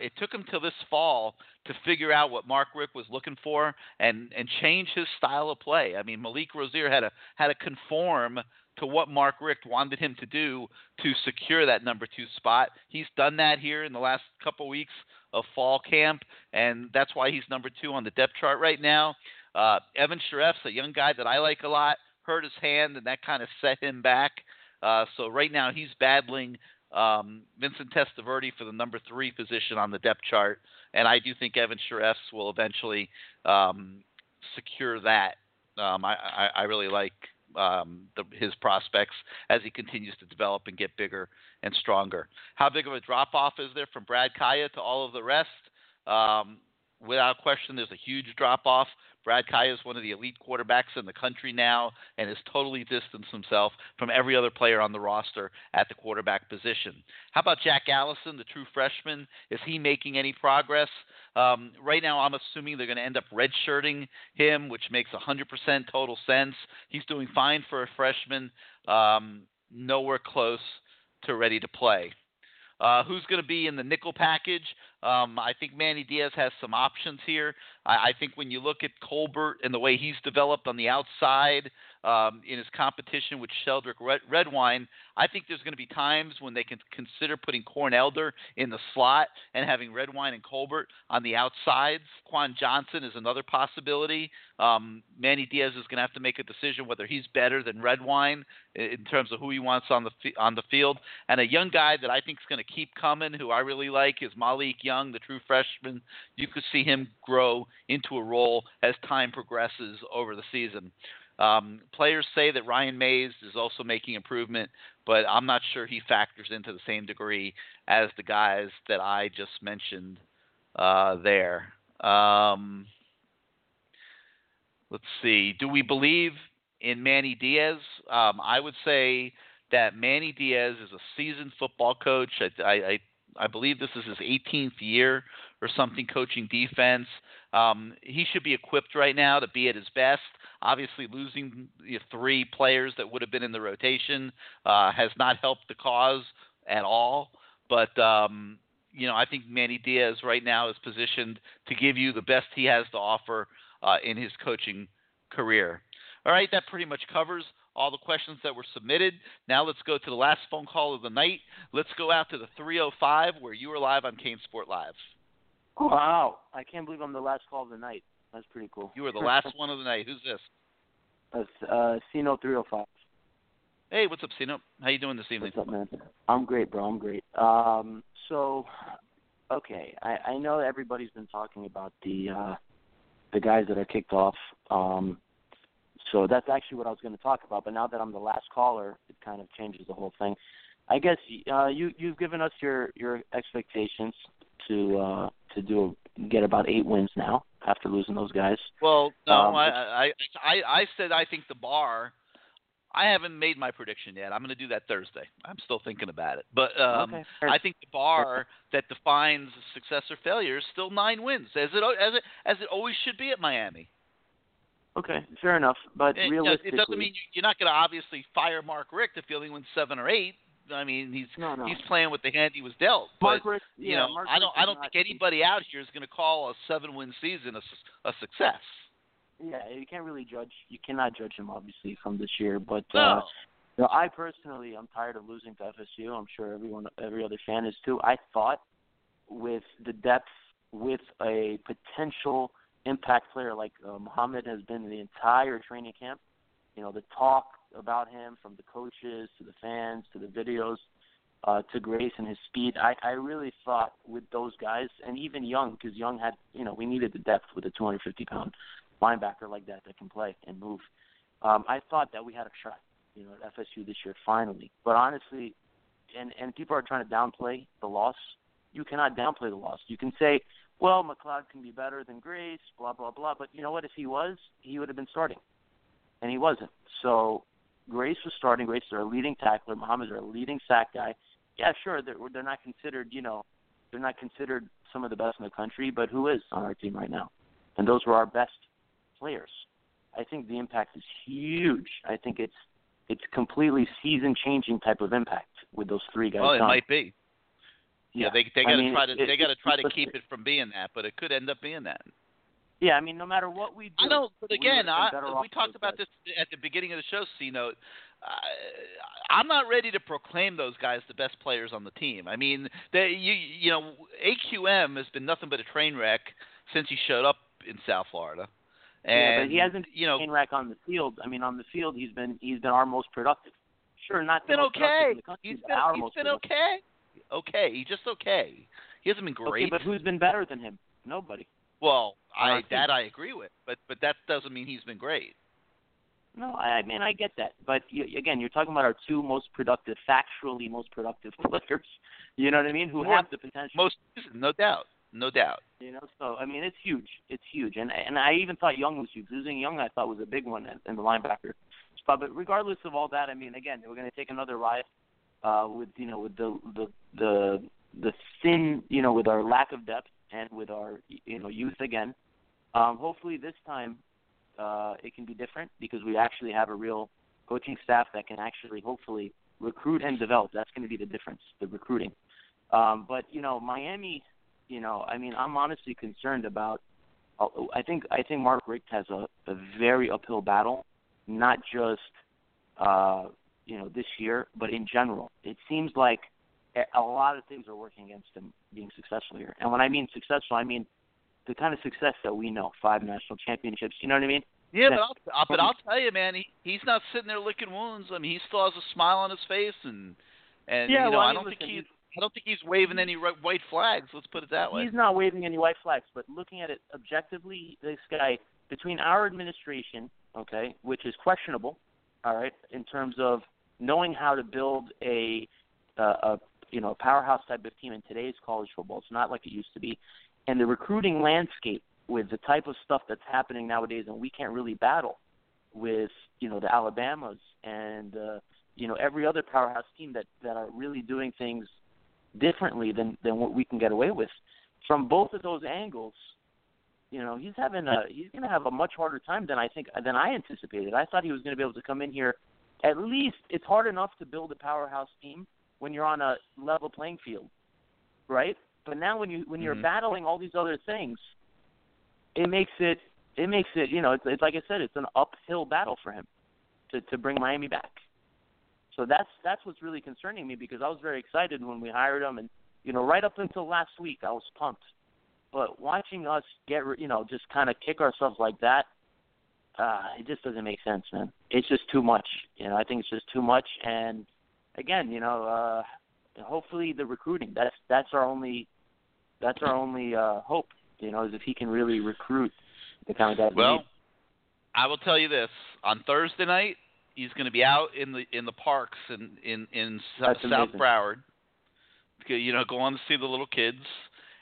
It took him till this fall to figure out what Mark Richt was looking for and and change his style of play. I mean, Malik Rosier had to had to conform to what Mark Richt wanted him to do to secure that number two spot. He's done that here in the last couple weeks of fall camp, and that's why he's number two on the depth chart right now. Uh, Evan Shirreff's a young guy that I like a lot. Hurt his hand, and that kind of set him back. Uh, so right now he's battling um, Vincent Testaverde for the number three position on the depth chart, and I do think Evan Shirreffs will eventually um, secure that. Um, I, I, I, really like um, the, his prospects as he continues to develop and get bigger and stronger. How big of a drop off is there from Brad Kaaya to all of the rest? Without question, there's a huge drop off. Brad Kaaya is one of the elite quarterbacks in the country now and has totally distanced himself from every other player on the roster at the quarterback position. How about Jack Allison, the true freshman? Is he making any progress? Um, right now, I'm assuming they're going to end up redshirting him, which makes 100% total sense. He's doing fine for a freshman, um, nowhere close to ready to play. Uh, who's going to be in the nickel package? Um, I think Manny Diaz has some options here. I, I think when you look at Colbert and the way he's developed on the outside, um, in his competition with Sheldrick Red- Redwine, I think there's going to be times when they can consider putting Corn Elder in the slot and having Redwine and Colbert on the outsides. Quan Johnson is another possibility. Um, Manny Diaz is going to have to make a decision whether he's better than Redwine in terms of who he wants on the on the field. And a young guy that I think is going to keep coming, who I really like, is Malik Young, the true freshman. You could see him grow into a role as time progresses over the season. Um, players say that Ryan Mays is also making improvement, but I'm not sure he factors into the same degree as the guys that I just mentioned uh, there. Um, let's see. Do we believe in Manny Diaz? Um, I would say that Manny Diaz is a seasoned football coach. I, I, I believe this is his 18th year or something coaching defense. Um, he should be equipped right now to be at his best. Obviously, losing the three players that would have been in the rotation uh, has not helped the cause at all. But um, you know, I think Manny Diaz right now is positioned to give you the best he has to offer uh, in his coaching career. All right, that pretty much covers all the questions that were submitted. Now let's go to the last phone call of the night. Let's go out to the 305 where you are live on CaneSport Live. Wow, I can't believe I'm the last call of the night. That's pretty cool. You are the last one of the night. Who's this? That's uh, Cino 305. Hey, what's up, Cino? How you doing this evening? What's up, man? I'm great, bro. I'm great. Um, so, okay, I, I know everybody's been talking about the uh, the guys that are kicked off. Um, so that's actually what I was going to talk about. But now that I'm the last caller, it kind of changes the whole thing. I guess uh, you you've given us your your expectations to uh, to do get about eight wins now after losing those guys. Well, no, Um, I, I I I said I think the bar. I haven't made my prediction yet. I'm going to do that Thursday. I'm still thinking about it, but um, Okay. I think the bar that defines success or failure is still nine wins, as it as it as it always should be at Miami. Okay, fair enough. But know, realistically, it doesn't mean you- you're not going to obviously fire Mark Richt if he only wins seven or eight. I mean, he's No, no. he's playing with the hand he was dealt. But Richt- you yeah, know, Mark I don't I don't think anybody out here is going to call a seven win season a, a success. yeah, you can't really judge. You cannot judge him obviously from this year. But No. uh, you know, I personally, I'm tired of losing to FSU. I'm sure everyone, every other fan is too. I thought with the depth, with a potential impact player like uh, Muhammad has been the entire training camp. You know, the talk about him from the coaches to the fans to the videos uh, to Grace and his speed. I, I really thought with those guys, and even Young, because Young had, you know, we needed the depth with a 250 pound linebacker like that that can play and move. Um, I thought that we had a shot, you know, at FSU this year finally. But honestly, and and people are trying to downplay the loss. You cannot downplay the loss. You can say, well, McCloud can be better than Grace, blah blah blah. But you know what? If he was, he would have been starting, and he wasn't. So Grace was starting. Grace is our leading tackler. Muhammad's our leading sack guy. Yeah, sure, they're they're not considered, you know, they're not considered some of the best in the country, but who is on our team right now? And those were our best players. I think the impact is huge. I think it's it's completely season changing type of impact with those three guys. Well, it gone. might be. Yeah, they they I got to try to it- they got to try to keep it from being that, but it could end up being that. Yeah, I mean, no matter what we do, I know, but again, would've I, we talked about those this at the beginning of the show. C note. I'm not ready to proclaim those guys the best players on the team. I mean, they, you you know, AQM has been nothing but a train wreck since he showed up in South Florida. And yeah, but he hasn't you know been rack on the field. I mean, on the field, he's been he's been our most productive. Sure, not been okay. country, He's been he's been productive. okay. Okay, he's just okay. He hasn't been great. Okay, but who's been better than him? Nobody. Well, our I that I agree with, but but that doesn't mean he's been great. No, I I mean I get that, but you, again, you're talking about our two most productive, factually most productive players. You know what I mean? Who More- have the potential. Most no doubt, no doubt. You know, so I mean, it's huge. It's huge, and and I even thought Young was huge. Losing Young, I thought was a big one in, in the linebacker spot. But regardless of all that, I mean, again, we're going to take another ride uh, with you know with the the the the thin you know with our lack of depth and with our you know youth again. Um, hopefully this time uh, it can be different because we actually have a real coaching staff that can actually hopefully recruit and develop. That's going to be the difference, the recruiting. Um, but you know, Miami, you know, I mean, I'm honestly concerned about. uh, I think I think Mark Richt has a, a very uphill battle, not just uh, you know this year, but in general. It seems like a- a lot of things are working against him being successful here. And when I mean successful, I mean the kind of success that we know: five national championships. You know what I mean? Yeah, but I'll, but I'll tell you, man, he he's not sitting there licking wounds. I mean, he still has a smile on his face, and and Yeah, you know, well, I don't think listen, he's I don't think he's waving any white flags. Let's put it that way. He's not waving any white flags, but looking at it objectively, this guy between our administration, okay, which is questionable, all right, in terms of knowing how to build a uh, a you know powerhouse type of team in today's college football. It's not like it used to be, and the recruiting landscape with the type of stuff that's happening nowadays, and we can't really battle with you know the Alabamas and uh, you know every other powerhouse team that that are really doing things differently than than what we can get away with. From both of those angles, you know, he's having a he's going to have a much harder time than I think than I anticipated. I thought he was going to be able to come in here. At least it's hard enough to build a powerhouse team when you're on a level playing field, right? But now when you when you're Mhm. battling all these other things, it makes it it makes it you know it's, it's like I said it's an uphill battle for him to to bring Miami back. So that's that's what's really concerning me because I was very excited when we hired him and you know right up until last week I was pumped. But watching us get you know just kind of kick ourselves like that, uh, it just doesn't make sense, man. It's just too much. You know I think it's just too much. And again, you know, uh, hopefully the recruiting that's that's our only that's our only uh, hope. You know, is if he can really recruit the kind of guys Well, need. I will tell you this: on Thursday night, he's going to be out in the in the parks in in in That's South amazing. Broward. You know, go on to see the little kids.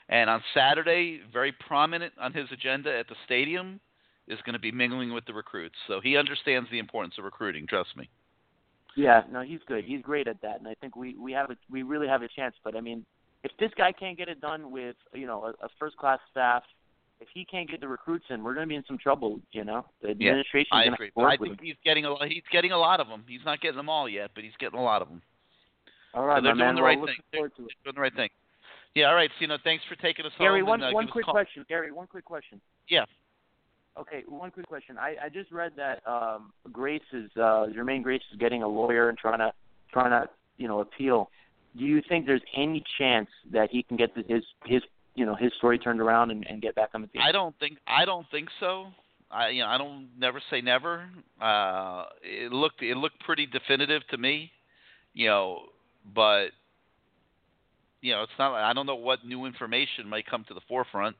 And on Saturday, very prominent on his agenda at the stadium is going to be mingling with the recruits. So he understands the importance of recruiting. Trust me. Yeah, no, he's good. He's great at that, and I think we we have a we really have a chance. But I mean, if this guy can't get it done with you know a, a first class staff, if he can't get the recruits in, we're going to be in some trouble. You know, the Yeah, administration. I gonna agree. But I think him. he's getting a lot. He's getting a lot of them. He's not getting them all yet, but he's getting a lot of them. All right, so they're doing man. the right looking thing. They're, forward to it. they're doing the right thing. Yeah. All right. Know, thanks for taking us Gary, home. one and, uh, one give us a quick question. Gary, one quick question. Yeah. Okay, one quick question. I, I just read that um Grace is uh Jermaine Grace is getting a lawyer and trying to trying to you know appeal. Do you think there's any chance that he can get the, his his you know his story turned around and, and get back on the field? I don't think I don't think so. I you know I don't never say never. Uh, it looked it looked pretty definitive to me, you know, but you know it's not. I don't know what new information might come to the forefront.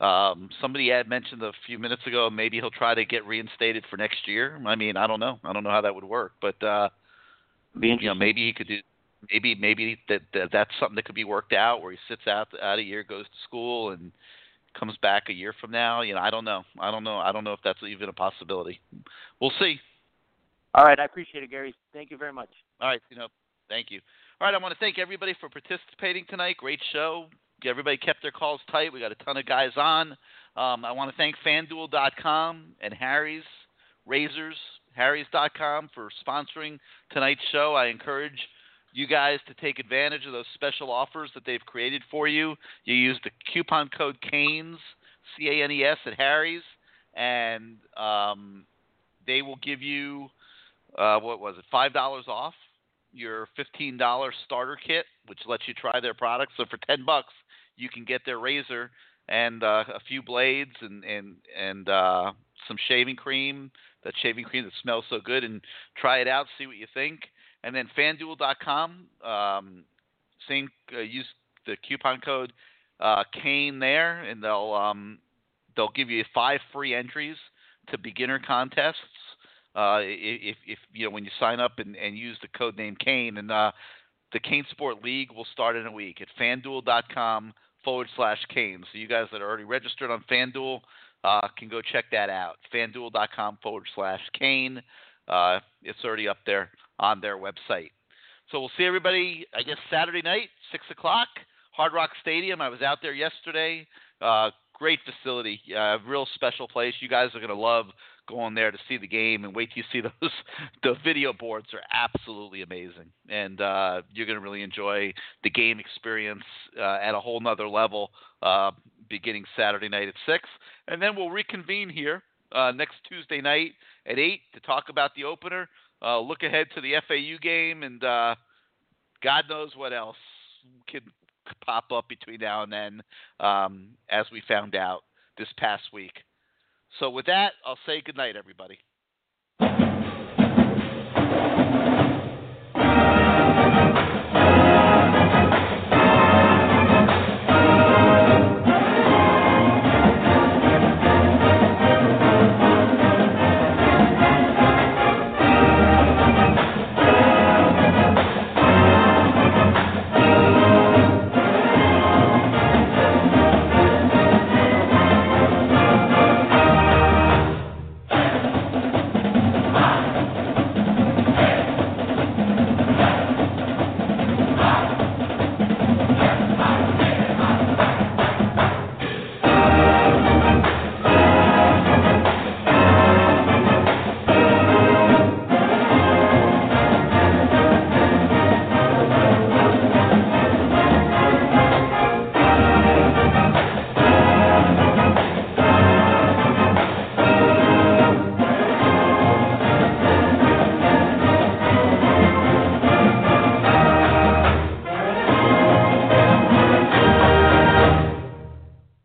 Um, somebody had mentioned a few minutes ago maybe he'll try to get reinstated for next year. I mean I don't know. I don't know how that would work, but uh, you know maybe he could do. Maybe maybe that, that that's something that could be worked out where he sits out out a year, goes to school, and comes back a year from now. You know, I don't know. I don't know. I don't know if that's even a possibility. We'll see. All right, I appreciate it, Gary. Thank you very much. All right, you know, thank you. All right, I want to thank everybody for participating tonight. Great show. Everybody kept their calls tight. We got a ton of guys on. Um, I want to thank FanDuel.com and Harry's Razors, Harry's.com for sponsoring tonight's show. I encourage you guys to take advantage of those special offers that they've created for you. You use the coupon code CANES, C A N E S, at Harry's, and um, they will give you, uh, what was it, $5 off your $15 starter kit, which lets you try their products. So for 10 bucks, you can get their razor and uh, a few blades and and and uh, some shaving cream. That shaving cream that smells so good, and try it out, see what you think. And then FanDuel.com, um, same uh, use the coupon code uh, CANE there, and they'll um, they'll give you five free entries to beginner contests. Uh, if, if you know when you sign up and, and use the code name CANE, and uh, the CaneSport League will start in a week at FanDuel.com forward slash Cane. So you guys that are already registered on FanDuel uh, can go check that out. FanDuel.com forward slash Cane. Uh, it's already up there on their website. So we'll see everybody, I guess, Saturday night, 6 o'clock, Hard Rock Stadium. I was out there yesterday. Uh, great facility, uh, real special place. You guys are going to love going there to see the game and wait till you see those. the video boards are absolutely amazing. And uh, you're going to really enjoy the game experience uh, at a whole nother level uh, beginning Saturday night at 6. And then we'll reconvene here uh, next Tuesday night at 8 to talk about the opener. Uh, look ahead to the FAU game, and uh, God knows what else could pop up between now and then, um, as we found out this past week. So, with that, I'll say good night, everybody.